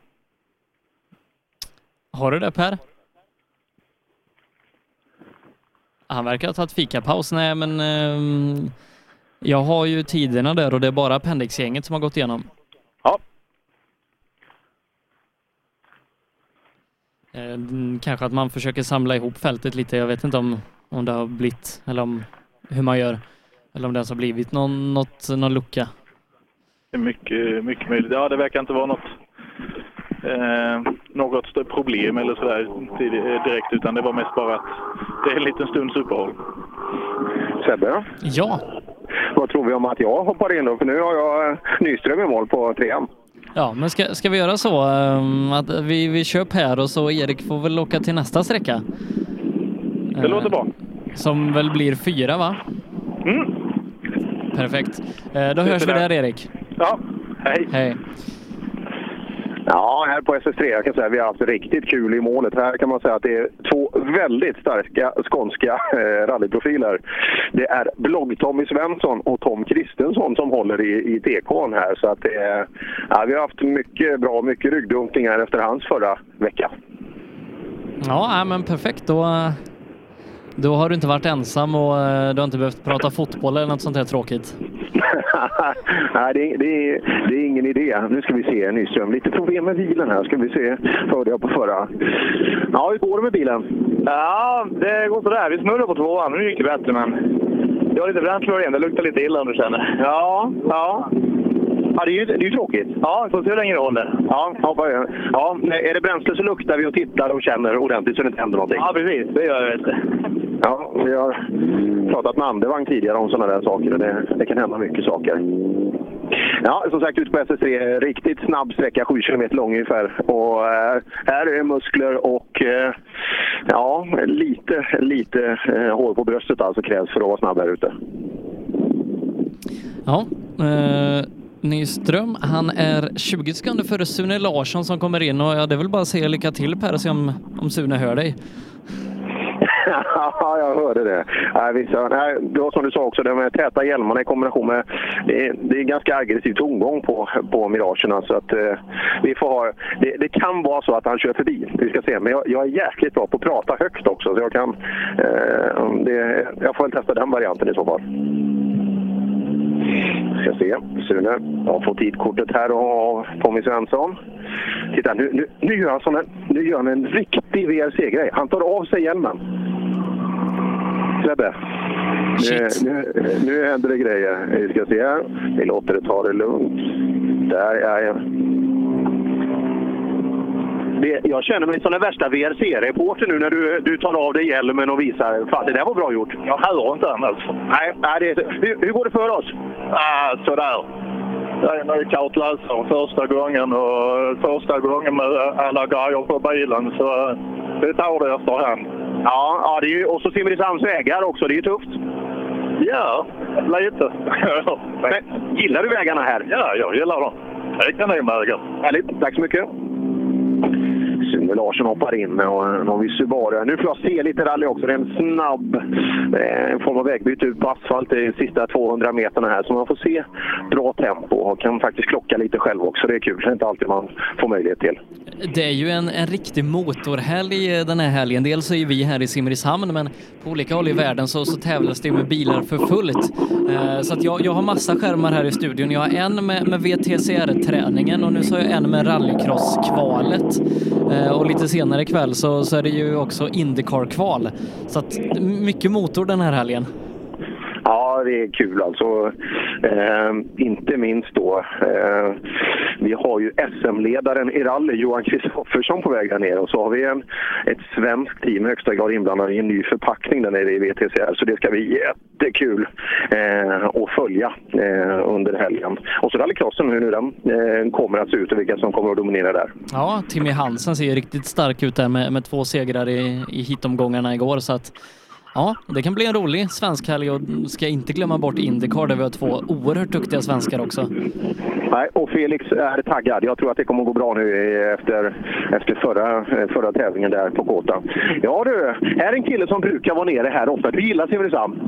Har du det Per? Han verkar ha tagit fikapaus. Nej, men ehm, jag har ju tiderna där och det är bara Appendix-gänget som har gått igenom. Ja. Eh, kanske att man försöker samla ihop fältet lite. Jag vet inte om, om det har blivit, eller om hur man gör. Eller om det ens har blivit någon, något, någon lucka. Mycket, mycket möjligt. Ja, det verkar inte vara något, eh, något större problem eller sådär tid- direkt, utan det var mest bara att det är en liten stunds uppehåll. Sebbe? Ja? Vad tror vi om att jag hoppar in då? För nu har jag eh, Nyström i mål på trean. Ja, men ska, ska vi göra så ehm, att vi, vi kör Per och så Erik får väl åka till nästa sträcka? Det låter bra. Som väl blir fyra, va? Mm. Perfekt. Eh, Då hörs vi där, Erik. Ja, hej. Hej. Ja, här på SS3 jag kan säga vi har haft riktigt kul i målet. Här kan man säga att det är två väldigt starka skånska eh, rallyprofiler. Det är blogg-Tommy Svensson och Tom Kristensson som håller i, i TK'n här. Så att det ja, vi har haft mycket bra, mycket ryggdunkningar efter hans förra vecka. Ja, men perfekt. Då, eh, då har du inte varit ensam och eh, du har inte behövt prata fotboll eller något sånt här tråkigt. <laughs> Nej, det är, det, det är ingen idé. Nu ska vi se Nyström. Lite problem med bilen här. Ska vi se. Hörde jag på förra. Ja, hur går det med bilen? Ja, det går sådär. Vi snurrar på tvåan. Nu gick det bättre, men jag har lite bränsleproblem. Det luktar lite illa om du känner. Ja, ja. Ja, det är ju, det är ju tråkigt. Ja, vi får se hur länge det håller. Ja, hoppa igen. ja, är det bränsle så luktar vi och tittar och känner ordentligt så det inte händer någonting. Ja, precis. Det gör jag. Ja, vi har pratat med Andevang tidigare om sådana där saker och det, det kan hända mycket saker. Ja, som sagt ute på SS3, riktigt snabb sträcka, 7 km lång ungefär. Och eh, här är det muskler och eh, ja, lite, lite eh, hår på bröstet alltså krävs för att vara snabb här ute. Ja, eh, Nyström, han är 20 sekunder före Sune Larsson som kommer in och ja, det är väl bara att säga lycka till Per och se om, om Sune hör dig. Ja, jag hörde det. Nej, vissa, nej, det var som du sa också, de här täta hjälmarna i kombination med... Det är, det är ganska aggressiv tongång på, på Miragerna. Så att, eh, vi får ha, det, det kan vara så att han kör förbi. Vi ska se. Men jag, jag är jäkligt bra på att prata högt också. Så jag, kan, eh, det, jag får väl testa den varianten i så fall. Ska se. Sune har fått tidkortet här och Tommy Svensson. Titta, nu, nu, nu, gör han sån här, nu gör han en riktig VRC-grej. Han tar av sig hjälmen. Sebbe. Nu, nu, nu händer det grejer. Vi ska se här. Vi låter det ta det lugnt. Där är jag. Det, jag känner mig som den värsta VRC-reporter nu när du, du tar av dig hjälmen och visar. Fan, det där var bra gjort. Jag hör inte den alltså. Nej, nej det, hur, hur går det för oss? Ah, sådär. Det är nog klart läsare första gången och första gången med alla grejer på bilen så vi tar det efterhand. Ja, ja det är ju, och så Simrishamns vägar också. Det är ju tufft. Ja, lite. <laughs> Men, gillar du vägarna här? Ja, jag gillar dem. Det kan ni märka. Härligt. Tack så mycket. Larsson hoppar in och någon viss Subaru. Nu får jag se lite rally också. Det är en snabb eh, form av vägbyte ut på asfalt de sista 200 meterna här. Så man får se bra tempo och kan faktiskt klocka lite själv också. Det är kul. Det är inte alltid man får möjlighet till. Det är ju en, en riktig motorhelg eh, den här helgen. Dels är ju vi här i Simrishamn, men på olika håll i världen så, så tävlas det med bilar för fullt. Eh, så att jag, jag har massa skärmar här i studion. Jag har en med, med VTCR-träningen och nu så har jag en med rallycross-kvalet. Eh, och lite senare ikväll så, så är det ju också Indycar-kval. Så att mycket motor den här helgen. Ja, det är kul alltså. Eh, inte minst då. Eh, vi har ju SM-ledaren i rally, Johan Kristoffersson, på väg här ner. Och så har vi en, ett svenskt team i högsta grad inblandat i en ny förpackning där nere i VTCR. Så det ska bli jättekul eh, att följa eh, under helgen. Och så rallycrossen, hur nu den eh, kommer att se ut och vilka som kommer att dominera där. Ja, Timmy Hansen ser ju riktigt stark ut där med, med två segrar i, i hitomgångarna igår så att Ja, det kan bli en rolig svensk helg och ska inte glömma bort Indycar där vi har två oerhört duktiga svenskar också. Nej, och Felix är taggad. Jag tror att det kommer att gå bra nu efter, efter förra, förra tävlingen där på Kåta. Ja du, här är en kille som brukar vara nere här ofta. Du gillar Simrishamn?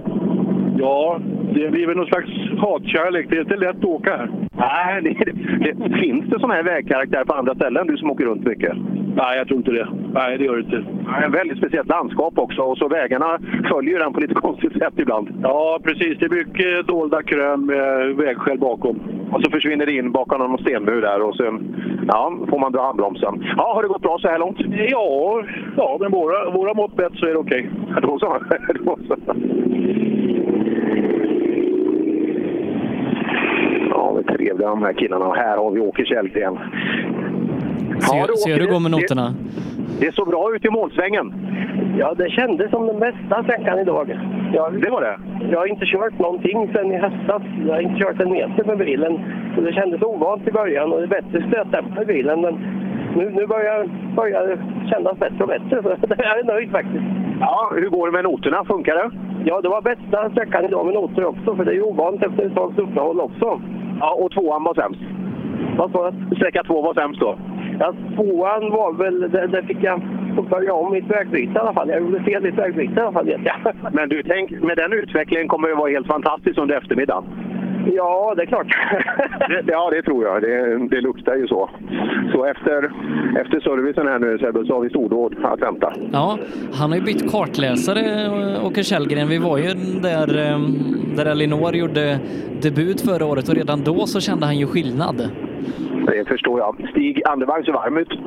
Ja, det blir väl någon slags hatkärlek. Det är inte lätt att åka här. Nej, det, det, finns det sån här vägkaraktär på andra ställen, du som åker runt mycket? Nej, jag tror inte det. Nej, det gör det inte. Är ett väldigt speciellt landskap också och så vägarna följer den på lite <laughs> konstigt sätt ibland. Ja, precis. Det är mycket dolda krön med vägskäl bakom. Och så försvinner det in bakom någon stenmur där och sen ja, får man dra handbromsen. Ja, har det gått bra så här långt? Ja, ja med våra, våra mått mätt så är det okej. Okay. Då så. <laughs> Då så. Det är trevliga de här killarna. Och här har vi Åke Källgren. Ser, ja, ser du gå med noterna? Det, det såg bra ut i målsvängen. Ja, det kändes som den bästa sträckan idag. Jag, det var det? Jag har inte kört någonting sedan i höstas. Jag har inte kört en meter med bilen. Så det kändes ovant i början och det är bättre stötdämpare med bilen. Men nu, nu börjar, börjar det kännas bättre och bättre. <laughs> Så jag är nöjd faktiskt. Ja, hur går det med noterna? Funkar det? Ja, det var bästa sträckan idag med noter också. För det är ju ovant efter ett tags uppehåll också. Ja, och tvåan var sämst? Vad sa du? Sträcka två var sämst då? Ja, tvåan var väl... Där, där fick jag börja om mitt vägbyte i alla fall. Jag gjorde fel i mitt vägbyte i alla fall, vet jag. Men du, tänk, med den utvecklingen kommer det vara helt fantastiskt under eftermiddagen. Ja, det är klart. <laughs> det, ja, det tror jag. Det, det luktar ju så. Så efter, efter servicen här nu Sebbe, så har vi stordåd att vänta. Ja, han har ju bytt kartläsare, Åke Källgren. Vi var ju där, där Elinor gjorde debut förra året och redan då så kände han ju skillnad. Det förstår jag. Stig Andervang ser varm ut.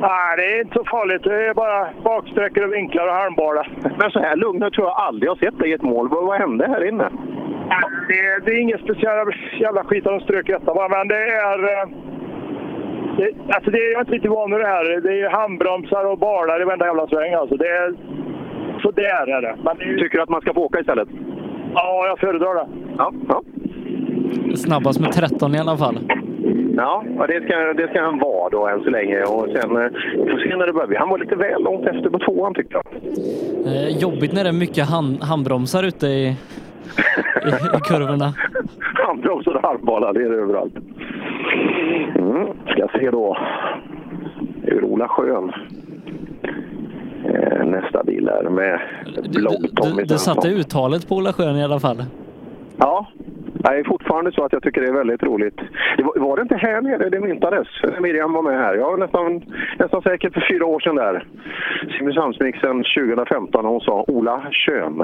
Nej, det är inte så farligt. Det är bara baksträckor och vinklar och halmbara. Men så här lugn tror jag aldrig jag sett dig i ett mål. Vad hände här inne? Det, det är ingen speciell jävla skit att de strök etta bara, men det är... Det, alltså det är jag inte riktigt van vid det här. Det är handbromsar och balar i varenda jävla sväng. Alltså det är, så där är det. Men det är, Tycker du att man ska få åka istället? Ja, jag föredrar det. Ja, ja. Snabbast med 13 i alla fall. Ja, det ska, det ska han vara då än så länge. Och sen, vi får se när det börjar. Han var lite väl långt efter på tvåan tyckte jag. Eh, jobbigt när det är mycket hand, handbromsar ute i, i, i kurvorna. handbromsar och halvbalar, det är det överallt. Mm, ska se då hur Ola Schön eh, nästa bil är med blogg-Tommy. Du, du, du satte uttalet på Ola Schön i alla fall. Ja, det är fortfarande så att jag tycker det är väldigt roligt. Det var, var det inte här nere det myntades? Miriam var med här. Jag var nästan, nästan säkert för fyra år sedan där. Simrishamnsmixen 2015 och hon sa Ola Kön.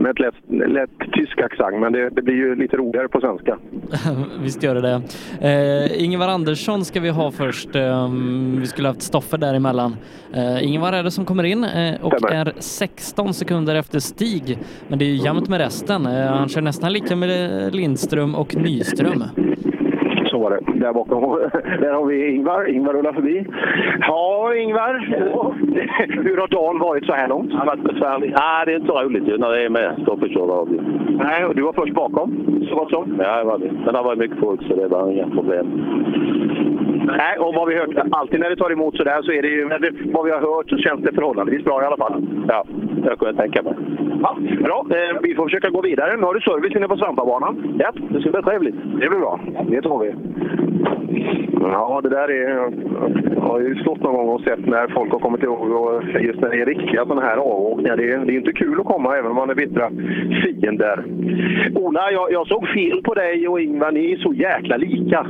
Med ett lätt, lätt tysk accent, men det, det, blir ju lite roligare på svenska. <laughs> Visst gör det det. Eh, Ingvar Andersson ska vi ha först. Eh, vi skulle haft Stoffer däremellan. Eh, Ingvar är det som kommer in eh, och Stämmer. är 16 sekunder efter Stig. Men det är ju jämnt med resten. Eh, han kör nästan lika med Lindström och Nyström. Så var det. Där bakom. <laughs> Där har vi Ingvar. Ingvar rullar förbi. Ja, Ingvar. Hur har dagen varit så här långt? Det har varit besvärligt. Nej, det är inte så roligt ju när det är med stoppkörda. Nej, och du var först bakom, så gott som? Ja, det var det. Men det varit mycket folk så det var inga problem. Nej, och vad vi hört, alltid när det tar emot sådär så är det ju, vad vi har hört så känns det förhållandevis bra i alla fall. Ja, det kan jag tänka mig. Ja, bra, eh, vi får försöka gå vidare. Nu har du service inne på Svampabanan. Ja, det ska bli trevligt. Det blir bra. Det tar vi. Ja, det där är... Jag har ju stått någon gång och sett när folk har kommit ihåg och just när det är riktiga sådana här avåkningar. Det är, det är inte kul att komma även om man är bittra fiender. Ola, jag, jag såg fel på dig och Ingvar. Ni är så jäkla lika. <laughs>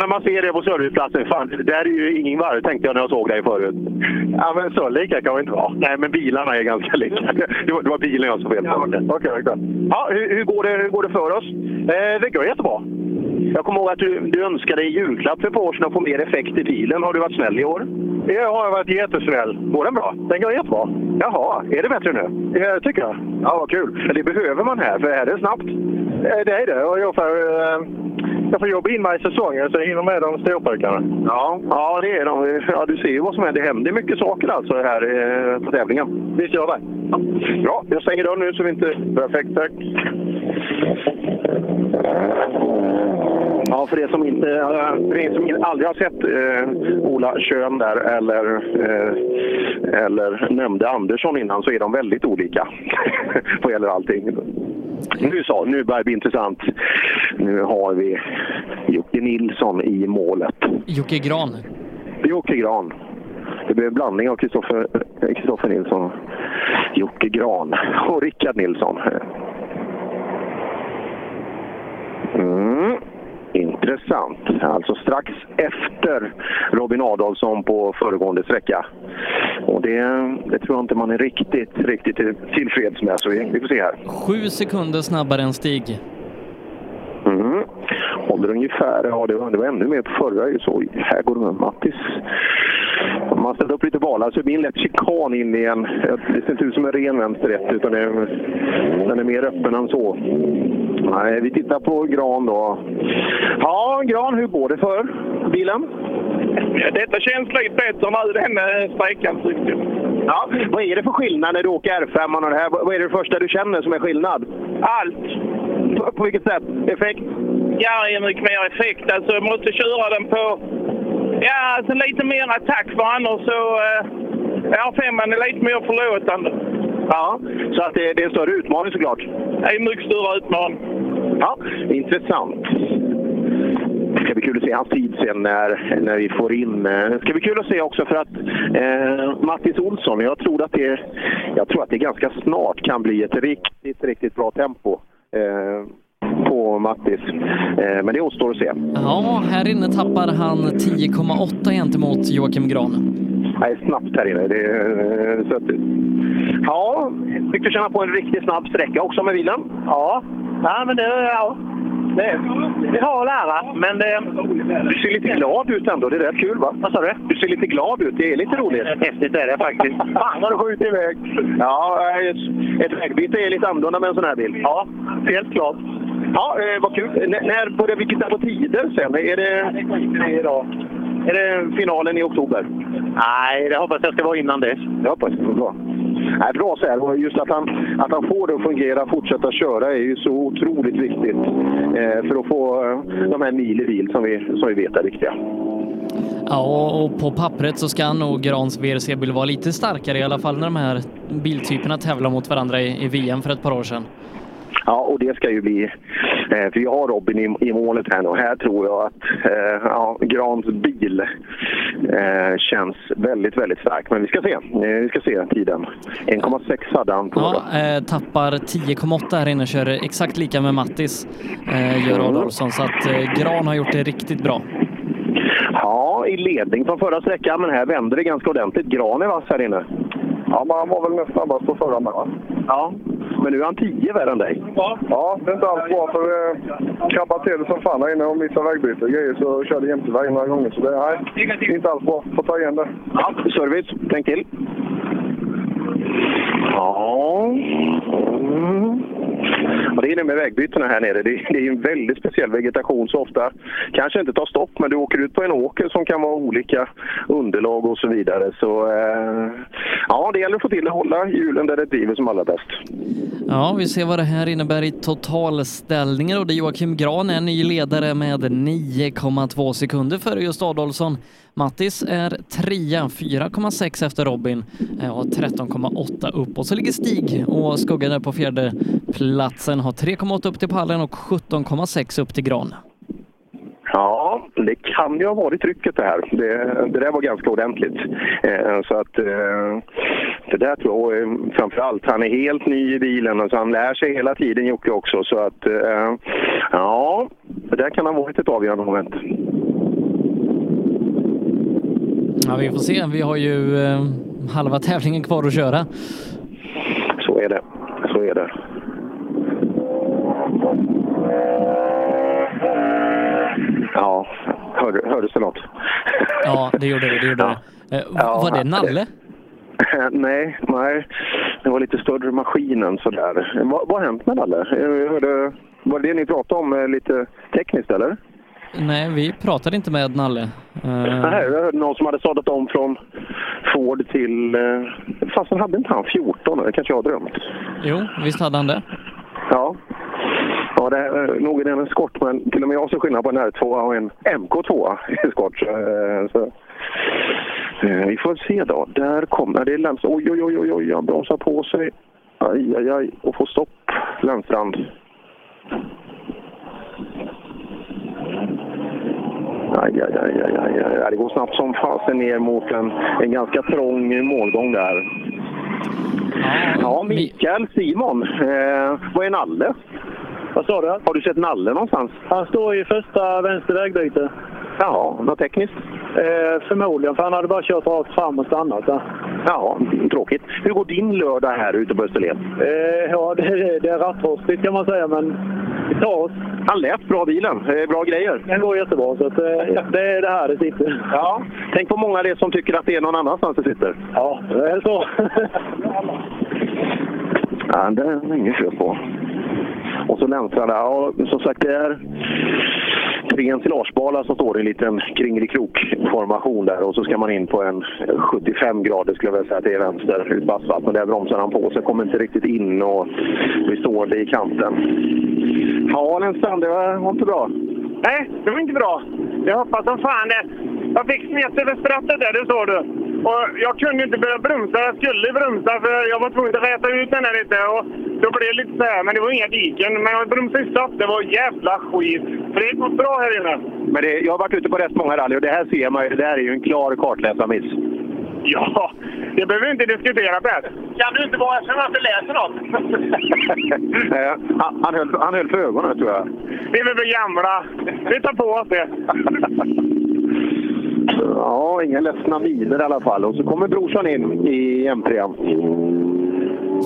när man ser det på serviceplatsen. Fan, där är ju Ingvar, tänkte jag när jag såg dig förut. Ja, men så lika kan vi inte vara. Nej, men bilarna är ganska lika. <laughs> Det var, det var bilen jag såg fel på. Ja, okay. okay, okay. ja, hur, hur, går det, hur går det för oss? Eh, det går jättebra. Jag kommer ihåg att du, du önskade i julklapp för ett par år sedan att få mer effekt i bilen. Har du varit snäll i år? Jag har varit jättesnäll. Går den bra? Den går jättebra. Jaha, är det bättre nu? Ja, det tycker jag. Ja, vad kul. Men det behöver man här, för här är det snabbt. Eh, Det är det. Och jag får, eh, jag får jobba in mig i säsongen så jag hinner med de storpojkarna. Ja, ja, det är de. Ja, du ser ju vad som händer. Det händer mycket saker alltså här eh, på tävlingen. Visst gör det. Ja. Bra, jag stänger dörren nu så vi inte... Perfekt, tack. Ja, för er som, inte, för er som aldrig har sett eh, Ola Schön där eller, eh, eller nämnde Andersson innan så är de väldigt olika <laughs> vad gäller allting. Nu så, nu börjar det bli intressant. Nu har vi Jocke Nilsson i målet. Jocke Gran. Jocke Gran. Det blir en blandning av Kristoffer eh, Kristoffer Nilsson, Jocke Gran och Rickard Nilsson. Mm. Intressant. Alltså strax efter Robin Adolfsson på föregående sträcka. Och det, det tror jag inte man är riktigt, riktigt tillfreds med. Så vi, vi får se här. Sju sekunder snabbare än Stig. Mm. Håller ungefär, ja det var, det var ännu mer på förra. ju Så här går det med Mattis. Man ställer upp lite balar så det blir en lätt chikan in i en... Det ser inte ut som en ren vänsterrätt utan det, den är mer öppen än så. Nej, vi tittar på Gran då. Ja, Gran, hur går det för bilen? Detta känns lite bättre nu den sträckan tycker jag. Ja, vad är det för skillnad när du åker R5 och det här? Vad är det första du känner som är skillnad? Allt. På, <laughs> på vilket sätt? Effekt? Ja, det är mycket mer effekt. Alltså, jag måste köra den på... Ja, alltså lite mer attack för annars så... Eh, R5 är lite mer förlåtande. Ja, så att det, det är en större utmaning såklart. Det är en mycket större utmaning. Ja, intressant. Det ska bli kul att se hans tid sen när, när vi får in... eh, Det ska bli kul att se också för att eh, Mattis Olsson, jag tror, att det, jag tror att det ganska snart kan bli ett riktigt, riktigt bra tempo på Mattis. Eh, men det återstår att se. Ja, här inne tappar han 10,8 gentemot Joakim Gran. Nej, snabbt här inne. Det är eh, sött ut. Ja, fick du känna på en riktigt snabb sträcka också med bilen? Ja, ja men det... Ja. Det, det har lära, men det... Du ser lite glad ut ändå. Det är rätt kul va? Vad sa du? Du ser lite glad ut. Det är lite roligt. Häftigt är det faktiskt. Fan vad du skjuter iväg! Ja, ett, vägbyte är lite annorlunda med en sån här bil. Ja, helt klart. Ja, eh, vad kul. N när börjar vi titta på tider sen? Är det, idag. är det finalen i oktober? Nej, det hoppas jag ska vara innan dess. Jag hoppas det blir bra. Nej, bra så här. Och Just att han, att han får det att fungera, fortsätta köra, är ju så otroligt viktigt eh, för att få eh, de här mil i bil som vi, som vi vet är viktiga. Ja, och på pappret så ska nog Grans VRC-bil vara lite starkare i alla fall när de här biltyperna tävlar mot varandra i, i VM för ett par år sedan. Ja, och det ska ju bli... Eh, för jag har Robin i, i målet här nu och här tror jag att eh, ja, Grans bil eh, känns väldigt, väldigt stark. Men vi ska se. Eh, vi ska se tiden. 1,6 hade han på Ja, eh, tappar 10,8 här inne, kör exakt lika med Mattis, eh, gör Adolfsson. Så att eh, Gran har gjort det riktigt bra. Ja, i ledning från förra sträckan, men här vänder det ganska ordentligt. Gran är vass här inne. Ja, men han var väl nästan snabbast på förra med va? Ja, men nu är han 10 värre än dig. Ja. ja, det är inte alls bra för eh, krabbade till som fan här inne och missade vägbyte och grejer så körde jämte vägen några gånger. Så det nej, inte alls bra. Får ta igen det. Ja, service. Tänk till. Ja. Mm. Och det är det med vägbytena här nere. Det, det är en väldigt speciell vegetation som ofta kanske inte tar stopp, men du åker ut på en åker som kan vara olika underlag och så vidare. Så eh, ja, det gäller att få till att hålla hjulen där det driver som allra bäst. Ja, vi ser vad det här innebär i totalställningar och det är Joakim Gran, en ny ledare med 9,2 sekunder före just Adolfsson. Mattis är trea, 4,6 efter Robin eh, och 13,8 upp. Och så ligger Stig och skuggar där på fjärde platsen, har 3,8 upp till pallen och 17,6 upp till Gran. Ja, det kan ju ha varit trycket det här. Det, det där var ganska ordentligt. Eh, så att eh, det där tror jag, eh, framförallt, han är helt ny i bilen och så han lär sig hela tiden Jocke också. Så att eh, ja, det där kan ha varit ett avgörande moment. Ja, vi får se. Vi har ju eh, halva tävlingen kvar att köra. Så är det. Så är det. Ja, hörde, hördes det något? Ja, det gjorde det. det, gjorde det. Eh, Ja, var det Nalle? <laughs> nej, nej. Det var lite större maskinen sådär. Vad, vad har hänt med Nalle? Jag hörde, var det det ni pratade om eh, lite tekniskt eller? Nej, vi pratade inte med Nalle. Eh, Nej, jag hörde någon som hade sadlat om från Ford till... Eh, fasen hade inte han 14? Det kanske jag har drömt. jo, visst hade han det. Ja. Ja, det är nog är det en skott, men till och med jag ser skillnad på en R2 och en MK2 i skott. Eh, Så, eh, vi får se då. Där kommer det. Läns, oj, oj, oj, oj, oj, han bromsar på sig. Aj, aj, aj. Och får stopp. Lennstrand. Aj, aj, aj, aj, aj, aj. Det går snabbt som fasen ner mot en, en ganska trång målgång där. Ja, Mikael Simon. Eh, vad är Nalle? Vad sa du? Har du sett Nalle någonstans? Han står i första vänster vägbyte. Jaha, något tekniskt? Eh, förmodligen, för han hade bara kört rakt fram och stannat där. Ja, tråkigt. Hur går din lördag här ute på Österlen? Eh, ja, det, är- det är rattrostigt kan man säga, men vi tar oss. Han lät bra bilen. Bra grejer. Den går jättebra, så att, eh, ja, det är det här det sitter. Ja. Tänk på många det som tycker att det är någon annanstans det sitter. Ja, det är så. Ja, det är inget fel på. Och så länsar det. Ja, som sagt, det är tre ensilagebala som står i en liten kringelikrok-formation där och så ska man in på en 75 grader skulle jag vilja säga till vänster ut på asfalt. Men där bromsar han på så kommer inte riktigt in och blir stående i kanten. Ja, Lennstrand, det var inte bra. Nej, det var inte bra. Jag hoppas som fan det. Jag fick smet över sprattet där, det såg du. Och jag kunde inte börja bromsa. Jag skulle bromsa för jag var tvungen att räta ut den här lite. Och då blev det lite så här, men det var inga diken. Men jag bromsade snabbt. Det var jävla skit. För det går bra här inne. Men det, jag har varit ute på rätt många rally och det här ser man ju. Det här är ju en klar kartläsarmiss. Ja, det behöver vi inte diskutera Per. Kan du inte vara eftersom jag inte läser något? <laughs> Han, han, höll, han höll för ögonen tror jag. Vi är väl gamla. Vi tar på oss det. <laughs> Ja, inga ledsna miner i alla fall. Och så kommer brorsan in i M3.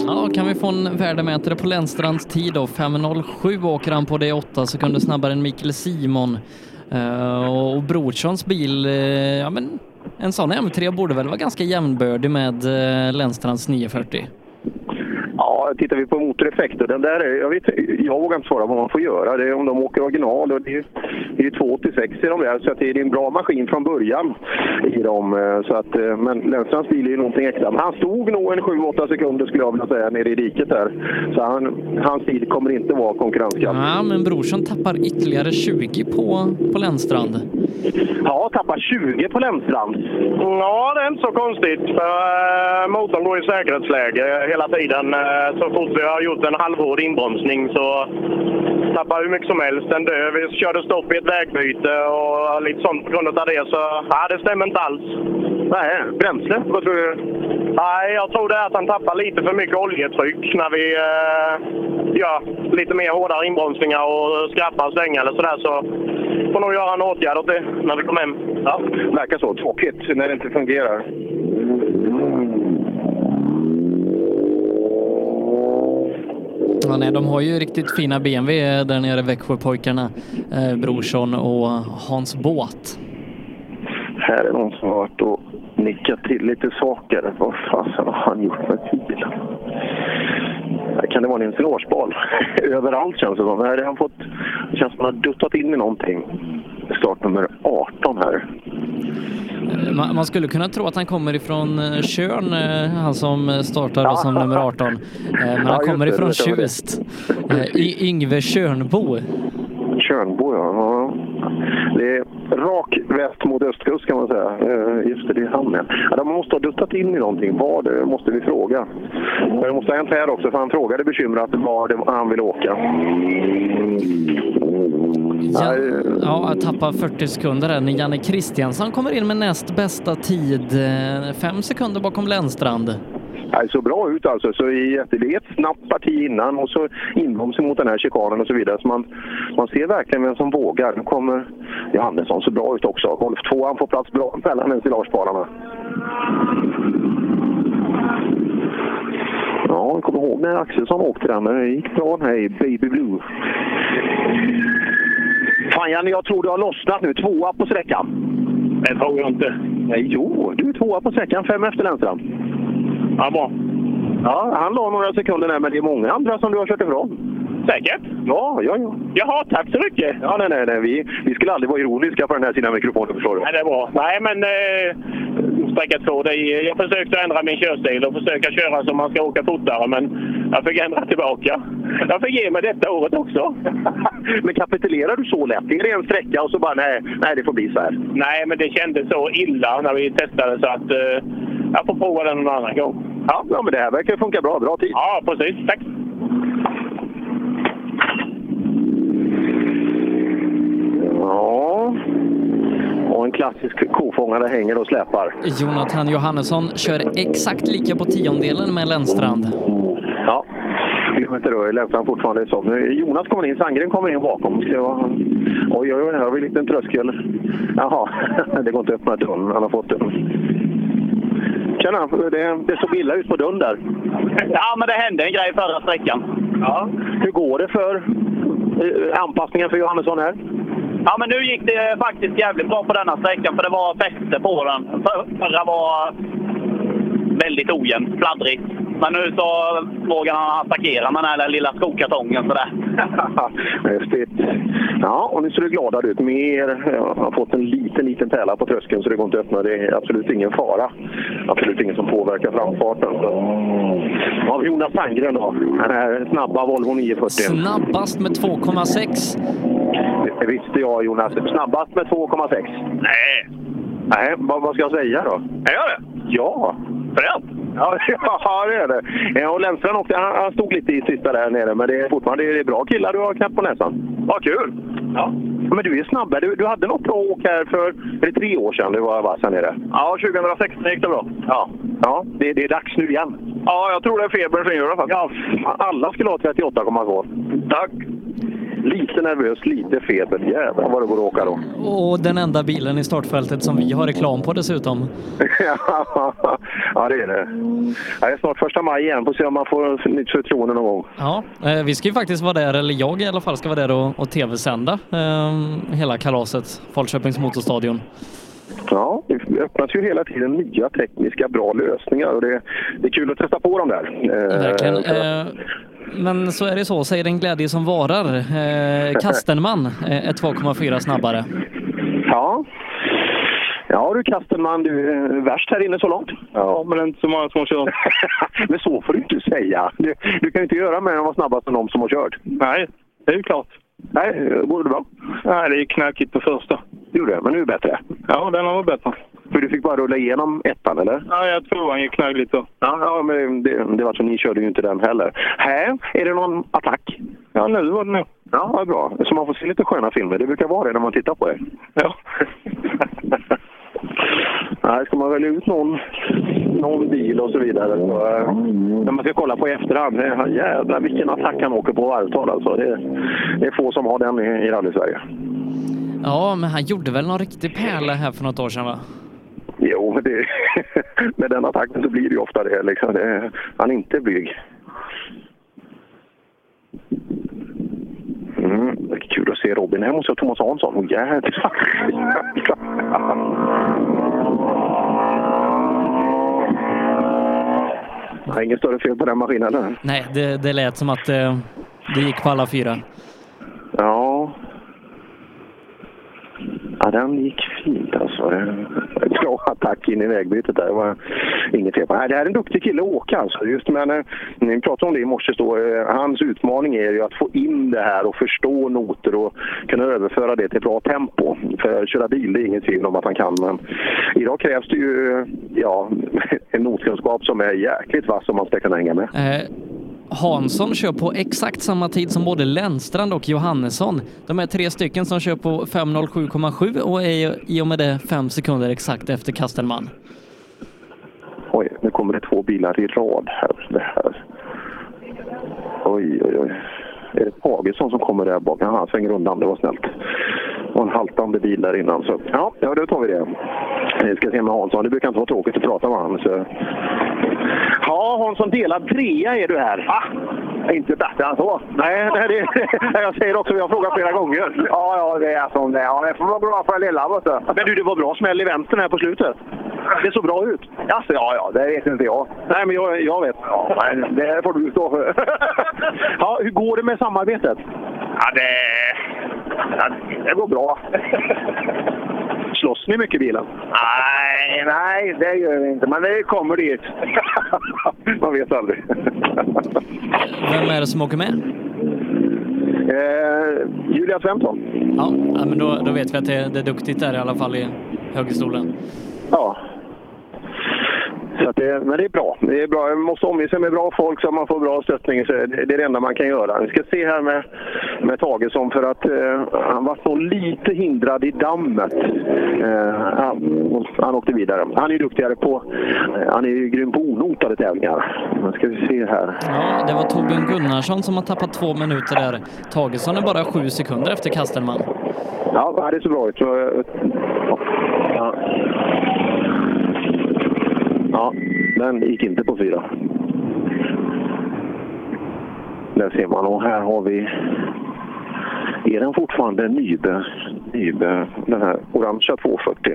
Ja, kan vi få en värdemätare på Lennstrands tid då? 5.07 åker han på det 8 sekunder snabbare än Mikael Simon. Uh, och Brorssons bil, uh, ja men en sån M3 borde väl vara ganska jämnbördig med uh, Lennstrands 940. Ja, tittar vi på motoreffekter, den där är, jag, vet, jag vågar inte svara vad man får göra. Det är om de åker original och det är, det är 286 i de där, så att det är en bra maskin från början i dem. eh, Så att, eh, men Lennstrands bil är ju någonting extra. Men han stod nog en 7-8 sekunder skulle jag vilja säga nere i diket där. Så han, hans bil kommer inte vara konkurrenskraftig. Ja, men Brorsson tappar ytterligare 20 på, på Lennstrand. Ja, tappar 20 på Lennstrand. Ja, det är inte så konstigt. För eh, motorn går i säkerhetsläge hela tiden. Så fort vi har gjort en halvhård inbromsning så tappar hur mycket som helst. Den dör. Vi körde stopp i ett vägbyte och lite sånt på grund av det. Så ja, det stämmer inte alls. Nej, bränsle? Vad tror du? Nej, jag tror det är att han tappar lite för mycket oljetryck när vi eh, gör lite mer hårdare inbromsningar och skrappar svängar eller sådär. Så får nog göra en åtgärd åt det när vi kommer hem. Ja, verkar så. Tråkigt när det inte fungerar. Ja, nej, de har ju riktigt fina BMW där nere, Växjöpojkarna. Eh, Brorsson och Hans Båt. Här är någon som har varit och nickat till lite saker. Vad fasen har han gjort med bilen? Kan det vara en ensilagebal? <laughs> Överallt känns det som. Här har han fått... Det känns som att han har duttat in i någonting. Startnummer 18 här. Eh, Man, skulle kunna tro att han kommer ifrån eh, Tjörn, eh, han som startar Ja. som nummer 18. Eh, Men han kommer ifrån det. Tjust. Eh, Yngve. Tjörnbo, ja. ja. Det är rak väst mot östkust kan man säga. Eh, Just det, det är han ja. De måste ha duttat in i någonting. Var det måste vi fråga. Men det måste ha hänt här också, för han frågade bekymrat var det han vill åka. Ja, ja, jag tappar 40 sekunder där. när Janne Kristiansson kommer in med näst bästa tid. eh, Fem sekunder bakom Lennstrand. Det såg bra ut alltså. Så det är ett snabbt parti innan och så inbromsning mot den här chikanen och så vidare. Så man, man ser verkligen vem som vågar. Nu kommer Johannesson så bra ut också. Golf 2 han får plats bra mellan ensilagebalarna. Ja, jag kommer ihåg när Axelsson åkte den. Det gick bra den här i Baby Blue. Fan Janne, jag tror du har lossnat nu. Tvåa på sträckan. Det tror jag inte. Nej, jo, du är tvåa på sträckan. Fem efter Lennstrand. Ja, bra. Ja, han la några sekunder där, men det är många andra som du har kört ifrån. Säkert? Ja, ja, ja. Jaha, tack så mycket. Ja, nej, nej, nej. Vi, vi skulle aldrig vara ironiska på den här sidan mikrofonen, förstår du. Nej, det är bra. Nej, men eh, sträcka två. Det jag försökte ändra min körstil och försöka köra som man ska åka fortare, men jag fick ändra tillbaka. Jag fick ge mig detta året också. <laughs> men kapitulerar du så lätt? Är det en sträcka och så bara nej, nej det får bli så här? Nej, men det kändes så illa när vi testade så att eh, jag får prova den någon annan gång. Ja, ja, men det här verkar funka bra. Bra tid. Ja, precis. Tack. Ja. Och en klassisk kofångare hänger och släpar. Jonathan Johannesson kör exakt lika på tiondelen med Lennstrand. Ja, inte då. Lennstrand fortfarande som. Nu, Jonas kommer in, Sandgren kommer in bakom. Oj, oj, oj, här har vi en liten tröskel. Jaha, <laughs> det går inte att öppna dörren. Han har fått dörren. Tjena, det, det såg illa ut på dörren där. Ja, men det hände en grej förra sträckan. Ja. Hur går det för eh, anpassningen för Johannesson här? Ja, men nu gick det faktiskt jävligt bra på denna sträckan för det var fäste på den. Förra var väldigt ojämn, fladdrig. Men nu så vågar han attackera med den här lilla skokartongen sådär. <laughs> Häftigt. Ja, och nu ser du gladare ut. Mer, jag har fått en liten, liten pärla på tröskeln så det går inte att öppna. Det är absolut ingen fara. Absolut ingen som påverkar framfarten. Så. Ja, Jonas Sandgren då. Den här snabba Volvo 940. Snabbast med 2,6. Det visste jag Jonas. Snabbast med 2,6. Nej. Nej, vad, vad ska jag säga då? Är jag det? Ja. Fränt! Ja, <laughs> ja, det är det. Ja, och Lennstrand också, han, han stod lite i sista där nere, men det är fortfarande det är bra killar du har knäppt på näsan. Vad kul! Ja. Men du är snabbare. Du, du hade något bra åk här för är det tre år sedan du var vass här nere. Ja, 2016 gick det bra. Ja, ja det, det är dags nu igen. Ja, jag tror det är febern som gör det faktiskt. Ja, alla skulle ha 38,2. Tack! Lite nervös, lite feber. Jävlar vad det går att åka då. <laughs> Och den enda bilen i startfältet som vi har reklam på dessutom. ja, det är det. Ja, det är snart första maj igen. Får se om man får nytt förtroende någon gång. Ja, eh, vi ska ju faktiskt vara där, eller jag i alla fall ska vara där och, och tv-sända eh, hela kalaset, Falköpings motorstadion. Ja, det öppnas ju hela tiden nya tekniska bra lösningar och det, det är kul att testa på dem där. Eh, Verkligen. Eh, men så är det så, säger den glädje som varar. Eh, Kastenman är 2,4 snabbare. Ja. Ja du Kastenman, du är värst här inne så långt. Ja, men det är inte så många som har kört. <laughs> men så får du inte säga. Du, du kan ju inte göra mer än att vara snabbast än de som har kört. Nej, det är ju klart. Nej, går det bra? Nej, det gick knökigt på första. Gjorde det, men nu är det bättre? Ja, den har varit bättre. För du fick bara rulla igenom ettan, eller? Ja, jag tror han gick knögligt då. Ja, ja men det, det var så ni körde ju inte den heller. Här, är det någon attack? Ja, nu var det nog. Ja, vad bra. Så man får se lite sköna filmer. Det brukar vara det när man tittar på er. Ja. <laughs> Nej, ska man välja ut någon, någon bil och så vidare. Så, äh, när man ska kolla på i efterhand, jävlar vilken attack han åker på varvtal alltså. Det, det är få som har den i, i rally-Sverige. Ja, men han gjorde väl någon riktig pärla här för något år sedan va? Jo, men det, <laughs> med den attacken så blir det ju ofta det. Liksom. det han är inte blyg. Mm, kul att se Robin. Här måste jag Thomas Hansson. Oh! Nej, inget större fel på den maskinen eller? Nej, det, det lät som att eh, det gick på alla fyra. Ja. Ja, den gick fint alltså. Bra attack in i vägbytet där. Det var inget fel på. Nej, det här är en duktig kille att åka alltså. Just men, eh, ni pratade om det i morse då. Eh, hans utmaning är ju att få in det här och förstå noter och kunna överföra det till bra tempo. För att köra bil, det är inget tvivel om att han kan. Men idag krävs det ju ja, <laughs> en notkunskap som är jäkligt vass om man ska kunna hänga med. Äh. Hansson kör på exakt samma tid som både Lennstrand och Johannesson. De är tre stycken som kör på 5.07,7 och är i och med det fem sekunder exakt efter Kastelman. Oj, nu kommer det två bilar i rad här. Det här. Oj, oj, oj. Är det Pagesson som kommer där bak? Han svänger undan, det var snällt. Det var en haltande bil där innan. Så, ja, ja, då tar vi det. Vi ska se med Hansson. Det brukar inte vara tråkigt att prata med honom. Så. Ja, Hansson, delad trea är du här. Va? Inte bättre än så. Nej, nej det, <laughs> jag säger också, vi har frågat flera gånger. Ja, ja, det är som det är. Ja, får vara glad för det lilla, vet du. Men du, det var bra smäll i vänstern här på slutet. Det såg bra ut. Alltså, ja, ja, det vet inte jag. Nej, men jag, jag vet. Ja, men det får du stå för. <laughs> ja, hur går det med samarbetet? Ja, det, ja, det går bra. Slåss ni mycket i bilen? Nej, nej, det gör vi inte. Men det kommer dit. <laughs> Man vet aldrig. Vem är det som åker med? Eh, Julia Svensson. Ja, men då, då vet vi att det, det är duktigt där i alla fall i högerstolen. Ja. Så det, men det är bra. Det är bra. Man måste omge sig med bra folk så att man får bra stöttning. Så det, det är det enda man kan göra. Vi ska se här med, med Tagesson för att eh, han var så lite hindrad i dammet. Eh, han, han åkte vidare. Han är duktigare på... Eh, han är ju grym på onotade tävlingar. Nu ska vi se här. Ja, det var Torbjörn Gunnarsson som har tappat två minuter där. Tagesson är bara sju sekunder efter Kastelman. Ja, det ser bra ut. Så, eh, ja. Ja, den gick inte på fyra. Där ser man. Och här har vi... Är den fortfarande Nybe? Nybe den här orangea 240.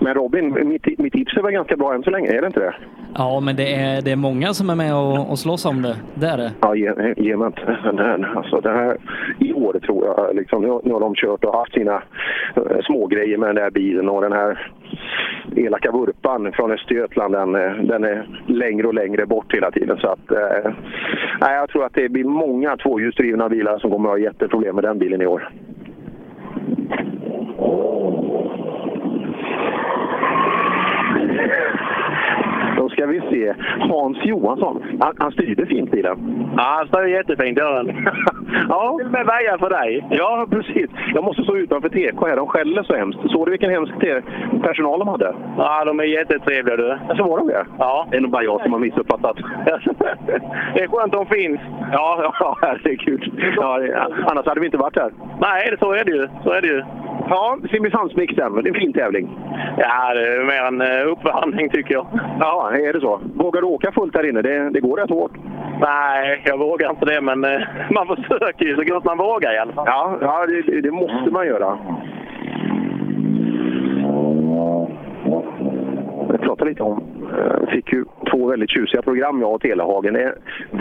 Men Robin, mitt, mitt tips är väl ganska bra än så länge, är det inte det? Ja, men det är, det är många som är med och, och slåss om det. Det är det. Ja, ge, mig inte den här. Alltså, det här I år tror jag, liksom, nu, nu har de kört och haft sina uh, smågrejer med den där bilen och den här elaka vurpan från Östergötland, den, den är längre och längre bort hela tiden. Så att, eh, jag tror att det blir många tvåhjulsdrivna bilar som kommer att ha jätteproblem med den bilen i år. Då ska vi se. Hans Johansson. Han, han styrde fint bilen. Ja, han står jättefint gör <laughs> ja. Till och med väjar för dig. Ja, precis. Jag måste stå utanför TK här. De skäller så hemskt. Såg du vilken hemsk personal de hade? Ja, de är jättetrevliga du. Så var de det? Ja. Det är nog bara jag som har missuppfattat. <laughs> Det är skönt de finns. Ja, ja herregud. Ja, det- annars hade vi inte varit här. Nej, det- så är det ju. Så är det ju. Ja, Simrishamnsmixen. Det är en fin tävling. Ja, det är mer en eh, uppvärmning tycker jag. Ja, är det så? Vågar du åka fullt där inne? Det, det går rätt hårt. Nej, jag vågar inte det, men eh, <laughs> man försöker ju så gott man vågar i alla fall. Ja, ja det, det- måste man göra. Jag pratade lite om, Eh, fick ju två väldigt tjusiga program jag och Telehagen. Det är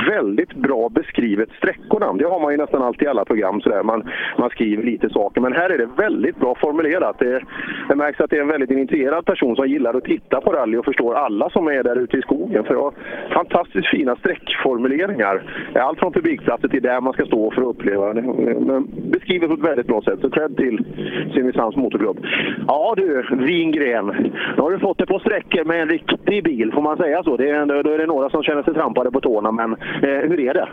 väldigt bra beskrivet sträckorna. Det har man ju nästan alltid i alla program. Sådär. Man, man skriver lite saker. Men här är det väldigt bra formulerat. Det, det märks att det är en väldigt initierad person som gillar att titta på rally och förstår alla som är där ute i skogen. För det fantastiskt fina sträckformuleringar. Allt från publikplatser till där man ska stå för att uppleva det. Men Beskrivet på ett väldigt bra sätt. Så cred till Simrishamns motorklubb. Ja du, Wingren. Nu har du fått det på sträckor med en riktig bil, får man säga så? Det är, då är det några som känner sig trampade på tårna, men eh, hur är det?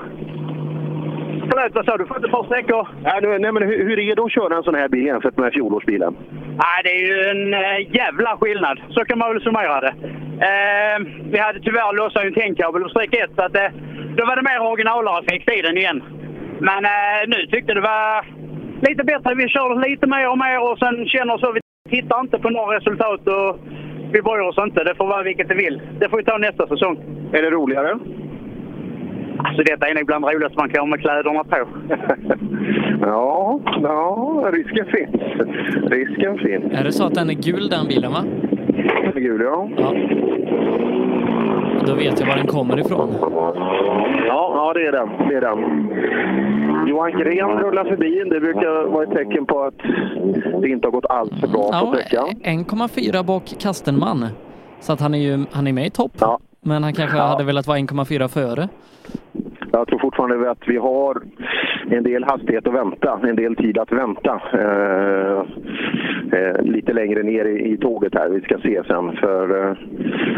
Förlåt, vad sa du? Fått ett par sträckor? Ja, nu, nej, men hur, hur är det att köra en sån här bil jämfört med fjolårsbilen? Nej, det är ju en äh, jävla skillnad. Så kan man väl summera det. Eh, vi hade tyvärr lossat en tändkabel på sträck 1, så att, eh, då var det mer originalare fick tiden igen. Men eh, nu tyckte det var lite bättre. Vi körde lite mer och mer och sen känner så vi tittar inte på några resultat och vi bryr oss inte. Det får vara vilket det vill. Det får vi ta nästa säsong. Är det roligare? Alltså detta är nog bland det roligaste man kan ha med kläderna på. <laughs> Ja, ja, risken finns. Risken finns. Är det så att den är gul den bilen va? Gul, ja. Ja. Då vet jag var den kommer ifrån. Ja, ja det är den. Det är den. Johan Gren rullar förbi. Det brukar vara ett tecken på att det inte har gått alls för bra på Ja, sträckan. 1,4 bak Kastenman. Så att han är ju han är med i topp. Men han kanske Ja. hade velat vara 1,4 före. Jag tror fortfarande att vi har en del hastighet att vänta, en del tid att vänta. Eh, eh, lite längre ner i, i tåget här. Vi ska se sen. För, eh,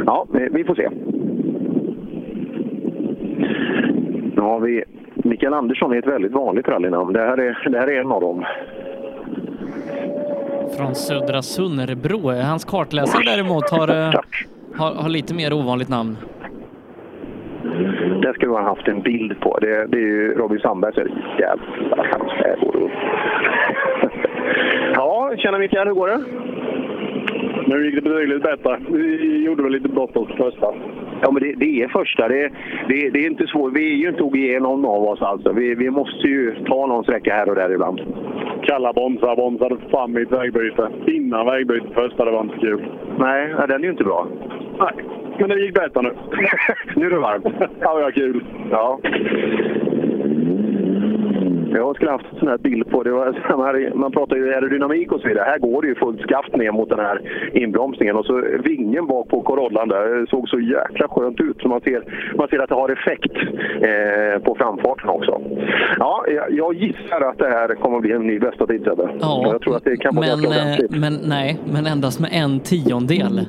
ja, vi- får se. Nu har vi Mikael Andersson är ett väldigt vanligt rallynamn. Det här är, det här är en av dem. Från Södra Sunnerbro. Hans kartläsare däremot har, eh, har, har lite mer ovanligt namn. Det skulle man ha haft en bild på. Det, det är ju Robin Sandberg. Så är det jävla. Ja, tjena Mikael, hur går det? Nu gick det betydligt bättre. Vi gjorde väl lite bort oss första. Ja, men det, det är första. Det, det, det är inte svårt. Vi är ju inte OGE någon av oss alltså. Vi, vi måste ju ta någon sträcka här och där ibland. Kalla bromsar, bromsade fram i ett vägbyte. Innan vägbytet första, det var inte kul. Nej, den är ju inte bra. Nej, men det gick bättre nu. <laughs> nu är det varmt. ja, vi har kul. Ja. Jag skulle haft en sån här bild på det. Var, <laughs> man pratar ju aerodynamik och så vidare. Här går det ju fullt skaft ner mot den här inbromsningen. Och så vingen bak på Corollan där det såg så jäkla skönt ut. Så man ser, man ser att det har effekt eh, på framfarten också. Ja, jag, gissar att det här kommer att bli en ny bästa tid. Ja, Jag tror att det kan vara men, ganska eh, ordentligt. men nej, men endast med en tiondel.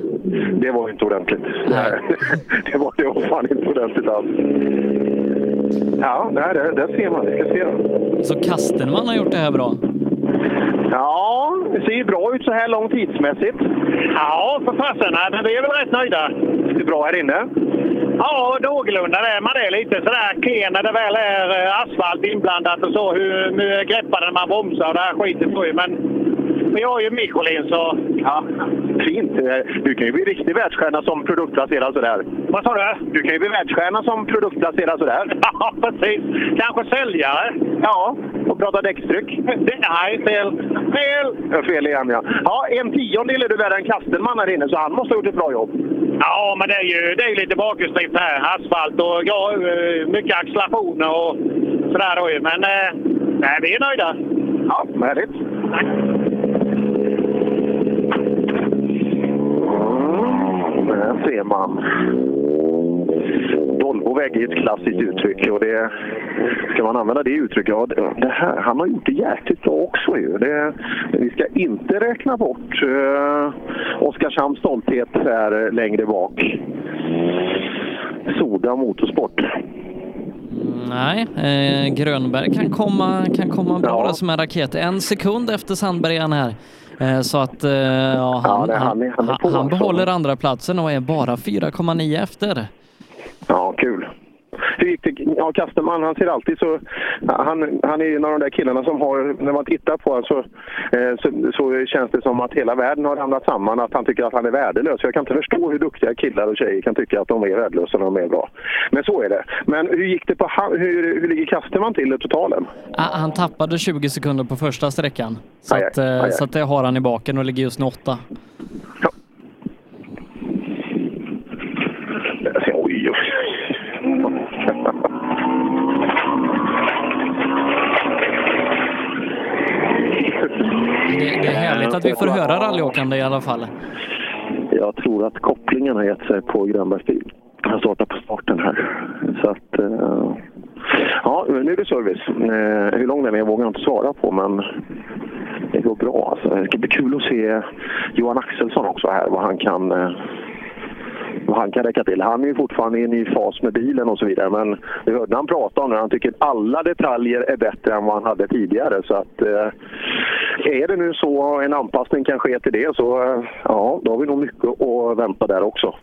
Det var inte ordentligt. Nej. <laughs> det, var, det var fan inte ordentligt alls. Ja, nej, där, där ser man. Vi ska se. Så Kastenman har gjort det här bra. Ja, det ser ju bra ut så här långt tidsmässigt. Ja, för fasen. Men vi är väl rätt nöjda. Det är bra här inne. Ja, någorlunda det. Man är lite sådär klen när det väl är eh, asfalt inblandat och så. Hur, hur greppar den man bromsar och det här skiten på ju. Men vi har ju Michelin så... Ja, fint. Du kan ju bli riktig världsstjärna som produktplacerad sådär. Vad sa du? Du kan ju bli världsstjärna som produktplacerad sådär. <laughs> Ja, precis. Kanske säljare? Ja, och prata däckstryck. Det, nej, fel. Fel! Fel igen ja. Ja, en tiondel är du värre än Kastenman här inne, så han måste ha gjort ett bra jobb. Ja, men det är ju, det är lite bakhjulsdrift här. Asfalt och ja, eh, mycket accelerationer och sådär. Men eh, nej, vi är nöjda. Ja, härligt. Mm, där ser man. Dolbovägg är ett klassiskt uttryck och det, ska man använda det uttrycket, ja, det, här, han har gjort det jäkligt bra också ju. Det, vi ska inte räkna bort uh, Oskarshamns stolthet här längre bak. Soda Motorsport. Nej, eh, Grönberg kan komma, kan komma bra Ja. som en raket. En sekund efter Sandberg är här. Eh, så att eh, ja, han, det- han han han, behåller andra platsen och är bara 4,9 efter. Ja, kul. Hur gick det? Ja, Kasterman, han ser alltid så... Han, han är en av de där killarna som har... När man tittar på honom så, eh, så, så känns det som att hela världen har ramlat samman. Att han tycker att han är värdelös. Jag kan inte förstå hur duktiga killar och tjejer kan tycka att de är värdelösa när de är bra. Men så är det. Men hur gick det på... Hur, hur ligger Kasterman till i totalen? Ah, han tappade 20 sekunder på första sträckan. Så, Aj, aj, att, eh, aj, aj. så att det har han i baken och ligger just nu åtta. Oj, Att vi får höra rallyåkande i alla fall. Jag tror att kopplingen har gett sig på Grönbergs bil. Han startar på starten här. Så att... eh, ja, nu är det service. Eh, hur lång den är vågar jag inte svara på, men det går bra. Alltså. Det ska bli kul att se Johan Axelsson också här, vad han kan... eh, vad han kan räcka till. Han är ju fortfarande i en ny fas med bilen och så vidare. Men vi hörde han prata om det. Han tycker att alla detaljer är bättre än vad han hade tidigare. Så att eh, är det nu så en anpassning kan ske till det så eh, ja, då har vi nog mycket att vänta där också.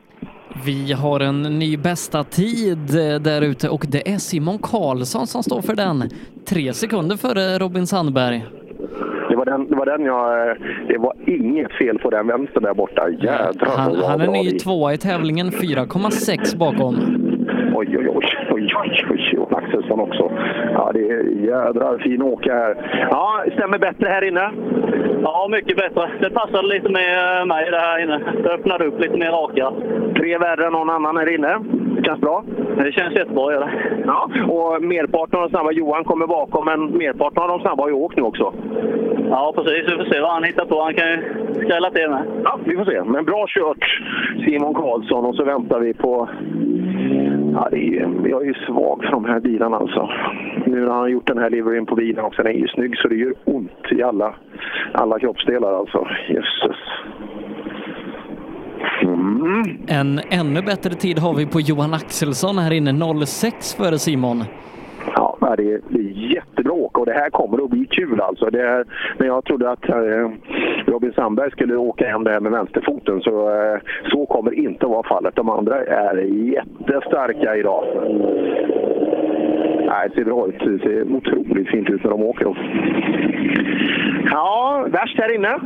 Vi har en ny bästa tid eh, där ute och det är Simon Karlsson som står för den. Tre sekunder före Robin Sandberg. Det var den, det var den jag... eh, Det var inget fel på den vänstern där borta. Jädrar Han, han är ny tvåa i tävlingen, 4,6 bakom. Oj, oj, oj, oj, oj, oj, och Axelsson också. Ja, det är jädrar fin åka här. Ja, stämmer bättre här inne? Ja, mycket bättre. Det passade lite med mig det här inne. Det öppnade upp lite mer rakare. Tre värre än någon annan här inne. Det känns bra? Det känns jättebra. Ja, och merparten av de snabba, Johan kommer bakom, men merparten av de snabba har ju åkt nu också. Ja, precis. Vi får se vad han hittar på. Han kan ju skrälla till med. Ja, vi får se. Men bra kört Simon Karlsson och så väntar vi på... Ja, det är, jag är ju svag för de här bilarna alltså. Nu när han har gjort den här liveryn på bilen också, den är ju snygg så det gör ont i alla, alla kroppsdelar alltså. Jösses. Mm. En ännu bättre tid har vi på Johan Axelsson här inne, 06 före Simon. Ja, det är, det är jättebra åka och det här kommer att bli kul alltså. Det är, när jag trodde att eh, Robin Sandberg skulle åka hem det här med vänsterfoten så, eh, så kommer inte att vara fallet. De andra är jättestarka idag. Nej, det ser bra ut. Det ser otroligt fint ut när de åker. Ja, värst här inne. <laughs>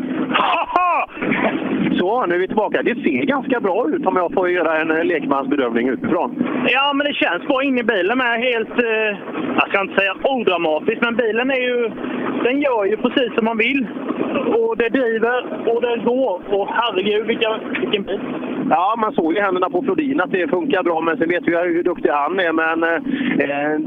Så, nu är vi tillbaka. Det ser ganska bra ut om jag får göra en eh, lekmansbedömning utifrån. Ja, men det känns bra in i bilen med. Helt, eh, jag ska inte säga odramatiskt, men bilen är ju, den gör ju precis som man vill. Och det driver och det går. Och herregud, vilka, vilken bil! Ja, man såg ju händerna på Flodin att det funkar bra, men sen vet vi ju hur duktig han är. Men eh,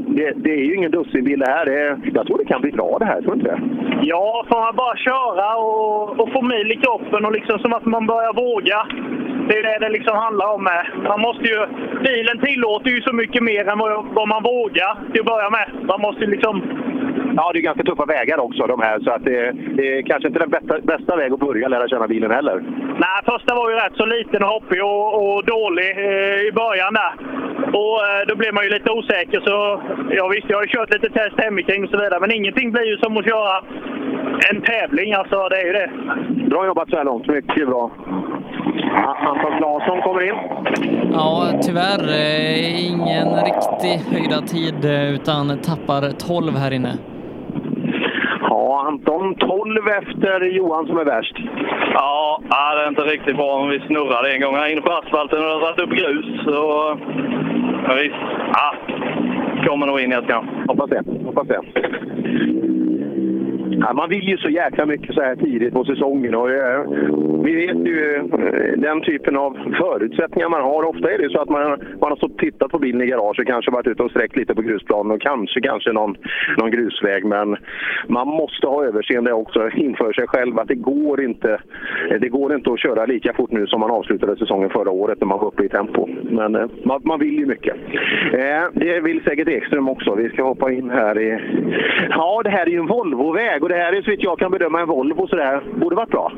det, det är ju ingen dussinbil det här. Det jag tror det kan bli bra det här, tror du inte det? Ja, får man bara köra och, och få mil i kroppen och liksom som att man börjar våga. Det är det det liksom handlar om. Med. Man måste ju, bilen tillåter ju så mycket mer än vad, vad man vågar till att börja med. Man måste liksom... Ja, det är ganska tuffa vägar också de här, så att det, det är kanske inte den bästa, bästa väg att börja lära känna bilen heller. Nej, första var ju rätt så liten och hoppig och, och dålig eh, i början där. Och eh, då blev man ju lite osäker. Så ja, visst, jag har ju kört lite test hemikring och så vidare, men ingenting blir ju som att köra en tävling. Alltså, det är ju det. Bra jobbat så här långt. Mycket bra. Ja, Anton Claesson kommer in. Ja, tyvärr eh, ingen riktig höjda tid eh, utan tappar 12 här inne. Anton 12 efter Johan som är värst. Ja, det är inte riktigt bra om vi snurrade en gång här inne på asfalten och dragit upp grus. Så, ja, visst, ja, kommer nog in i ett kanske. Hoppas det. Hoppas det. Ja, man vill ju så jäkla mycket så här tidigt på säsongen. Och, eh, vi vet ju eh, den typen av förutsättningar man har. Ofta är det så att man, man har stått och tittat på bilen i garaget, kanske varit ute och sträckt lite på grusplanen och kanske, kanske någon, någon grusväg. Men man måste ha överseende också inför sig själv att det går inte det går inte att köra lika fort nu som man avslutade säsongen förra året när man var uppe i tempo. Men eh, man, man vill ju mycket. Eh, det vill säkert Ekström också. Vi ska hoppa in här i... Ja, det här är ju en Volvoväg och det här är så vitt jag kan bedöma en Volvo så det här borde varit bra.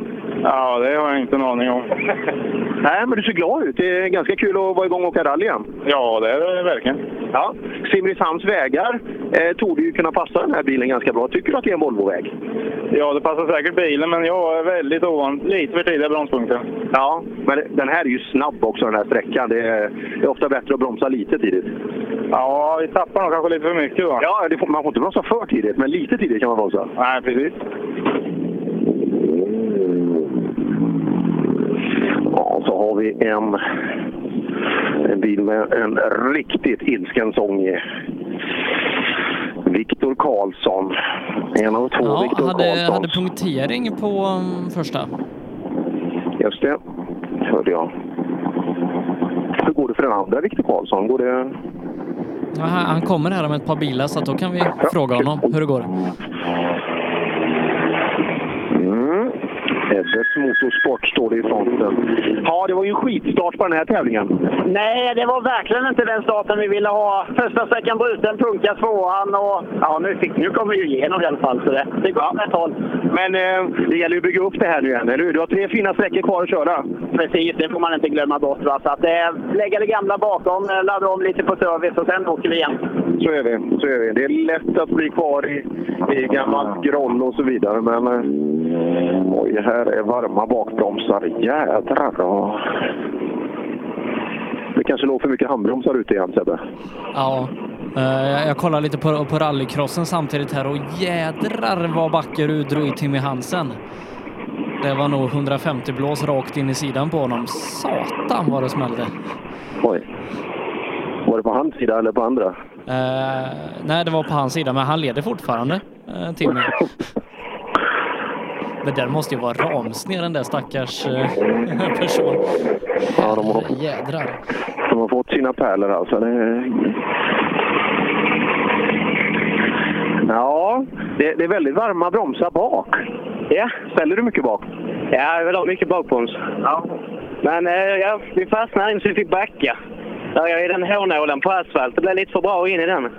Ja, det har jag inte en aning om. <laughs> Nej, men du ser glad ut. Det är ganska kul att vara igång och åka rally igen. Ja, det är det verkligen. Ja. Simrishamns vägar eh, torde ju kunna passa den här bilen ganska bra. Tycker du att det är en Volvoväg? Ja, det passar säkert bilen, men jag är väldigt ovan. Lite för tidiga bromspunkter. Ja, men den här är ju snabb också den här sträckan. Det är, det är ofta bättre att bromsa lite tidigt. Ja, vi tappar nog kanske lite för mycket va? Ja, det får, man får inte bromsa för tidigt, men lite tidigt kan man bromsa. Nej, precis. Ja, så har vi en, en bil med en riktigt ilsken sång i. Viktor Karlsson. En av två Ja, Viktor hade, Karlsson. hade punktering på um, första. Just det, hörde jag. Hur går det för den andra Viktor Karlsson? Går det... Ja, han kommer här om ett par bilar så då kan vi fråga honom hur det går. Ebbets Motorsport står det i fronten. Ja, det var ju en skitstart på den här tävlingen. Nej, det var verkligen inte den starten vi ville ha. Första sträckan bruten, punka tvåan och ja, nu, fick, nu kommer vi ju igenom i alla fall. Så det, det går åt rätt håll. Men eh, det gäller ju att bygga upp det här nu igen, eller hur? Du har tre fina sträckor kvar att köra. Precis, det får man inte glömma bort. Va? Så att, eh, lägga det gamla bakom, eh, ladda om lite på service och sen åker vi igen. Så är vi. Så är vi. Det är lätt att bli kvar i, i gammalt groll och så vidare, men... Eh, oj, här är varma bakbromsar. Jädrar! Och... Det kanske låg för mycket handbromsar ute igen, Sebbe. Ja, eh, jag- jag kollar lite på, på rallycrossen samtidigt här och jädrar vad Backerud drog i Timmy Hansen. Det var nog 150 blås rakt in i sidan på honom. Satan vad det smällde. Oj. Var det på hans sida eller på andra? Eh, nej, det var på hans sida, men han leder fortfarande, eh, Timmy. <laughs> Det där måste ju vara ramsned den där stackars eh, <laughs> person. Ja, de har, Jädrar. de har fått sina pärlor alltså. Det... Ja, det, det är väldigt varma bromsar bak. Ja. Ställer du mycket bak? Ja, jag vill ha mycket bakbroms. Ja. Men eh, ja, vi fastnade in så vi fick backa. Där jag är i den hårnålen på asfalt. Det blev lite för bra in i den. <laughs>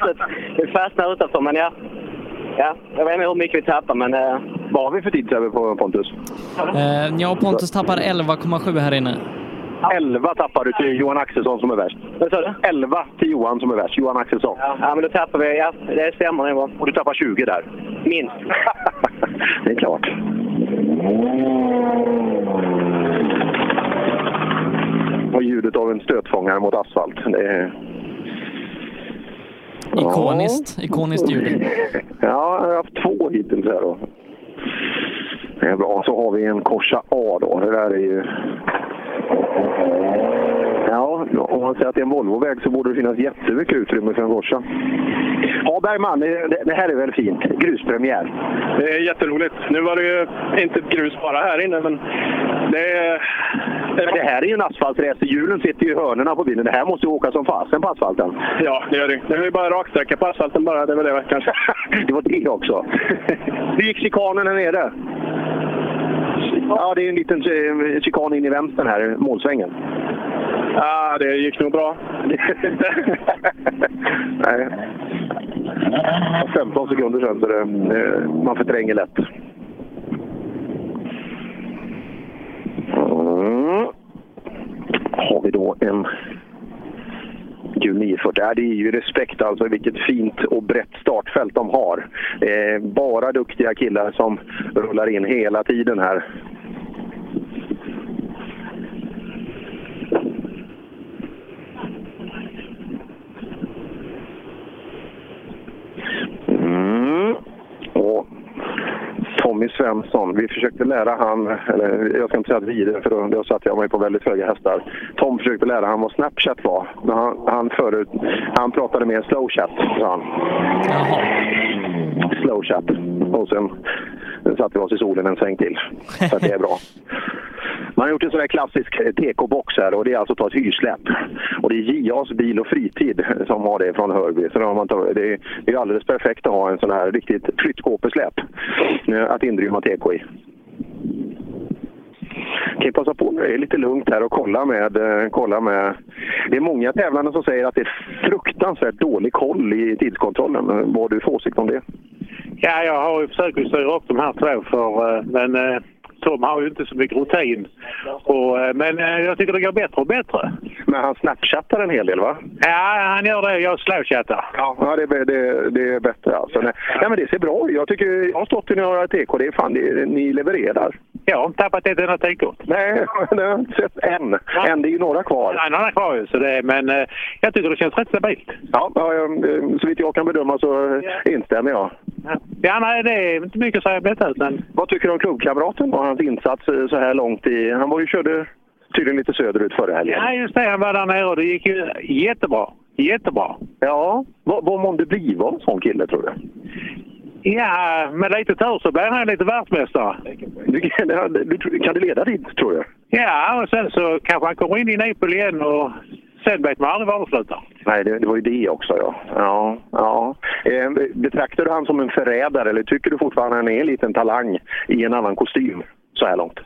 så vi fastnade utanför, men ja. Ja, jag vet inte hur mycket vi tappar, men... Eh, Vad har vi för tid Sebbe, på Pontus? Eh, ja, Pontus tappar 11,7 här inne. 11 tappar du till Johan Axelsson som är värst. Vad sa du? 11 till Johan som är värst. Johan Axelsson. ja, men då tappar vi... Ja, det stämmer nog. Och du tappar 20 där. Minst. <laughs> det är klart. Och ljudet av en stötfångare mot asfalt. Det är... Ikoniskt, ikoniskt ljud. Ja, jag har haft två hittills här då. Det är bra. Så har vi en Corsa A då. Det där är ju... Ja, om man säger att det är en Volvoväg så borde det finnas jättemycket utrymme för en Corsa. Ja, Bergman, det, här är väl fint? Gruspremiär. Det är jätteroligt. Nu var det ju inte grus bara här inne, men det är... Men det här är ju en asfaltracer. Hjulen sitter ju i hörnorna på bilen. Det här måste ju åka som fasen på asfalten. Ja, det gör det. Det är ju bara raksträcka på asfalten bara. Det var det kanske. <laughs> det var det också. Hur gick chikanen här nere? Ja, det är en liten eh, chikan in i vänstern här, målsvängen. Ja, det gick nog bra. <laughs> Nej. 15 sekunder sedan, så det, eh, man förtränger lätt. Mm. Har vi då en Q 940. Det är ju respekt alltså vilket fint och brett startfält de har. Eh, bara duktiga killar som rullar in hela tiden här. Mm. Och Tommy Svensson, vi försökte lära han, eller jag ska inte säga att vi, för då, då satte jag mig på väldigt höga hästar. Tom försökte lära han vad Snapchat var. Men han, han, förut, han pratade mer slowchat, sa han. Slowchat. Och sen satte vi oss i solen en sväng till. Så det är bra. Man har gjort en sån där klassisk eh, TK-box här och det är alltså att ta ett hyrsläpp. Och det är JAs bil och fritid som har det från Hörby. Så man tar, det, är, det är alldeles perfekt att ha en sån här riktigt flyttskåpesläp eh, att inrymma TK i. kan ju passa på när det är lite lugnt här och kolla med, eh, kolla med... Det är många tävlande som säger att det är fruktansvärt dålig koll i tidskontrollen. Vad har du för åsikt om det? Ja, jag har ju försökt att styra upp de här två för, men Tom har ju inte så mycket rutin. Och, eh, men eh, jag tycker det går bättre och bättre. Men han snapchattar en hel del va? Ja, han gör det. Jag slowchattar. Ja, det, det, det är bättre alltså. Nej, nej, men det ser bra ut. Jag tycker, jag har stått i några TK. Det är fan, det, ni levererar. Jag har inte tappat ett enda TK. Nej, <laughs> det har jag inte sett än. Än, det är ju några kvar. Nej, några kvar ju. Så det, men eh, jag tycker det känns rätt stabilt. Ja, ja, så vitt jag kan bedöma så instämmer jag. Ja, nej, det är inte mycket att säga om detta. Vad tycker du om klubbkamraten och hans insats eh, så här långt i... Han var ju körde tydligen lite söderut förra helgen. Ja, just det. Han var där nere och det gick ju jättebra. Jättebra. Ja, vad, vad månde bli av en sån kille tror du? Ja, med lite tur så blir han lite världsmästare. Du, du, du, kan du leda dit tror jag? Ja, och sen så kanske han kommer in i Napoli igen och vet man aldrig var det slutar. Nej, det, det var ju det också. Ja. Ja, ja. Eh, betraktar du han som en förrädare eller tycker du fortfarande han är en liten talang i en annan kostym så här långt?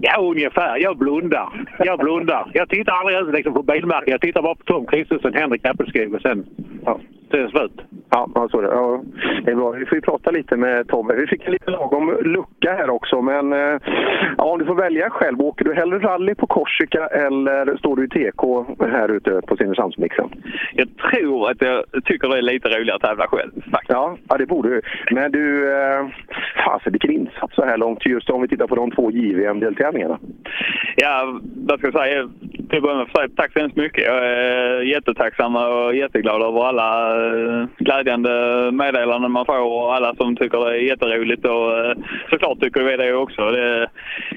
Ja, ungefär. Jag blundar. Jag blundar. Jag tittar aldrig ens liksom på bilmärken. Jag tittar bara på Tom Kristensen, Henrik Appelskog och sen... Ja. Slut. Ja, ja, så är det. Ja, det är bra. Vi får ju prata lite med Tommy. Vi fick en lite lagom lucka här också, men eh, ja, om du får välja själv. Åker du hellre rally på Korsika eller står du i TK här ute på Simrishamnsmixen? Jag tror att jag tycker det är lite roligare att tävla själv. Ja, ja, det borde du. Men du, eh, fasen vilken insats så här långt just om vi tittar på de två JVM-deltävlingarna. Ja, vad ska jag säga? Till att börja med, tack så hemskt mycket. Jag är jättetacksam och jätteglad över alla eh, glädjande meddelanden man får och alla som tycker det är jätteroligt. Och eh, såklart tycker vi det också. Det,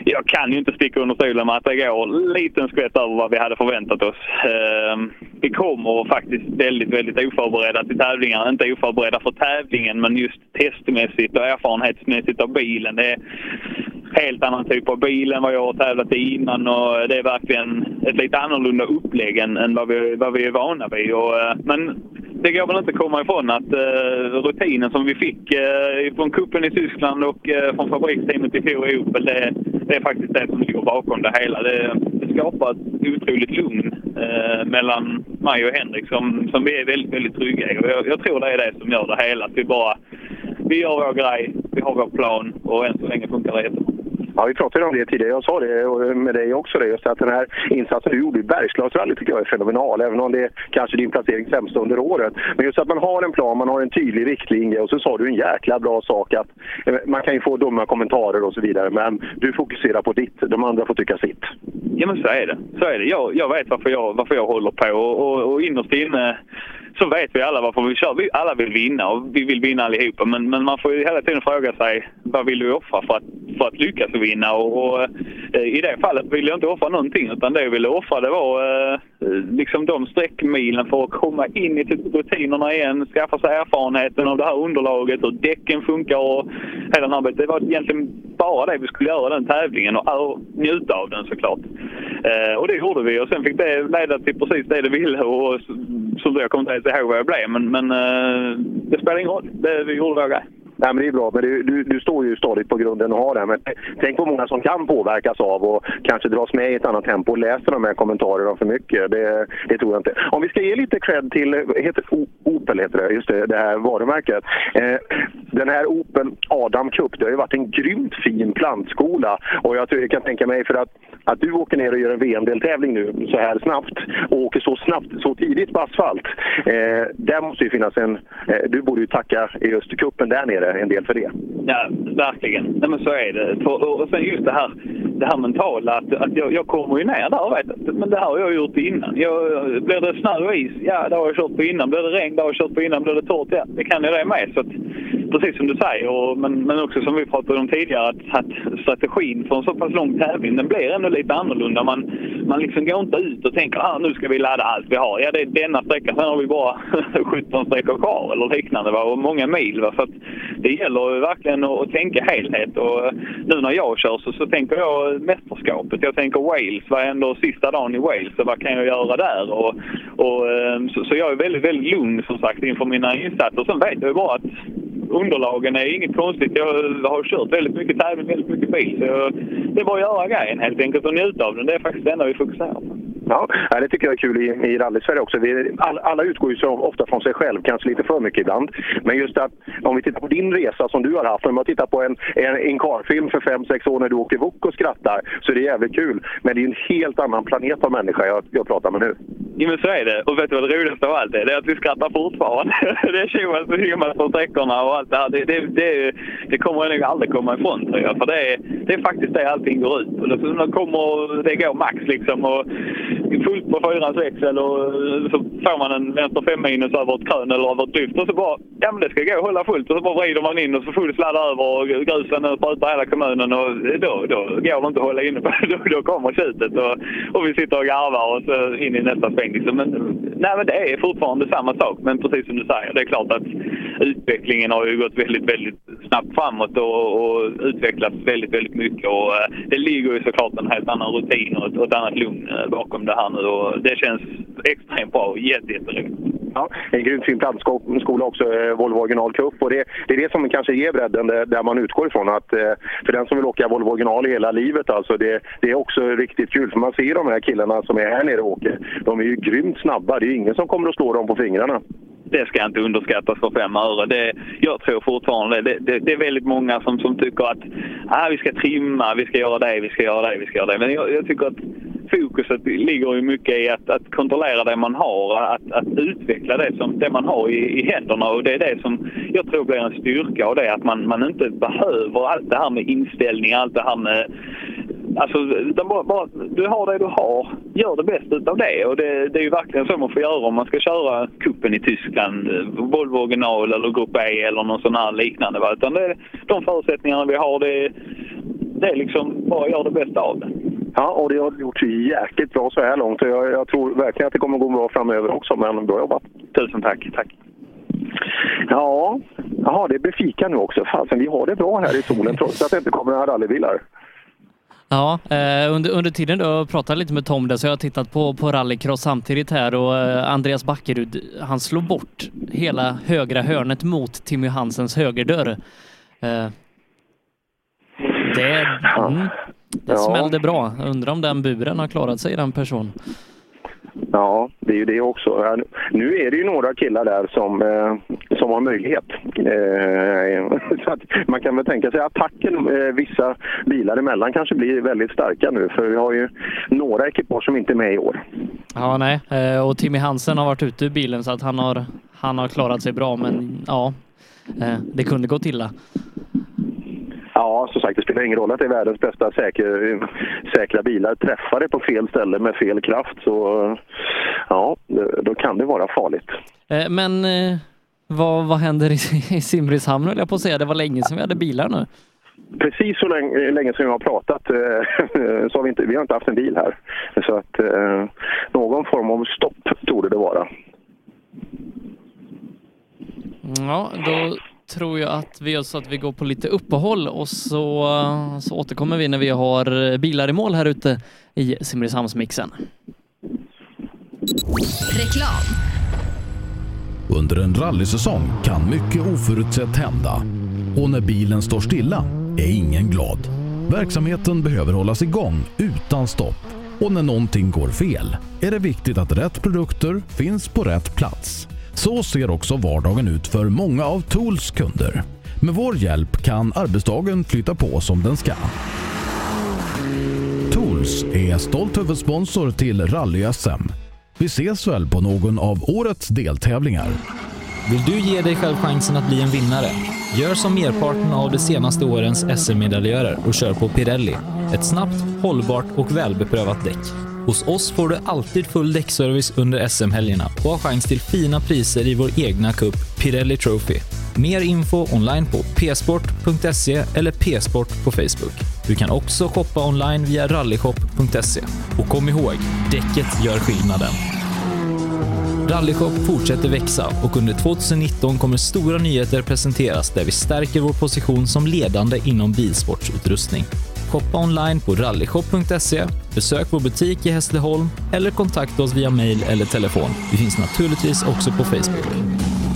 jag kan ju inte sticka under stolen med att det går en liten skvätt över vad vi hade förväntat oss. Eh, vi kommer faktiskt väldigt, väldigt oförberedda till tävlingar. Inte oförberedda för tävlingen, men just testmässigt och erfarenhetsmässigt av bilen. Det helt annan typ av bil än vad jag har tävlat i innan och det är verkligen ett lite annorlunda upplägg än, än vad, vi, vad vi är vana vid. Och, eh, men det går väl inte att komma ifrån att uh, rutinen som vi fick uh, från kuppen i Tyskland och uh, från fabriksteamet i fjol i Opel, det, det är faktiskt det som ligger bakom det hela. Det, det skapar ett otroligt lugn mellan mig och Henrik som, som vi är väldigt, väldigt trygga i. Och jag, jag tror det är det som gör det hela. Att vi bara vi gör vår grej, vi har vår plan och än så länge funkar det jättebra. Ja, vi pratade om det tidigare. Jag sa det och med dig också. Det, just att den här insatsen du gjorde i Bergslagsrallyt tycker jag är fenomenal. Även om det är kanske din placering sämsta under året. Men just att man har en plan, man har en tydlig riktlinje och så sa du en jäkla bra sak att eh, man kan ju få dumma kommentarer och så vidare. Men du fokuserar på ditt, de andra får tycka sitt. Ja men så är det. Så är det. Jag, jag vet varför jag, varför jag håller på och, och, och innerst inne så vet vi alla varför vi kör. Vi alla vill vinna och vi vill vinna allihopa. Men, men man får ju hela tiden fråga sig vad vill du offra för att för att lyckas vinna. Och, och eh, I det fallet ville jag inte offra någonting utan det jag ville offra det var eh, liksom de sträckmilen för att komma in i typ rutinerna igen, skaffa sig erfarenheten av det här underlaget, hur däcken funkar och hela den här biten. Det var egentligen bara det vi skulle göra den tävlingen och, njuta av den såklart. Eh, och det gjorde vi och sen fick det leda till precis det det ville och som jag kommer inte ens ihåg vad jag blev men, men det spelar ingen roll. Det, vi gjorde vår grej. Nej, men det är bra, men du, du, du står ju stadigt på grunden och har det. Men tänk på många som kan påverkas av och kanske dras med i ett annat tempo och läser de här kommentarerna för mycket. Det, det tror jag inte. Om vi ska ge lite cred till heter Opel, heter det, just det, det här varumärket. Eh, den här Opel Adam Cup, det har ju varit en grymt fin plantskola. Och jag, tror, jag kan tänka mig för att, att du åker ner och gör en VM-deltävling nu så här snabbt och åker så snabbt, så tidigt på asfalt. Eh, där måste ju finnas en... Eh, du borde ju tacka just cupen där nere en del för det. Ja, verkligen. Nej, men så är det. För, och, och sen just det här, det här mentala att, att jag, jag kommer ju ner där vet du. men det här har jag gjort innan. Jag, blir det snö och is? Ja, det har jag kört på innan. Blir det regn? Det har jag kört på innan. Blir det torrt? Ja, det kan jag det med. Så att, precis som du säger, och, men, men också som vi pratade om tidigare, att, att strategin för en så pass lång tävling den blir ändå lite annorlunda. Man, man liksom går inte ut och tänker ah, nu ska vi ladda allt vi har. Ja, det är denna sträcka. Sen har vi bara <laughs> 17 sträckor kvar eller liknande va? och många mil. Va? Så att det gäller verkligen att, att tänka helhet. Och eh, nu när jag kör så, så tänker jag mästerskapet. Jag tänker Wales. Vad händer ändå sista dagen i Wales? Och vad kan jag göra där? Och, och, eh, så, så jag är väldigt, väldigt lugn som sagt inför mina insatser. Sen vet jag ju bara att underlagen är inget konstigt. Jag har kört väldigt mycket tävling, väldigt mycket bil. Så det är bara att göra grejen helt enkelt och njuta av den. Det är faktiskt det enda vi fokuserar på. Ja, det tycker jag är kul i, i rally-Sverige också. Vi, all, alla utgår ju så ofta från sig själv, kanske lite för mycket ibland. Men just att om vi tittar på din resa som du har haft, om jag tittar på en, en, en karfilm för fem sex år när du åker wok och skrattar, så är det jävligt kul. Men det är en helt annan planet av människa jag, jag pratar med nu. Ja, men så är det. Och vet du vad det roligaste av allt är? Det är att vi skrattar fortfarande. <laughs> det är tjoas och tjimmas på sträckorna och allt det här. Det, det, det, det kommer jag nog aldrig komma ifrån tror jag. För det är, det är faktiskt det allting går ut på. Det, kommer, det går max liksom. Och fullt på fyrans växel och så får man en vänster fem minus över ett krön eller över ett lyft och så bara, ja men det ska gå att hålla fullt och så bara vrider man in och så full sladd över och grusen sprutar hela kommunen och då, då går det inte att hålla inne på <laughs> då, då kommer tjutet och, och vi sitter och garvar och så in i nästa sväng liksom. Men, nej men det är fortfarande samma sak men precis som du säger, det är klart att utvecklingen har ju gått väldigt, väldigt snabbt framåt och, och utvecklats väldigt, väldigt mycket och eh, det ligger ju såklart en helt annan rutin och ett, och ett annat lugn eh, bakom det här nu och det känns extremt bra och jätte. Ja, en grymt fin plantskola också, eh, Volvo Original Cup. Och det, det är det som kanske ger bredden där, där man utgår ifrån. Att, eh, för den som vill åka Volvo Original hela livet, alltså, det, det är också riktigt kul. För man ser de här killarna som är här nere och åker. De är ju grymt snabba. Det är ingen som kommer att slå dem på fingrarna det ska inte underskattas för fem öre. Det, jag tror fortfarande det, det, det är väldigt många som, som tycker att ah, vi ska trimma, vi ska göra det, vi ska göra det, vi ska göra det. Men jag, jag tycker att fokuset ligger ju mycket i att, att kontrollera det man har, att, att utveckla det, som, det man har i, i händerna. Och det är det som jag tror blir en styrka och det är att man, man inte behöver allt det här med inställning, allt det här med Alltså, de bara, bara, du har det du har. Gör det bästa av det. Och det, det är ju verkligen så man får göra om man ska köra kuppen i Tyskland. Volvo original eller Grupp E eller någon sån här liknande. Va? Utan det, de förutsättningarna vi har, det, det är liksom bara gör det bästa av det. Ja, och det har gjort jäkligt bra så här långt. Jag, jag tror verkligen att det kommer gå bra framöver också, men bra jobbat. Tusen tack. tack. Ja, Jaha, det blir fika nu också. Fasen, vi har det bra här i solen trots att det inte kommer några rallybilar. Ja, eh, under, under tiden då pratade lite med Tom där så har jag tittat på, på rallycross samtidigt här och eh, Andreas Backerud, han slår bort hela högra hörnet mot Timmy Hansens högerdörr. Eh, det mm, det smällde bra. Undrar om den buren har klarat sig, den personen. Ja, det är ju det också. Nu- är det ju några killar där som, eh, som har möjlighet. Eh, <laughs> så att man kan väl tänka sig att attacken eh, vissa bilar emellan kanske blir väldigt starka nu. För vi har ju några ekipage som inte är med i år. Ja, nej. Och Timmy Hansen har varit ute ur bilen så att han har, han har klarat sig bra, men ja, det kunde gått illa. Ja, som sagt, det spelar ingen roll att det är världens bästa säker, säkra bilar. Träffar det på fel ställe med fel kraft så ja, då kan det vara farligt. Eh, men eh, vad, vad händer i, i Simrishamn höll jag på att säga. Det var länge sedan vi hade bilar nu. precis så länge, länge som jag har pratat eh, <laughs> så har vi inte, vi har inte haft en bil här. Så att eh, någon form av stopp torde det vara. Ja, då tror jag att vi gör så att vi går på lite uppehåll och så, så återkommer vi när vi har bilar i mål här ute i Simrishamnsmixen. Reklam. Under en rallysäsong kan mycket oförutsett hända och när bilen står stilla är ingen glad. Verksamheten behöver hållas igång utan stopp och när någonting går fel är det viktigt att rätt produkter finns på rätt plats. Så ser också vardagen ut för många av Tools kunder. Med vår hjälp kan arbetsdagen flytta på som den ska. Tools är stolt huvudsponsor till Rally-SM. Vi ses väl på någon av årets deltävlingar. Vill du ge dig själv chansen att bli en vinnare? Gör som merparten av de senaste årens SM-medaljörer och kör på Pirelli. Ett snabbt, hållbart och välbeprövat däck. Hos oss får du alltid full däckservice under SM-helgerna och har chans till fina priser i vår egna cup Pirelli Trophy. Mer info online på psport.se eller psport på Facebook. Du kan också shoppa online via rallyshop.se. Och kom ihåg, däcket gör skillnaden. Rallyshop fortsätter växa och under 2019 kommer stora nyheter presenteras där vi stärker vår position som ledande inom bilsportsutrustning. Shoppa online på rallyshop.se, besök vår butik i Hässleholm eller kontakta oss via mail eller telefon. Vi finns naturligtvis också på Facebook.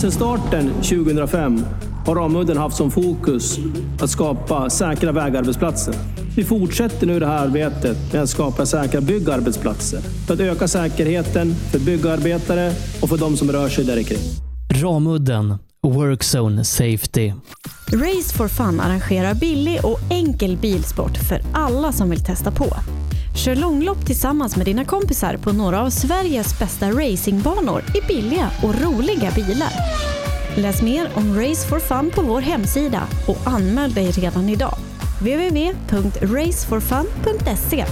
Sedan starten 2005 har Ramudden haft som fokus att skapa säkra vägarbetsplatser. Vi fortsätter nu det här arbetet med att skapa säkra byggarbetsplatser för att öka säkerheten för byggarbetare och för de som rör sig där kring. Ramudden Workzone Safety. Race for Fun arrangerar billig och enkel bilsport för alla som vill testa på. Kör långlopp tillsammans med dina kompisar på några av Sveriges bästa racingbanor i billiga och roliga bilar. Läs mer om Race for Fun på vår hemsida och anmäl dig redan idag. www.raceforfun.se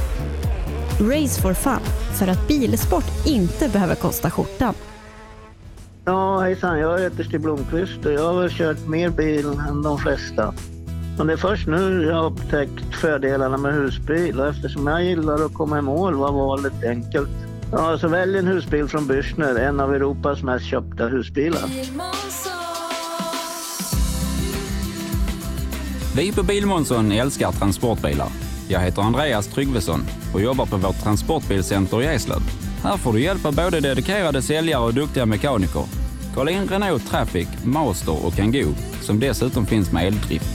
Race for Fun, för att bilsport inte behöver kosta skjortan. Ja, hejsan. Jag heter Stig Blomqvist och jag har väl kört mer bil än de flesta. Men det är först nu jag har upptäckt fördelarna med husbil och eftersom jag gillar att komma i mål var valet enkelt. Ja, så välj en husbil från Bürstner, en av Europas mest köpta husbilar. Vi på Bilmånsson älskar transportbilar. Jag heter Andreas Tryggvesson och jobbar på vårt transportbilcenter i Eslöv. Här får du hjälp av både dedikerade säljare och duktiga mekaniker. Kolla in Renault Traffic, Master och Kangoo som dessutom finns med eldrift.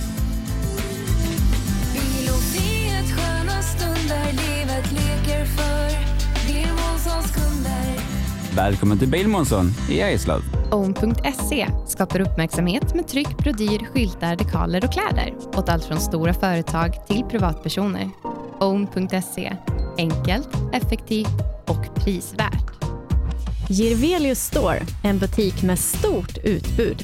Välkommen till Bilmånsson i Eslöv. Own.se skapar uppmärksamhet med tryck, brodyr, skyltar, dekaler och kläder åt allt från stora företag till privatpersoner. Own.se enkelt, effektivt och prisvärt. Girvelius Store, en butik med stort utbud.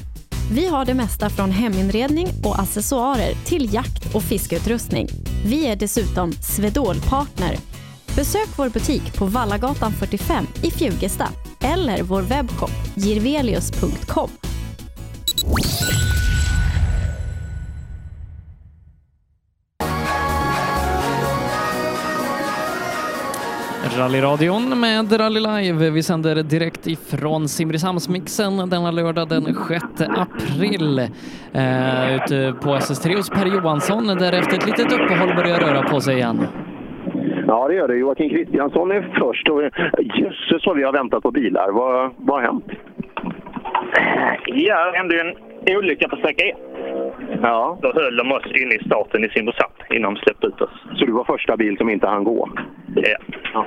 Vi har det mesta från heminredning och accessoarer till jakt och fiskeutrustning. Vi är dessutom Swedol-partner. Besök vår butik på Vallagatan 45 i Fjugesta eller vår webbshop girvelius.com. Rallyradion med Rally Live. Vi sänder direkt ifrån Simrishamnsmixen denna lördag den 6 april. Eh, ute på SS3 hos Per Johansson där efter ett litet uppehåll börjar röra på sig igen. Ja, det gör det. Joakim Kristiansson är först. Och, jösses vad vi har väntat på bilar. Vad, vad har hänt? Ja, det hände ju en olycka på sträcka 1. Ja. Då höll de oss inne i starten i Simrishamn innan de släppte ut oss. Så du var första bil som inte hann gå? Ja.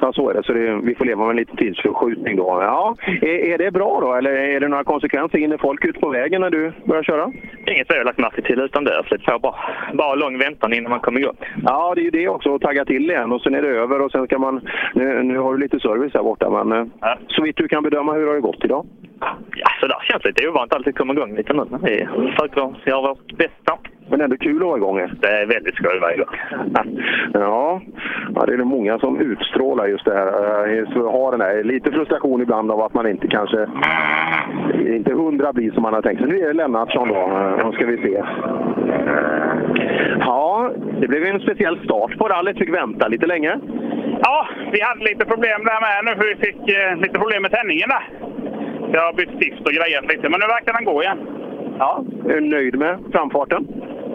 Ja, så är det. Så det, vi får leva med lite tidsförskjutning då. Ja. Är, är det bra då, eller är det några konsekvenser? Hinner folk ut på vägen när du börjar köra? Inget vi har lagt märke till utan det är bara, bara lång väntan innan man kommer igång. Ja, det är ju det också. Att tagga till igen och sen är det över och sen ska man... Nu, nu har du lite service här borta, men Ja. så vitt du kan bedöma, hur har det gått idag? Ja, så där känns lite ovant att alltid komma igång lite nu. Men vi försöker göra vårt bästa. Men ändå kul att vara igång. Det är väldigt skoj att vara igång. Ja, ja det är nog många som utstrålar just det här. Så har den här lite frustration ibland av att man inte kanske inte hundra blir som man har tänkt sig. Nu är det Lennartsson då. Då ska vi se. Ja, det blev en speciell start på rallyt. Fick vänta lite länge. Ja, vi hade lite problem där med nu. för Vi fick eh, lite problem med tändningen där. Jag har bytt stift och grejat lite, men nu verkar den gå igen. Ja, är du nöjd med framfarten?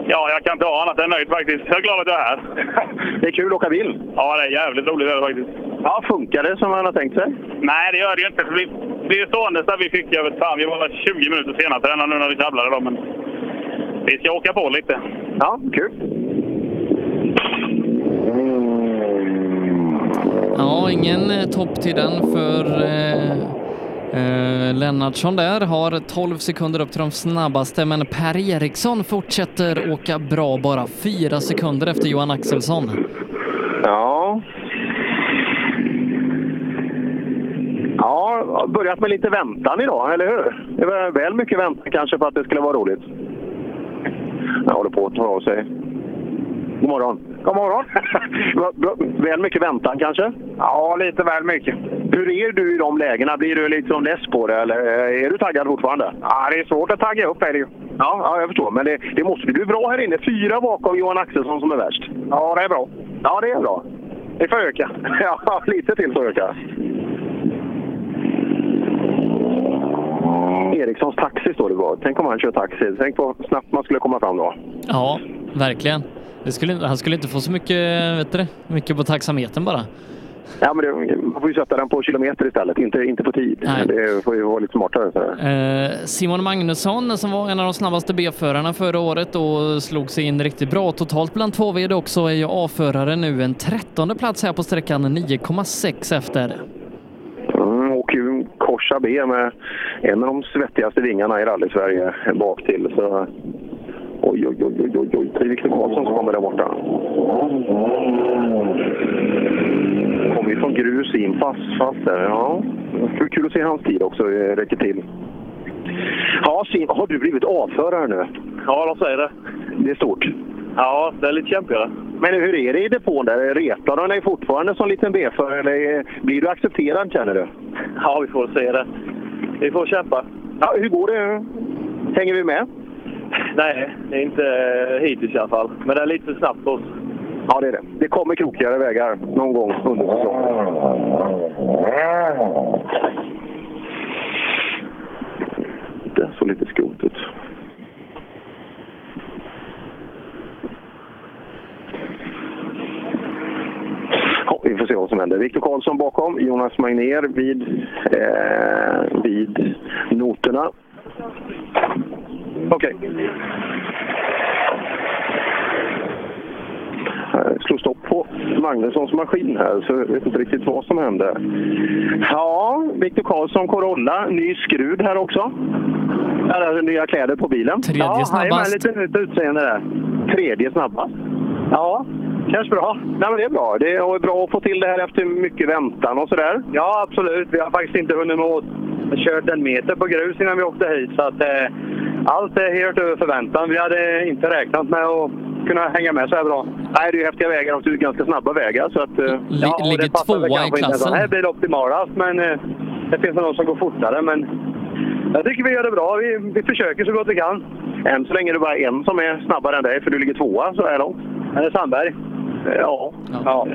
Ja, jag kan inte vara annat än nöjd faktiskt. Jag är glad att jag är här. <laughs> Det är kul att åka bil. Ja, det är jävligt roligt det faktiskt. Ja, funkar det som man har tänkt sig? Nej, det gör det ju inte. För vi blir stående där vi fick, jag vet fan, vi var 20 minuter sena till denna nu när vi sjabblade då, men vi ska åka på lite. Ja, kul. Ja, ingen eh, topp till den för eh, eh, Lennartsson där. Har 12 sekunder upp till de snabbaste, men Per Eriksson fortsätter åka bra, bara fyra sekunder efter Johan Axelsson. Ja. Ja, har börjat med lite väntan idag, eller hur? Det var väl mycket väntan kanske för att det skulle vara roligt. Jag håller på att ta av sig. God morgon. God morgon. <laughs> väl mycket väntan kanske? Ja, lite väl mycket. Hur är du i de lägena? Blir du liksom less på det eller är du taggad fortfarande? Ja, det är svårt att tagga upp är det ju. Ja, ja jag förstår. Men det, det måste du är bra här inne. Fyra bakom Johan Axelsson som är värst. Ja, det är bra. Ja, det är bra. Det får öka. <laughs> Ja, lite till får öka. Erikssons taxi står det bara. Tänk om han kör taxi. Tänk vad snabbt man skulle komma fram då. Ja, verkligen. Skulle, han skulle inte få så mycket, vet du mycket på taxametern bara. Ja, men det, man får ju sätta den på kilometer istället, inte, inte på tid. Nej. Det får ju vara lite smartare. Eh, Simon Magnusson som var en av de snabbaste B-förarna förra året och slog sig in riktigt bra totalt bland två VD också är ju A-förare nu en trettonde plats här på sträckan 9,6 efter. Mm, ju korsa B med en av de svettigaste vingarna i rally-Sverige bak till. Så... Oj, oj, oj, oj, oj, oj. Det är Viktor Karlsson som kommer där borta. Kommer ju från grus in fast, fast där. Ja, kul, kul att se hans tid också. Det räcker till. Ja, Sim, har du blivit avförare nu? Ja, de säger det. Det är stort. Ja, det är lite kämpigare. Men hur är det i depån där? Retar de dig fortfarande som liten B-förare eller blir du accepterad känner du? Ja, vi får se det. Vi får kämpa. Ja, hur går det? Hänger vi med? <laughs> Nej, det är inte eh, hittills i alla fall. Men det är lite för snabbt på oss. Ja, det är det. Det kommer krokigare vägar någon gång under säsongen. Det såg lite skumt ut. Ja, vi får se vad som händer. Viktor Karlsson bakom, Jonas Magnér vid, eh, vid noterna. Okej. Här slår stopp på Magnussons maskin här, så jag vet inte riktigt vad som hände. Ja, Viktor Karlsson Corolla, ny skrud här också. Ja, där är nya kläder på bilen. Tredje ja, snabbast. lite nytt utseende där. Tredje snabbast. Ja, kanske bra. Nej, men det är bra. Det är bra att få till det här efter mycket väntan och sådär. Ja, absolut. Vi har faktiskt inte hunnit med att kört en meter på grus innan vi åkte hit. Så att, eh, allt är helt över förväntan. Vi hade inte räknat med att kunna hänga med så här bra. Nej, det är ju häftiga vägar och det är ganska snabba vägar. Så att, eh, ligger det passar väl tvåa i klassen. sån här bil optimalast, men eh, det finns någon som går fortare. Men jag tycker vi gör det bra. Vi, vi försöker så gott vi kan. Än så länge är det bara en som är snabbare än dig, för du ligger tvåa så här långt. Är det Sandberg? Ja. ja.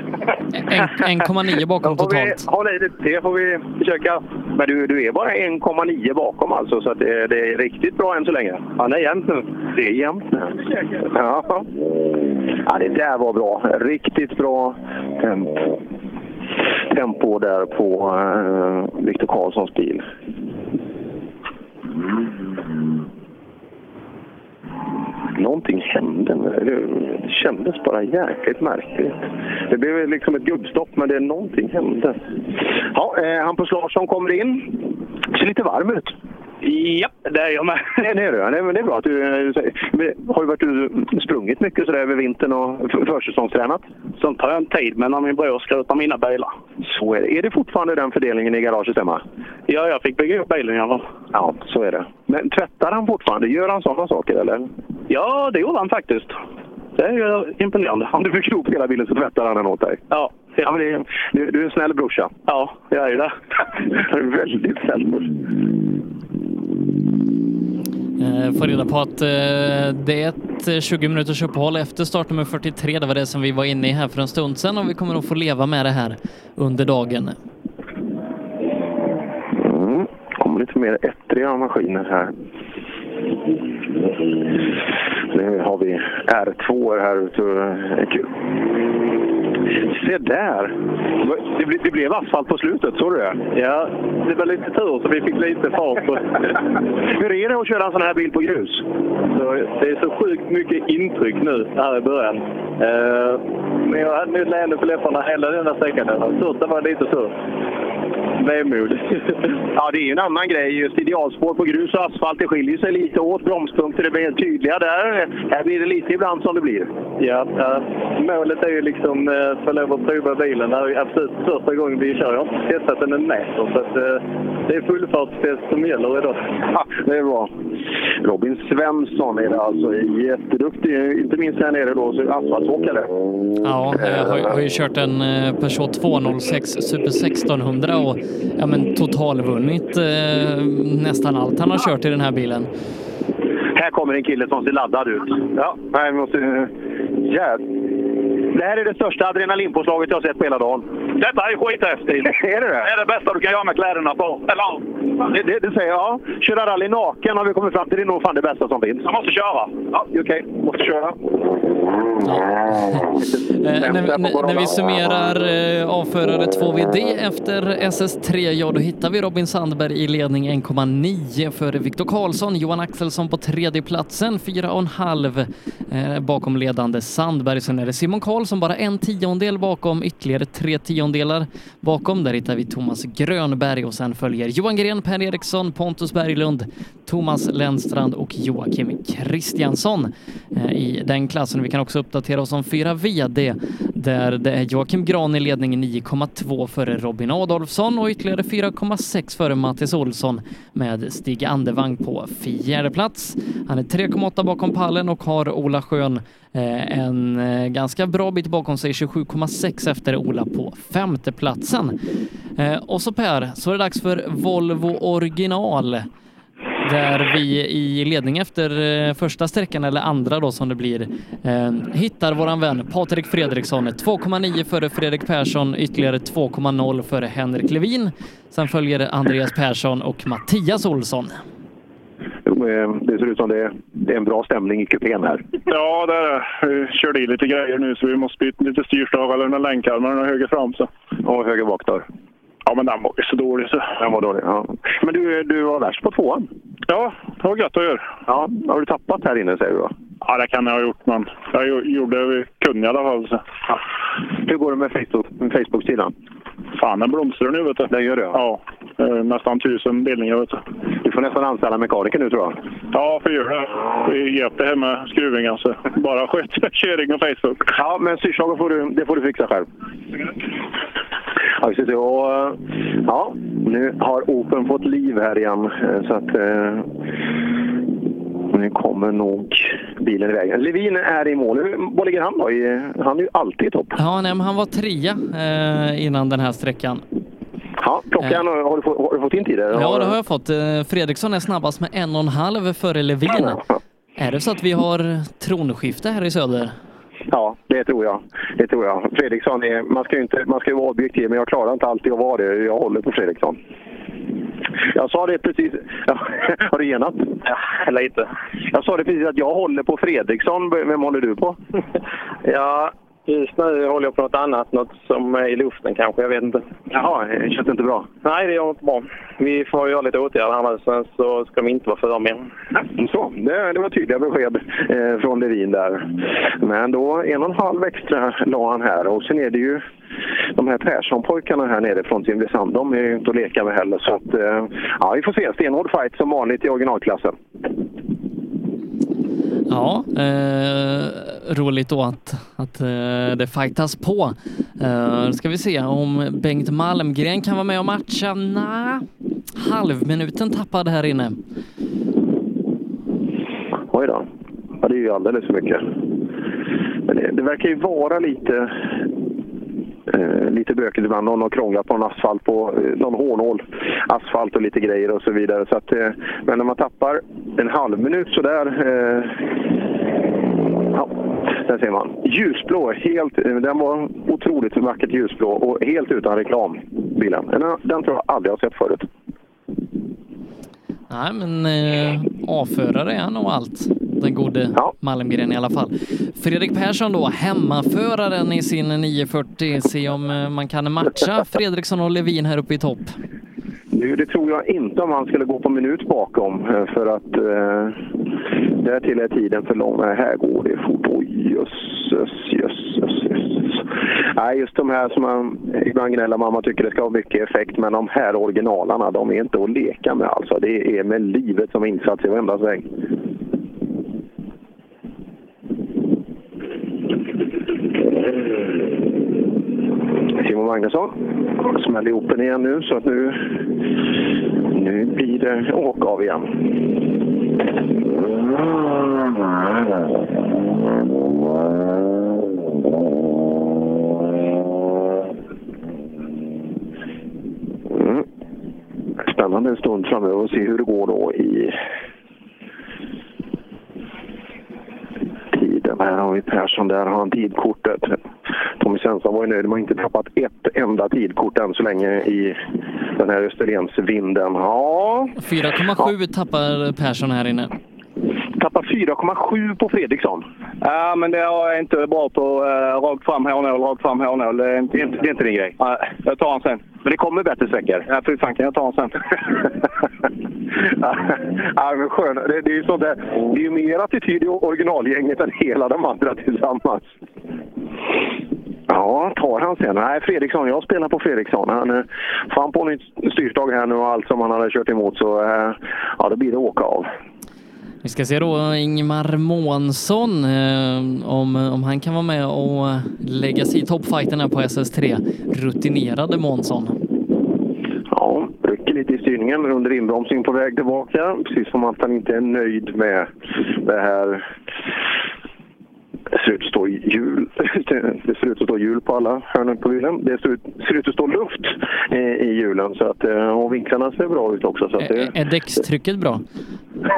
En- 1,9 bakom totalt. hålla i lite till får vi försöka. Men du, du är bara 1,9 bakom alltså, så att det, det är riktigt bra än så länge. Ja, det är jämnt nu. Det är jämnt nu. Ja. ja, det där var bra. Riktigt bra tempo, tempo där på uh, Viktor Karlssons bil. Någonting hände. nu. Det kändes bara jäkligt märkligt. Det blev liksom ett gubbstopp, men det någonting hände. Ja, eh, Hampus Larsson kommer in. Ser lite varm ut. Ja, det är jag med. <laughs> Det är du, det är, det är bra att du eh, Har du varit ute sprungit mycket sådär över vintern och för- försäsongstränat? Sånt tar jag en tid med när min bror skrotar mina bilar. Så är det. Är det fortfarande den fördelningen i garaget hemma? Ja, jag fick bygga upp bilen i alla fall. Ja, så är det. Men tvättar han fortfarande? Gör han sådana saker eller? Ja, det gjorde han faktiskt. Det är ju imponerande. Om du fick ihop hela bilen så tvättar han den åt dig? Ja. Ja men det är, du, du är en snäll brorsa. Ja, jag är det. Du är väldigt snäll brorsa. Eh, Får reda på att eh, det är ett eh, 20 minuters uppehåll efter startnummer 43. Det var det som vi var inne i här för en stund sedan och vi kommer att få leva med det här under dagen. Mm. kommer lite mer ettriga maskiner här. Nu har vi R2 här ute. Se där! Det, ble, det blev asfalt på slutet, såg du det? Ja, det var lite tur så vi fick lite fart. <laughs> Hur är det att köra en sån här bil på grus? Det är så sjukt mycket intryck nu här i början. Eh, men jag hade nog ett leende på läpparna hela den här sträckan. Första var lite så. Vemod. <laughs> Ja, det är ju en annan grej. Just idealspår på grus och asfalt, det skiljer sig lite åt. Bromspunkter, det blir tydliga där. Här blir det lite ibland som det blir. Ja, ja. målet är ju liksom eh, få lov att prova bilen. Det här är absolut första gången vi kör. Jag har inte testat den en meter. Så att, eh, det är fullfartstest som gäller idag. Ja, det är bra. Robin Svensson är det alltså. Jätteduktig, inte minst här nere då, så asfaltåkare. Ja, jag har, har ju kört en eh, Peugeot 206 Super 1600 och ja, men totalvunnit eh, nästan allt han har kört i den här bilen. Här kommer en kille som ser laddad ut. Ja, här måste... Ja. Det här är det största adrenalinpåslaget jag har sett på hela dagen. Detta är skithäftigt. <laughs> är det det? Det är det bästa du kan göra med kläderna på. Eller. Det, det, det säger jag. Köra rally naken har vi kommit fram till. Det är nog fan det bästa som finns. Jag måste köra. Ja, okej. Okay. Måste köra. Eh, när, när, vi summerar eh, avförare 2VD efter SS3, ja då hittar vi Robin Sandberg i ledning 1,9 för Viktor Karlsson, Johan Axelsson på tredje platsen, 4,5 eh, bakom ledande Sandberg. Sen är det Simon Karlsson bara en tiondel bakom, ytterligare tre tiondelar bakom. Där hittar vi Thomas Grönberg och sen följer Johan Gren, Per Eriksson, Pontus Berglund, Thomas Lennstrand och Joakim Kristiansson eh, i den klassen. Vi kan också uppdatera oss om fyra VD där det är Joakim Gran i ledning 9,2 före Robin Adolfsson och ytterligare 4,6 före Mattis Olsson med Stig Andevang på fjärde plats. Han är 3,8 bakom pallen och har Ola Schön eh, en eh, ganska bra bit bakom sig, 27,6 efter Ola på femte platsen. Eh, och så Per, så är det dags för Volvo original där vi i ledning efter eh, första sträckan, eller andra då som det blir, eh, hittar våran vän Patrik Fredriksson. 2,9 före Fredrik Persson, ytterligare 2,0 före Henrik Levin. Sen följer Andreas Persson och Mattias Olsson. Det ser ut som det är en bra stämning i kupén här. Ja, det är det. Vi körde i lite grejer nu så vi måste byta lite styrstav eller några länkarmar höger fram. Så. Och höger bak då? Ja, men den var ju så dålig så. Den var dålig, ja. Men du, du var värst på tvåan? Ja, det var gött att göra. Ja, har du tappat här inne säger du då? Ja, det kan jag ha gjort, men jag gjorde det vi kunde i alla fall. Så. Ja. Hur går det med Facebook-sidan? Fan, den blomstrar nu vet du. Den gör det? Ja. Nästan tusen delningar vet du. Du får nästan anställa mekaniker nu tror jag. Ja, får göra det. Vi det här med skruvning alltså. Bara sköt <laughs> körning och Facebook. Ja, men styrslagen får du, det får du fixa själv. Ja, vi ser och, ja, nu har Open fått liv här igen. Så att eh, nu kommer nog bilen iväg. Levin är i mål. Var ligger han då? Han är ju alltid i topp. Ja, nej, han var trea eh, innan den här sträckan. Ja, klockan, eh. har, du fått, har du fått in tider? Ja, det har jag fått. Fredriksson är snabbast med en och en halv före Levin. <laughs> Är det så att vi har tronskifte här i söder? Ja, det tror jag. Det tror jag. Fredriksson är, man ska ju inte, man ska ju vara objektiv, men jag klarar inte alltid att vara det. Jag håller på Fredriksson. Jag sa det precis. Ja, <laughs> har du genat? Ja, lite. Jag sa det precis att jag håller på Fredriksson. Vem håller du på? ja, just nu håller jag på något annat. Något som är i luften kanske. Jag vet inte. Jaha, det känns inte bra? Nej, det gör inte bra. Vi får göra lite åtgärder här nu. Sen så ska de inte vara för mer. Så, det, det var tydliga besked eh, från Levin där. Men då en och en halv extra la han här. Och sen är det ju de här Persson-pojkarna här nere från Simrishamn, de är ju inte att leka med heller. Så att, eh, ja, vi får se. Stenhård fight som vanligt i originalklassen. Ja, eh, roligt då att, att eh, det fightas på. Eh, ska vi se om Bengt Malmgren kan vara med och matcha? Nej, halvminuten tappad här inne. Oj då. Ja, det är ju alldeles för mycket. Men det, det verkar ju vara lite Eh, lite bökigt ibland. Någon har krånglat på någon asfalt, på eh, någon hårnål, asfalt och lite grejer och så vidare. Så att, eh, men när man tappar en halv minut sådär. Eh, ja, där ser man. Ljusblå, helt, eh, den var otroligt vackert ljusblå och helt utan reklam, bilen. Den, den tror jag aldrig jag har sett förut. Nej, men eh, A-förare är han nog allt. Den gode Malmgren i alla fall. Fredrik Persson då, hemmaföraren i sin 940. Se om eh, man kan matcha Fredriksson och Levin här uppe i topp. Nu, det tror jag inte om han skulle gå på minut bakom eh, för att eh, därtill är tiden för lång. Här går det fort. Oj, jösses, jösses, jösses. Nej, just de här som man ibland gnäller mamma tycker det ska ha mycket effekt, men de här originalarna, de är inte att leka med alltså. Det är med livet som insats i varenda sväng. Simon Magnusson smäller ihop den igen nu så att nu, nu blir det åka av igen. Mm. Spännande en stund framöver att se hur det går då i tiden. Här har vi Persson, där har han tidkortet. Tommy Svensson var ju nöjd. De har inte tappat ett enda tidkort än så länge i den här Österlensvinden. Ja, 4,7 tappar Persson här inne tappar 4,7 på Fredriksson. Ja, men det är inte bra på uh, rakt fram hårnål, rakt fram hårnål. Det är inte, det är inte din grej? Nej, jag tar han sen. Men det kommer bättre sträckor? Ja, för fan kan jag ta han sen. <laughs> ja, men skön. Det, det är ju sånt där. Det är ju mer attityd i originalgänget än hela de andra tillsammans. Ja, tar han sen? Nej, Fredriksson. Jag spelar på Fredriksson. Han eh, får han på nytt styrstag här nu och allt som han hade kört emot så eh, ja, då blir det åka av. Vi ska se då Ingmar Månsson eh, om, om han kan vara med och lägga sig i toppfighterna här på SS3. Rutinerade Månsson. Ja, rycker lite i styrningen under inbromsning på väg tillbaka. Precis som att han inte är nöjd med det här. Det ser ut att stå hjul, <laughs> det ser ut att stå hjul på alla hörnen på bilen. Det ser ut, ser ut att stå luft i, hjulen så att, eh, och vinklarna ser bra ut också. Så att det, Är däckstrycket bra? <laughs>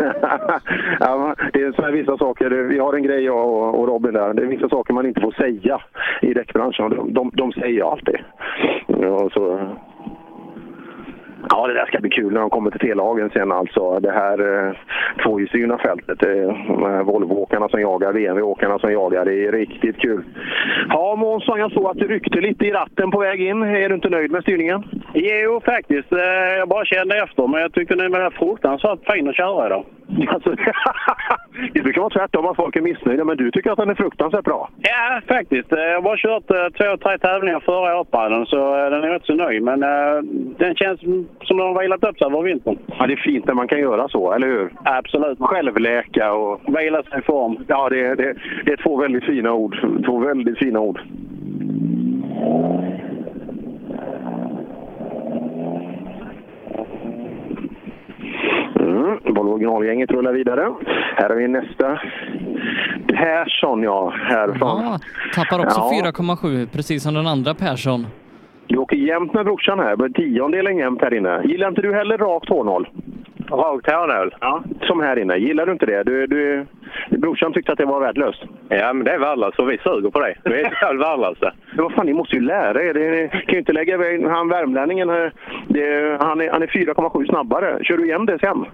ja, det är så här vissa saker. Vi har en grej jag och, och Robin där. Det är vissa saker man inte får säga i däckbranschen. De, de, de säger alltid. Ja, så, Ja, det där ska bli kul när de kommer till T-lagen sen alltså. Det här eh, tvåhjulsdrivna fältet. Eh, Volvo-åkarna som jagar, BMW-åkarna som jagar. Det är riktigt kul. Ja, Månsson, jag såg att du ryckte lite i ratten på väg in. Är du inte nöjd med styrningen? Jo, faktiskt. Eh, jag bara kände efter, men jag tycker den var fruktansvärt fin att köra idag. <laughs> Alltså, det brukar vara tvärtom att folk är missnöjda, men du tycker att den är fruktansvärt bra. Ja, faktiskt. Eh, Jag har bara kört eh, två, tre tävlingar förra året på den, så eh, den är rätt så nöjd. Men den känns som den har vilat upp sig över vintern. Ja, det är fint när man kan göra så, eller hur? Absolut. Självläka och... Vila sig i form. Ja, det, det, det är två väldigt fina ord. Två väldigt fina ord. Mm, originalgänget rullar vidare. Här har vi nästa. Persson, ja. Härifrån. Ja, tappar också Ja. 4,7 precis som den andra Persson. Du åker jämnt med brorsan här. Tiondelen jämnt här inne. Gillar inte du heller rakt hårnål? Rakt hårnål? Ja. Som här inne. Gillar du inte det? Du, du, brorsan tyckte att det var värdelöst. Ja, men det är värdelöst och vi suger på det. Vi är själv värdelösa. Men vad fan, ni måste ju lära er. Ni kan ju inte lägga iväg... Han värmlänningen, här, det, han är, han är 4,7 snabbare. Kör du igen det sen?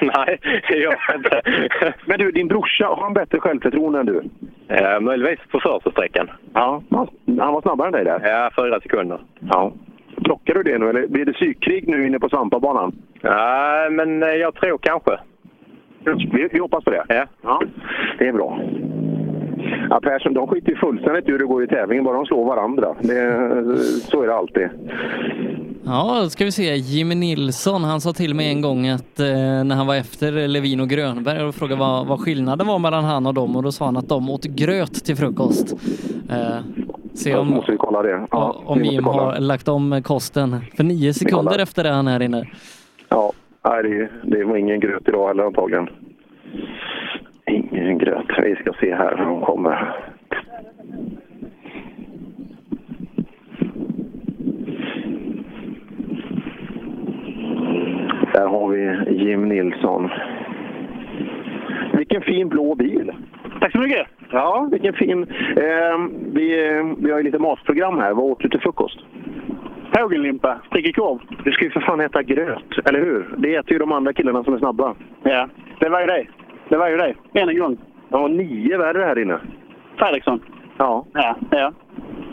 <laughs> Nej, det gör jag inte. <laughs> Men du, din brorsa, har han bättre självförtroende än du? Ja, möjligtvis på första sträckan. Ja, han, han var snabbare än dig där? Ja, fyra sekunder. Ja. Klockar du det nu, eller blir det psykkrig nu inne på Svampabanan? Ja, men eh, jag tror kanske. Vi, vi hoppas på det. Ja. ja. Det är bra. Ja, Persson, de skiter ju fullständigt hur det går i tävlingen, bara de slår varandra. Det, så är det alltid. Ja, då ska vi se. Jimmy Nilsson, han sa till mig en gång att eh, när han var efter Levin och Grönberg och frågade vad, vad skillnaden var mellan han och dem och då sa han att de åt gröt till frukost. Eh, Se om, måste vi kolla det. Ja, om Jim har lagt om kosten. För nio sekunder efter det han här inne. Ja, det, var ingen gröt idag heller antagligen. Ingen gröt. Vi ska se här hur de kommer. Där har vi Jim Nilsson. Vilken fin blå bil! Tack så mycket! Ja, vilken fin... Eh, vi, vi har ju lite matprogram här. Vad åt du till frukost? Fågellimpa, prickig korv. Du ska ju för fan äta gröt, eller hur? Det äter ju de andra killarna som är snabba. Ja, det var ju det. Det var ju det. Än en gång. Ja, nio värre här inne. Fredriksson. Ja. Ja, ja.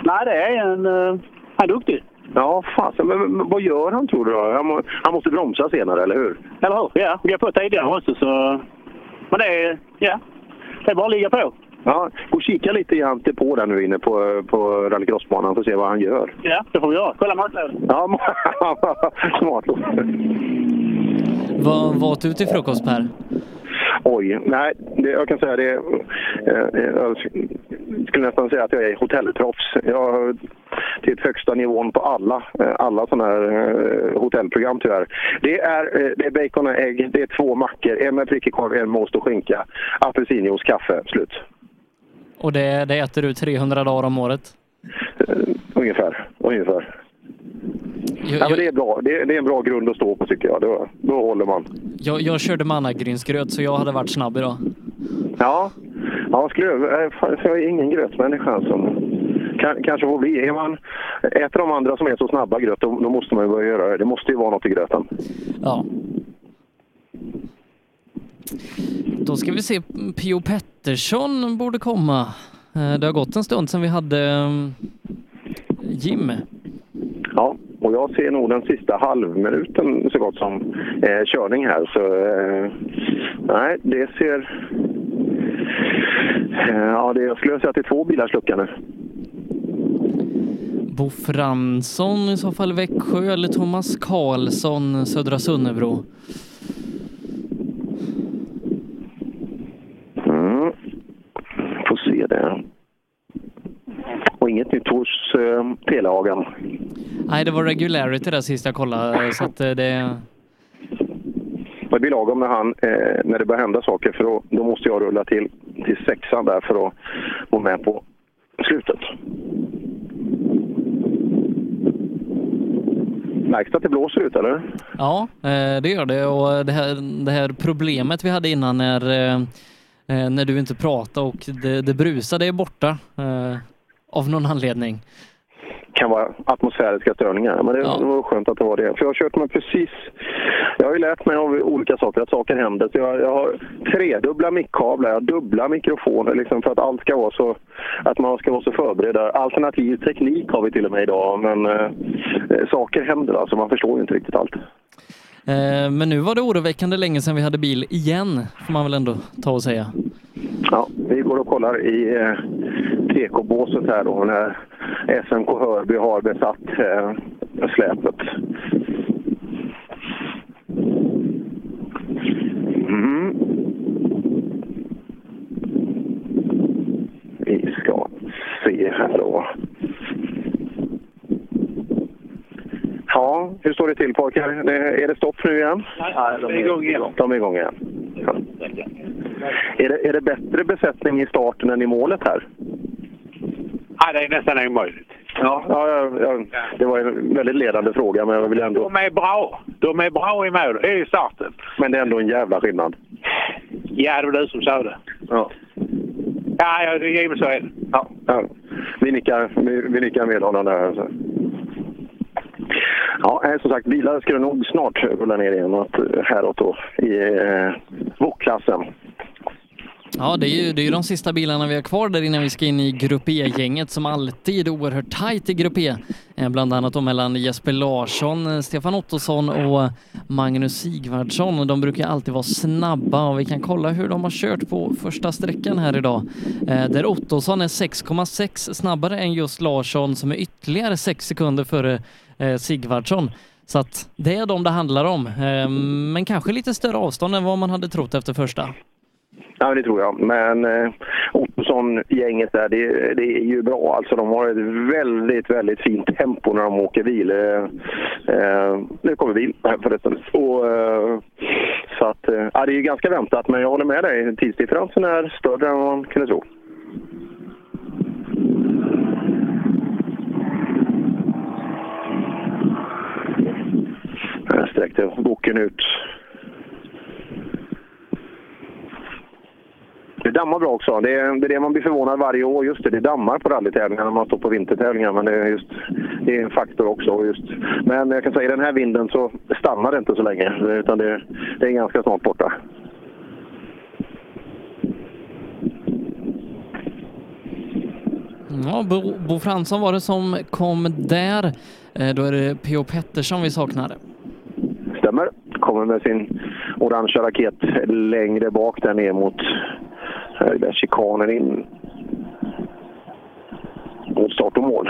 Nej, det är en... Uh, han är duktig. Ja, fasen. Men, men vad gör han tror du då? Han, må, han måste bromsa senare, eller hur? Eller hur? Ja, vi har på tidigare också så... Men det är... Ja. Det är bara att ligga på. Ja, gå och kika lite i hans depå där nu inne på, på rallycrossbanan för att se vad han gör. Ja, det får vi göra. Kolla matlådan. Ja, <laughs> smart. Vad vad åt du till frukost Per? Oj, nej, det, jag kan säga det. Eh, jag skulle nästan säga att jag är hotellproffs. Jag till högsta nivån på alla, eh, alla sådana här eh, hotellprogram tyvärr. Det är, eh, det är bacon och ägg, det är två mackor, en med prickig korv, en med ost och skinka, apelsinjuice, kaffe, slut. Och det, det äter du 300 dagar om året? Ungefär, ungefär. Jag, ja, men det, är bra. Det, är, det är en bra grund att stå på tycker jag. Då, då håller man. Jag, jag körde mannagrynsgröt så jag hade varit snabb idag. Ja, ja skulle jag, jag är ingen grötmänniska. Som kan, kanske får bli. Är man, äter de andra som är så snabba gröt, då, då måste man ju börja göra det. Det måste ju vara något i gröten. Ja. Då ska vi se, Pio Pettersson borde komma. Det har gått en stund sedan vi hade Jim. Ja, och jag ser nog den sista halvminuten så gott som eh, körning här. Så eh, nej, det ser... Eh, ja, det, jag skulle säga att det är två bilars lucka nu. Bo Fransson i så fall Växjö eller Thomas Karlsson Södra Sunnebro. Mm. Får se det. Och inget nytt hos eh, Telehagen. Nej, det var regularity där sist jag kollade så att det... Det blir lagom när, han, eh, när det börjar hända saker för då, då måste jag rulla till, till sexan där för att vara med på slutet. Märks det att det blåser ut eller? Ja, det gör det och det här, det här problemet vi hade innan när, när du inte pratade och det, det brusade är borta av någon anledning kan vara atmosfäriska störningar. Men det, ja. det var skönt att det var det. För jag har kört mig precis... Jag har ju lärt mig av olika saker, att saker händer. Så jag, jag har tredubbla mickkablar, jag har dubbla mikrofoner liksom för att allt ska vara så... Att man ska vara så förberedd. Alternativ teknik har vi till och med idag, men eh, saker händer alltså. Man förstår ju inte riktigt allt. Eh, men nu var det oroväckande länge sedan vi hade bil igen, får man väl ändå ta och säga. Ja, vi går och kollar i eh, TK-båset här då när SMK Hörby har besatt eh, släpet. Mm. Vi ska se här då. Ja, hur står det till pojkar? Är det stopp nu igen? Nej, de är igång igen. De är igång igen. Ja. Är, det, är det bättre besättning i starten än i målet här? Nej, det är nästan omöjligt. Ja, ja, ja, det var en väldigt ledande fråga, men jag vill ändå... De är bra. De är bra i mål, i starten. Men det är ändå en jävla skillnad. Ja, det var du som sa det. Ja. Ja, ja det är givet så är det. Ja, ja. Vi, nickar, vi, vi nickar med honom där. Ja, eh, som sagt, bilar ska nog snart rulla ner igen eh, häråt då i eh, VOK-klassen. Ja, det är, ju, det är ju de sista bilarna vi har kvar där innan vi ska in i Grupp E-gänget som alltid är oerhört tajt i Grupp E. Eh, bland annat då mellan Jesper Larsson, Stefan Ottosson och Magnus Sigvardsson. De brukar alltid vara snabba och vi kan kolla hur de har kört på första sträckan här idag. Där Ottosson är 6,6 snabbare än just Larsson som är ytterligare 6 sekunder före Eh, Sigvardsson. Så att det är de det handlar om. Eh, men kanske lite större avstånd än vad man hade trott efter första. Ja, det tror jag. Men eh, Ottosson-gänget där, det, det, är ju bra. Alltså, de har ett väldigt, väldigt fint tempo när de åker bil. Eh, eh, nu kommer bil förresten. Och, eh, så att, eh, ja, det är ju ganska väntat, men jag håller med dig. Tidsdifferensen är större än man kunde tro. Sträckte boken ut. Det dammar bra också. Det är, det är det man blir förvånad varje år. Just det, det dammar på rallytävlingar när man står på vintertävlingar. Men det är, just, det är en faktor också. Just. Men jag kan säga i den här vinden så stannar det inte så länge. Utan det, det är ganska snart borta. Ja, Bo, Bo Fransson var det som kom där. Eh, då är det P.O. Pettersson vi saknar kommer. Kommer med sin orangea raket längre bak där ner mot där chikanen in mot start och mål.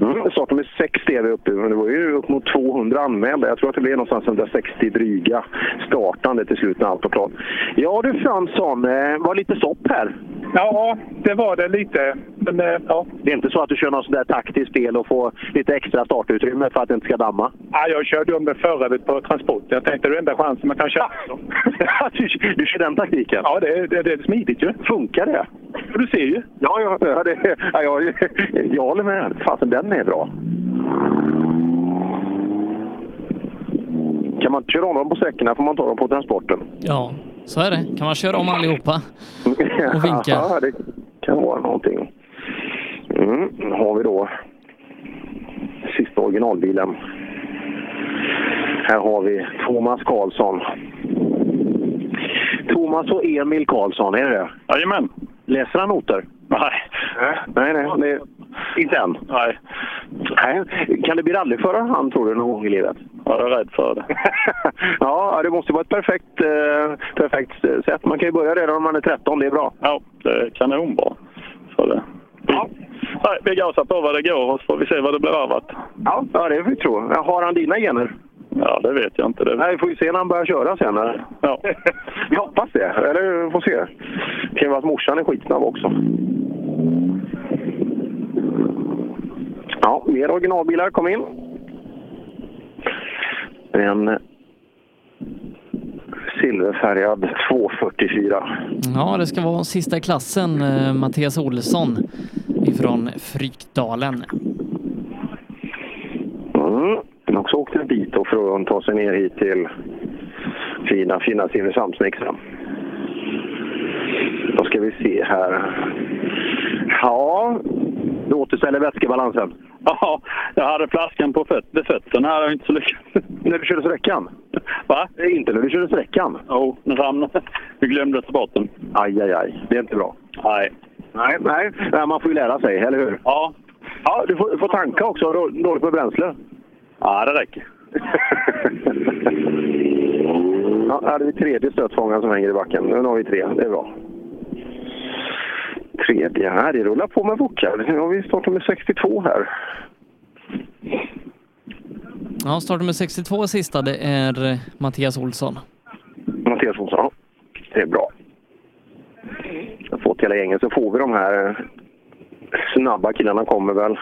Mm, startnummer 60 är vi uppe men det var ju upp mot 200 anmälda. Jag tror att det blev någonstans 160 dryga startande till slut när allt var klart. Ja du Fransson, eh, var lite stopp här. Ja, det var det lite. Men, eh, ja. Det är inte så att du kör något sånt där taktiskt spel och får lite extra startutrymme för att det inte ska damma? Ja, jag körde om det förra på transport. Jag tänkte det är enda chansen man kan köra. <laughs> du, du kör den taktiken? Ja, det, det, det är smidigt ju. Funkar det? Du ser ju. Ja, ja, ja, det, ja jag, jag håller med. Fasen, den är bra. Kan man inte köra om dem på sträckorna får man ta dem på transporten. Ja, så är det. Kan man köra om allihopa <laughs> och vinka? Ja, det kan vara någonting. Mm, nu har vi då sista originalbilen. Här har vi Thomas Karlsson. Thomas och Emil Karlsson, är det det? Jajamän. Läser han noter? Nej. Nej, nej. Det, inte än? Nej. nej. Kan det bli rallyförare han, tror du, någon gång i livet? Är rädd för det. <laughs> ja, det måste vara ett perfekt, eh, perfekt sätt. Man kan ju börja redan om man är 13, det är bra. Ja, det är kanonbra. Så det. Ja. Nej, vi gasar på vad det går och så får vi se vad det blir av att. Ja, ja det får vi tro. Har han dina gener? Ja, det vet jag inte. Det... Nej, vi får ju se när han börjar köra sen. Eller? Ja. <laughs> vi hoppas det. Eller vi får se. Det kan ju vara att morsan är skitsnabb också. Ja, mer originalbilar kom in. En silverfärgad 244. Ja, det ska vara sista i klassen, eh, Mattias Olsson ifrån Frykdalen. Mm. Den också åkt en bit då för att ta sig ner hit till fina, fina Simrishamnsmixen. Då ska vi se här. Ja, du återställer vätskebalansen. Ja, jag hade flaskan på föt vid fötterna. Det var inte så lyckat. När du körde sträckan? Va? Inte när du körde sträckan? Jo, oh, den ramlade. Vi glömde ta bort den. Aj, aj, aj. Det är inte bra. Nej. Nej, nej. nej man får ju lära sig, eller hur? Ja. Ja, du får, får tanka också. Dåligt med bränsle. Ja, det räcker. <laughs> ja, här hade vi tredje stötfångaren som hänger i backen. Nu har vi tre. Det är bra. Tredje här, det rullar på med bockar. Nu har vi startat med 62 här. Ja, starten med 62 sista, det är Mattias Olsson. Mattias Olsson, ja. Det är bra. Jag har fått hela gänget så får vi de här snabba killarna kommer väl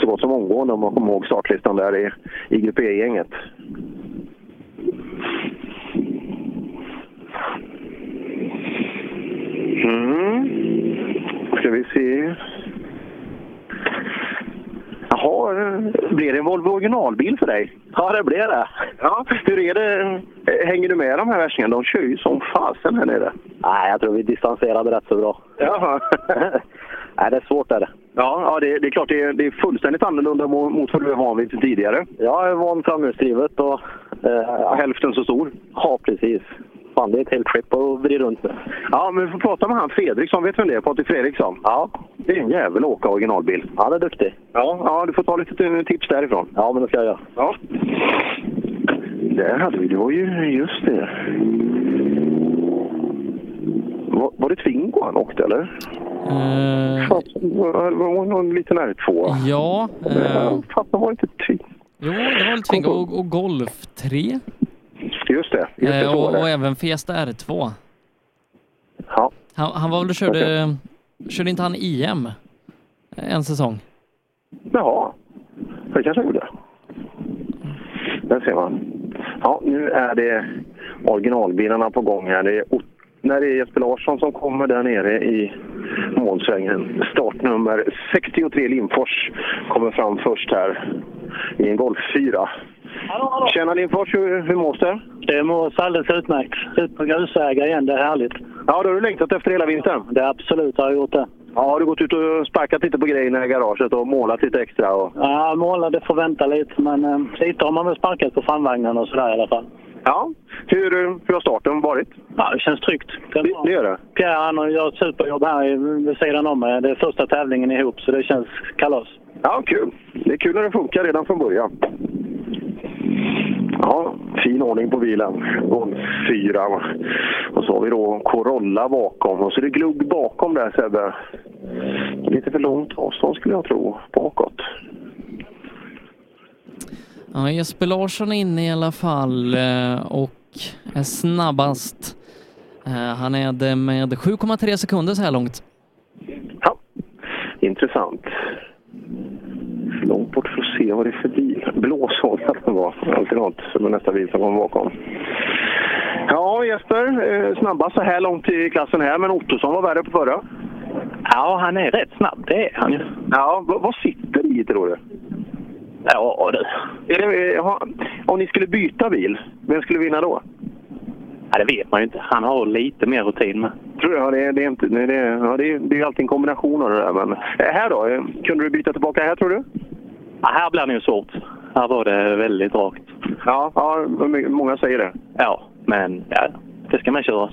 så gott som omgående om man kommer ihåg startlistan där i, i Grupp E-gänget. Mm. Ska vi se. Jaha, blir det en Volvo originalbil för dig? Ja, det blir det. Ja, hur är det? Hänger du med de här värstingarna? De kör ju som fasen här nere. Nej, jag tror vi distanserade rätt så bra. Jaha. <laughs> Nej, det är svårt är det. Ja, ja det, det är klart det är, det är fullständigt annorlunda mot vad du är van vid tidigare. Jag är van framhjulsdrivet och... Eh, hälften så stor? Ja, precis. Fan, det är ett helt skepp att vrida runt med. Ja, men vi får prata med han Fredriksson. Vet du vem det är? Patrik Fredriksson? Ja. Det är en jävel att åka originalbil. Han är duktig. Ja, ja, du får ta lite tips därifrån. Ja, men det ska jag göra. Ja. Där hade vi, det var ju just det. Var, var det Twingo han åkte eller? Uh, var, var det någon liten R2? Ja. Uh, Fattar var det inte Twingo? Jo, det var väl Twingo och, och Golf 3. Just det. Just det uh, och, och, även Fiesta R2. Ja. Han, han var väl och körde, okay. körde inte han IM en säsong? Jaha, det kanske han gjorde. Där ser man. Ja, nu är det originalbilarna på gång här. Det är när det är Jesper Larsson som kommer där nere i målsvängen. Startnummer 63 Limfors kommer fram först här i en Golf 4. Tjena Limfors, hur, hur mås det? Det mås alldeles utmärkt. Ut på grusvägar igen, det är härligt. Ja, då har du längtat efter hela vintern? Det absolut har jag gjort det. Ja, har du gått ut och sparkat lite på grejerna i garaget och målat lite extra? Och... Ja, målade får vänta lite, men eh, lite har man väl sparkat på framvagnen och sådär i alla fall. Ja. Hur, hur har starten varit? Ja, det känns tryggt. Det, det gör det? Pierre han gjort ett superjobb här vid sidan om mig. Det är första tävlingen ihop, så det känns kalas. Ja, kul. Det är kul när det funkar redan från början. Ja, fin ordning på bilen. Golf 4. Och så har vi då Corolla bakom. Och så är det glugg bakom där Sebbe. Lite för långt avstånd skulle jag tro bakåt. Ja, Jesper Larsson är inne i alla fall eh, och är snabbast. Eh, han är det med 7,3 sekunder så här långt. Intressant. Långt bort för att se vad det är för bil. Blåsåg att den något som är nästa bil som kommer bakom. Ja, Jesper. Eh, snabbast så här långt i klassen här, men Ottosson var värre på förra. Ja, han är rätt snabb. Det är han ju. Ja, vad, sitter i tror du? Ja, du. Eh, om ni skulle byta bil, vem skulle vinna då? Ja, det vet man ju inte. Han har lite mer rutin med. Tror jag. Det, är- det, är inte, nej, det, är- ja, det, det är ju alltid en kombination av det där. Men, eh, här då? Eh, Kunde du byta tillbaka här tror du? Ja, här blir det ju svårt. Här var det väldigt rakt. Ja, ja många säger det. Ja, men ja, det ska man köras.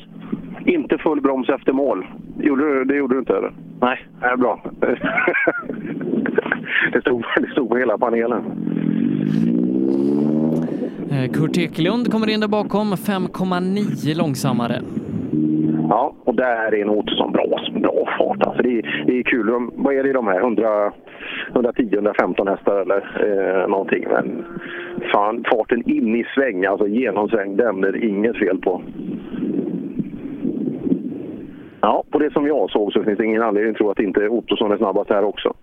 Inte full broms efter mål. Gjorde du, det gjorde du inte eller? Nej. Nej, bra. <laughs> det, stod, det stod på hela panelen. Eh, Kurt Ekelund kommer in där bakom, 5,9 långsammare. Mm. Ja, och där är en Ottosson bra, bra fart. Alltså det, är, det är kul. De, vad är det i de här? 110-115 hästar eller eh, någonting. Men fan, farten in i sväng, alltså genomsväng, den är det inget fel på. Ja, på det som jag såg så finns det ingen anledning att tro att inte Ottosson är snabbast här också.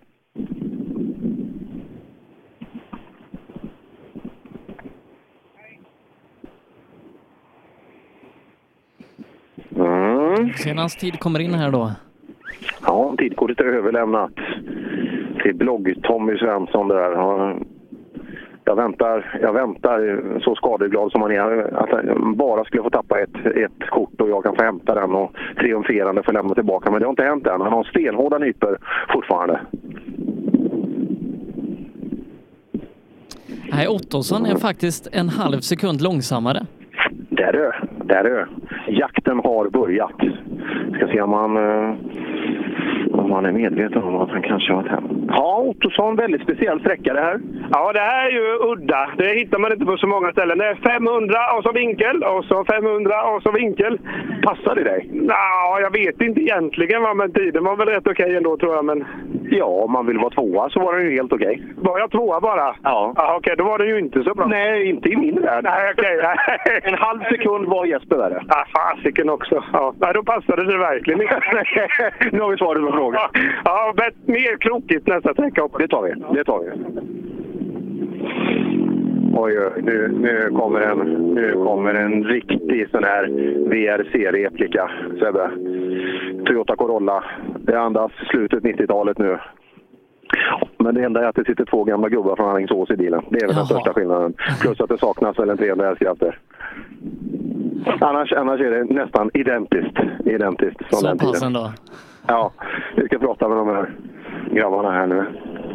Mm. Senast tid kommer in här då. Ja, tidkortet är överlämnat till blogg-Tommy Svensson där. Ja, Jag väntar, jag väntar så skadeglad som han är att han bara skulle få tappa ett, ett kort och jag kan få hämta den och triumferande få lämna tillbaka. Men det har inte hänt än. Han har stenhårda nypor fortfarande. Nej, Ottosson är faktiskt en halv sekund långsammare. Där du, där du. Jakten har börjat. Ska se om han, eh, om han är medveten om att han kanske har varit hem. Ja, Ottosson, väldigt speciell sträcka det här. Ja, det här är ju udda. Det hittar man inte på så många ställen. Det är 500 och så vinkel och så 500 och så vinkel. Passar det dig? Ja, jag vet inte egentligen, va, men tiden var väl rätt okej ändå tror jag. Men... Ja, om man vill vara tvåa så var den ju helt okej. Var jag tvåa bara? Ja. ja okej, då var det ju inte så bra. Nej, inte i min värld. Nej, okej. <laughs> en halv sekund var Jesper värre. Ja, fasiken också. Ja. Nej, då passade det verkligen inte. <laughs> nu har vi svaret på frågan. Ja, ja mer krokigt nästa sträcka. Det tar vi. Det tar vi. Oj, nu, nu, kommer en, nu kommer en riktig sån här VRC-replika, Sebbe. Toyota Corolla. Det andas slutet 90-talet nu. Men det enda är att det sitter två gamla gubbar från Alingsås i bilen. Det är väl den största skillnaden. Plus att det saknas väl en 300 hästkrafter. Annars, annars är det nästan identiskt. Identiskt från Så den pass tiden. ändå. Ja, vi ska prata med dem här grabbarna här nu.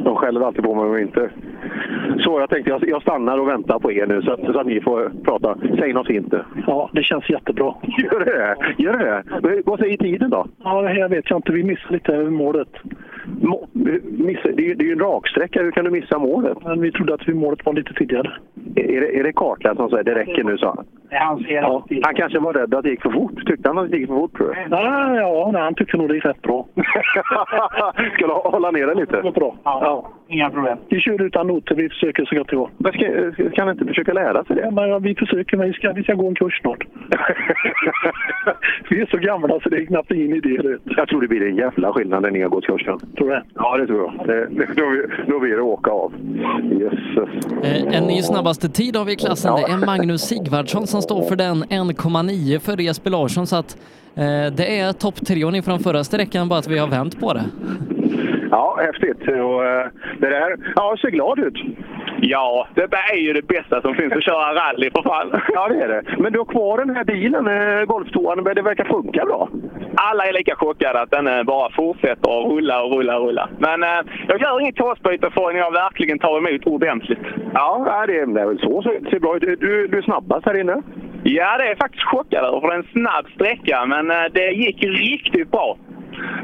De skäller alltid på mig om inte... Så jag tänkte jag, jag stannar och väntar på er nu så att, så att ni får prata. Säg något fint. Ja, det känns jättebra. Gör det? Gör det? Men Vad säger tiden då? Ja, jag vet jag inte. Vi missade lite målet. Må, missa, det, är, ju- det är ju en raksträcka. Hur kan du missa målet? Men vi trodde att vi målet var lite tidigare. Är det, är det Kartland som säger det räcker nu, sa han? Han ser Ja, han kanske var rädd att det gick för fort. Tyckte han att det gick för fort, tror du? Nej, ja, nej, han tyckte nog det gick rätt bra. <laughs> Ska du hålla ner det lite? Det bra. Ja. Inga problem. Vi kör utan noter. Vi försöker så gott det går. Men ska, kan inte försöka lära sig det? Ja, men vi försöker. Men vi, ska, vi ska gå en kurs snart. <laughs> vi är så gamla så det är knappt ingen idé. Det. Jag tror det blir en jävla skillnad när ni har gått kursen. Tror du det? Ja, det tror jag. Det, då, då blir det åka av. Jösses. Eh, En ny snabbaste tid har vi i klassen. Det är Magnus Sigvardsson som står för den 1,9 för Jesper Larsson. Så att eh, det är topptrion ifrån förra sträckan, bara att vi har vänt på det. Ja, häftigt. Och, eh, det där, ja, ser glad ut. Ja, detta är ju det bästa som finns att köra rally för fan. <laughs> Ja, det är det. Men du har kvar den här bilen, eh, Golftoan. Det verkar funka bra. Alla är lika chockade att den eh, bara fortsätter att rulla och rulla och rulla. Men eh, jag gör inget tåsbyte förrän jag verkligen tar emot ordentligt. Ja, det är, det väl så. det ser bra ut. Du, du är snabbast här inne. Ja, det är jag faktiskt chockad över, för det är en snabb sträcka, men det gick riktigt bra.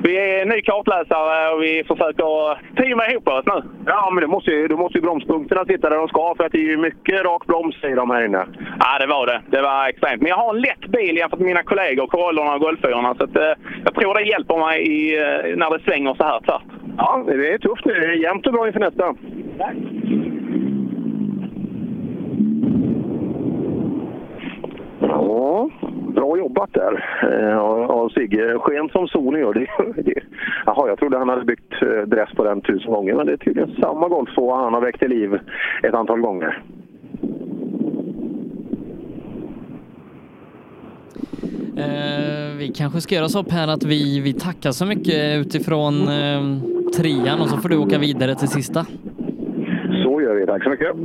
Vi är ny kartläsare och vi försöker teama ihop oss nu. Ja, men det måste ju, då måste ju bromspunkterna sitta där de ska, för att det är ju mycket rak broms i dem här inne. Ja, det var det. Det var extremt. Men jag har en lätt bil jämfört med mina kollegor, Corollorna och Golfyrorna. Så att, eh, jag tror det hjälper mig i, eh, när det svänger så här tvärt. Ja, det är tufft nu. Det är jämnt och bra inför nästa. Ja, bra jobbat där eh, av av Sigge. Sken som solen gör. Det, det. Jaha, jag trodde han hade byggt eh, dress på den tusen gånger, men det är tydligen samma Golf 2 han har väckt till liv ett antal gånger. Eh, vi kanske ska göra så Per att vi, vi tackar så mycket utifrån eh, trean och så får du åka vidare till sista. Så gör vi. Tack så mycket.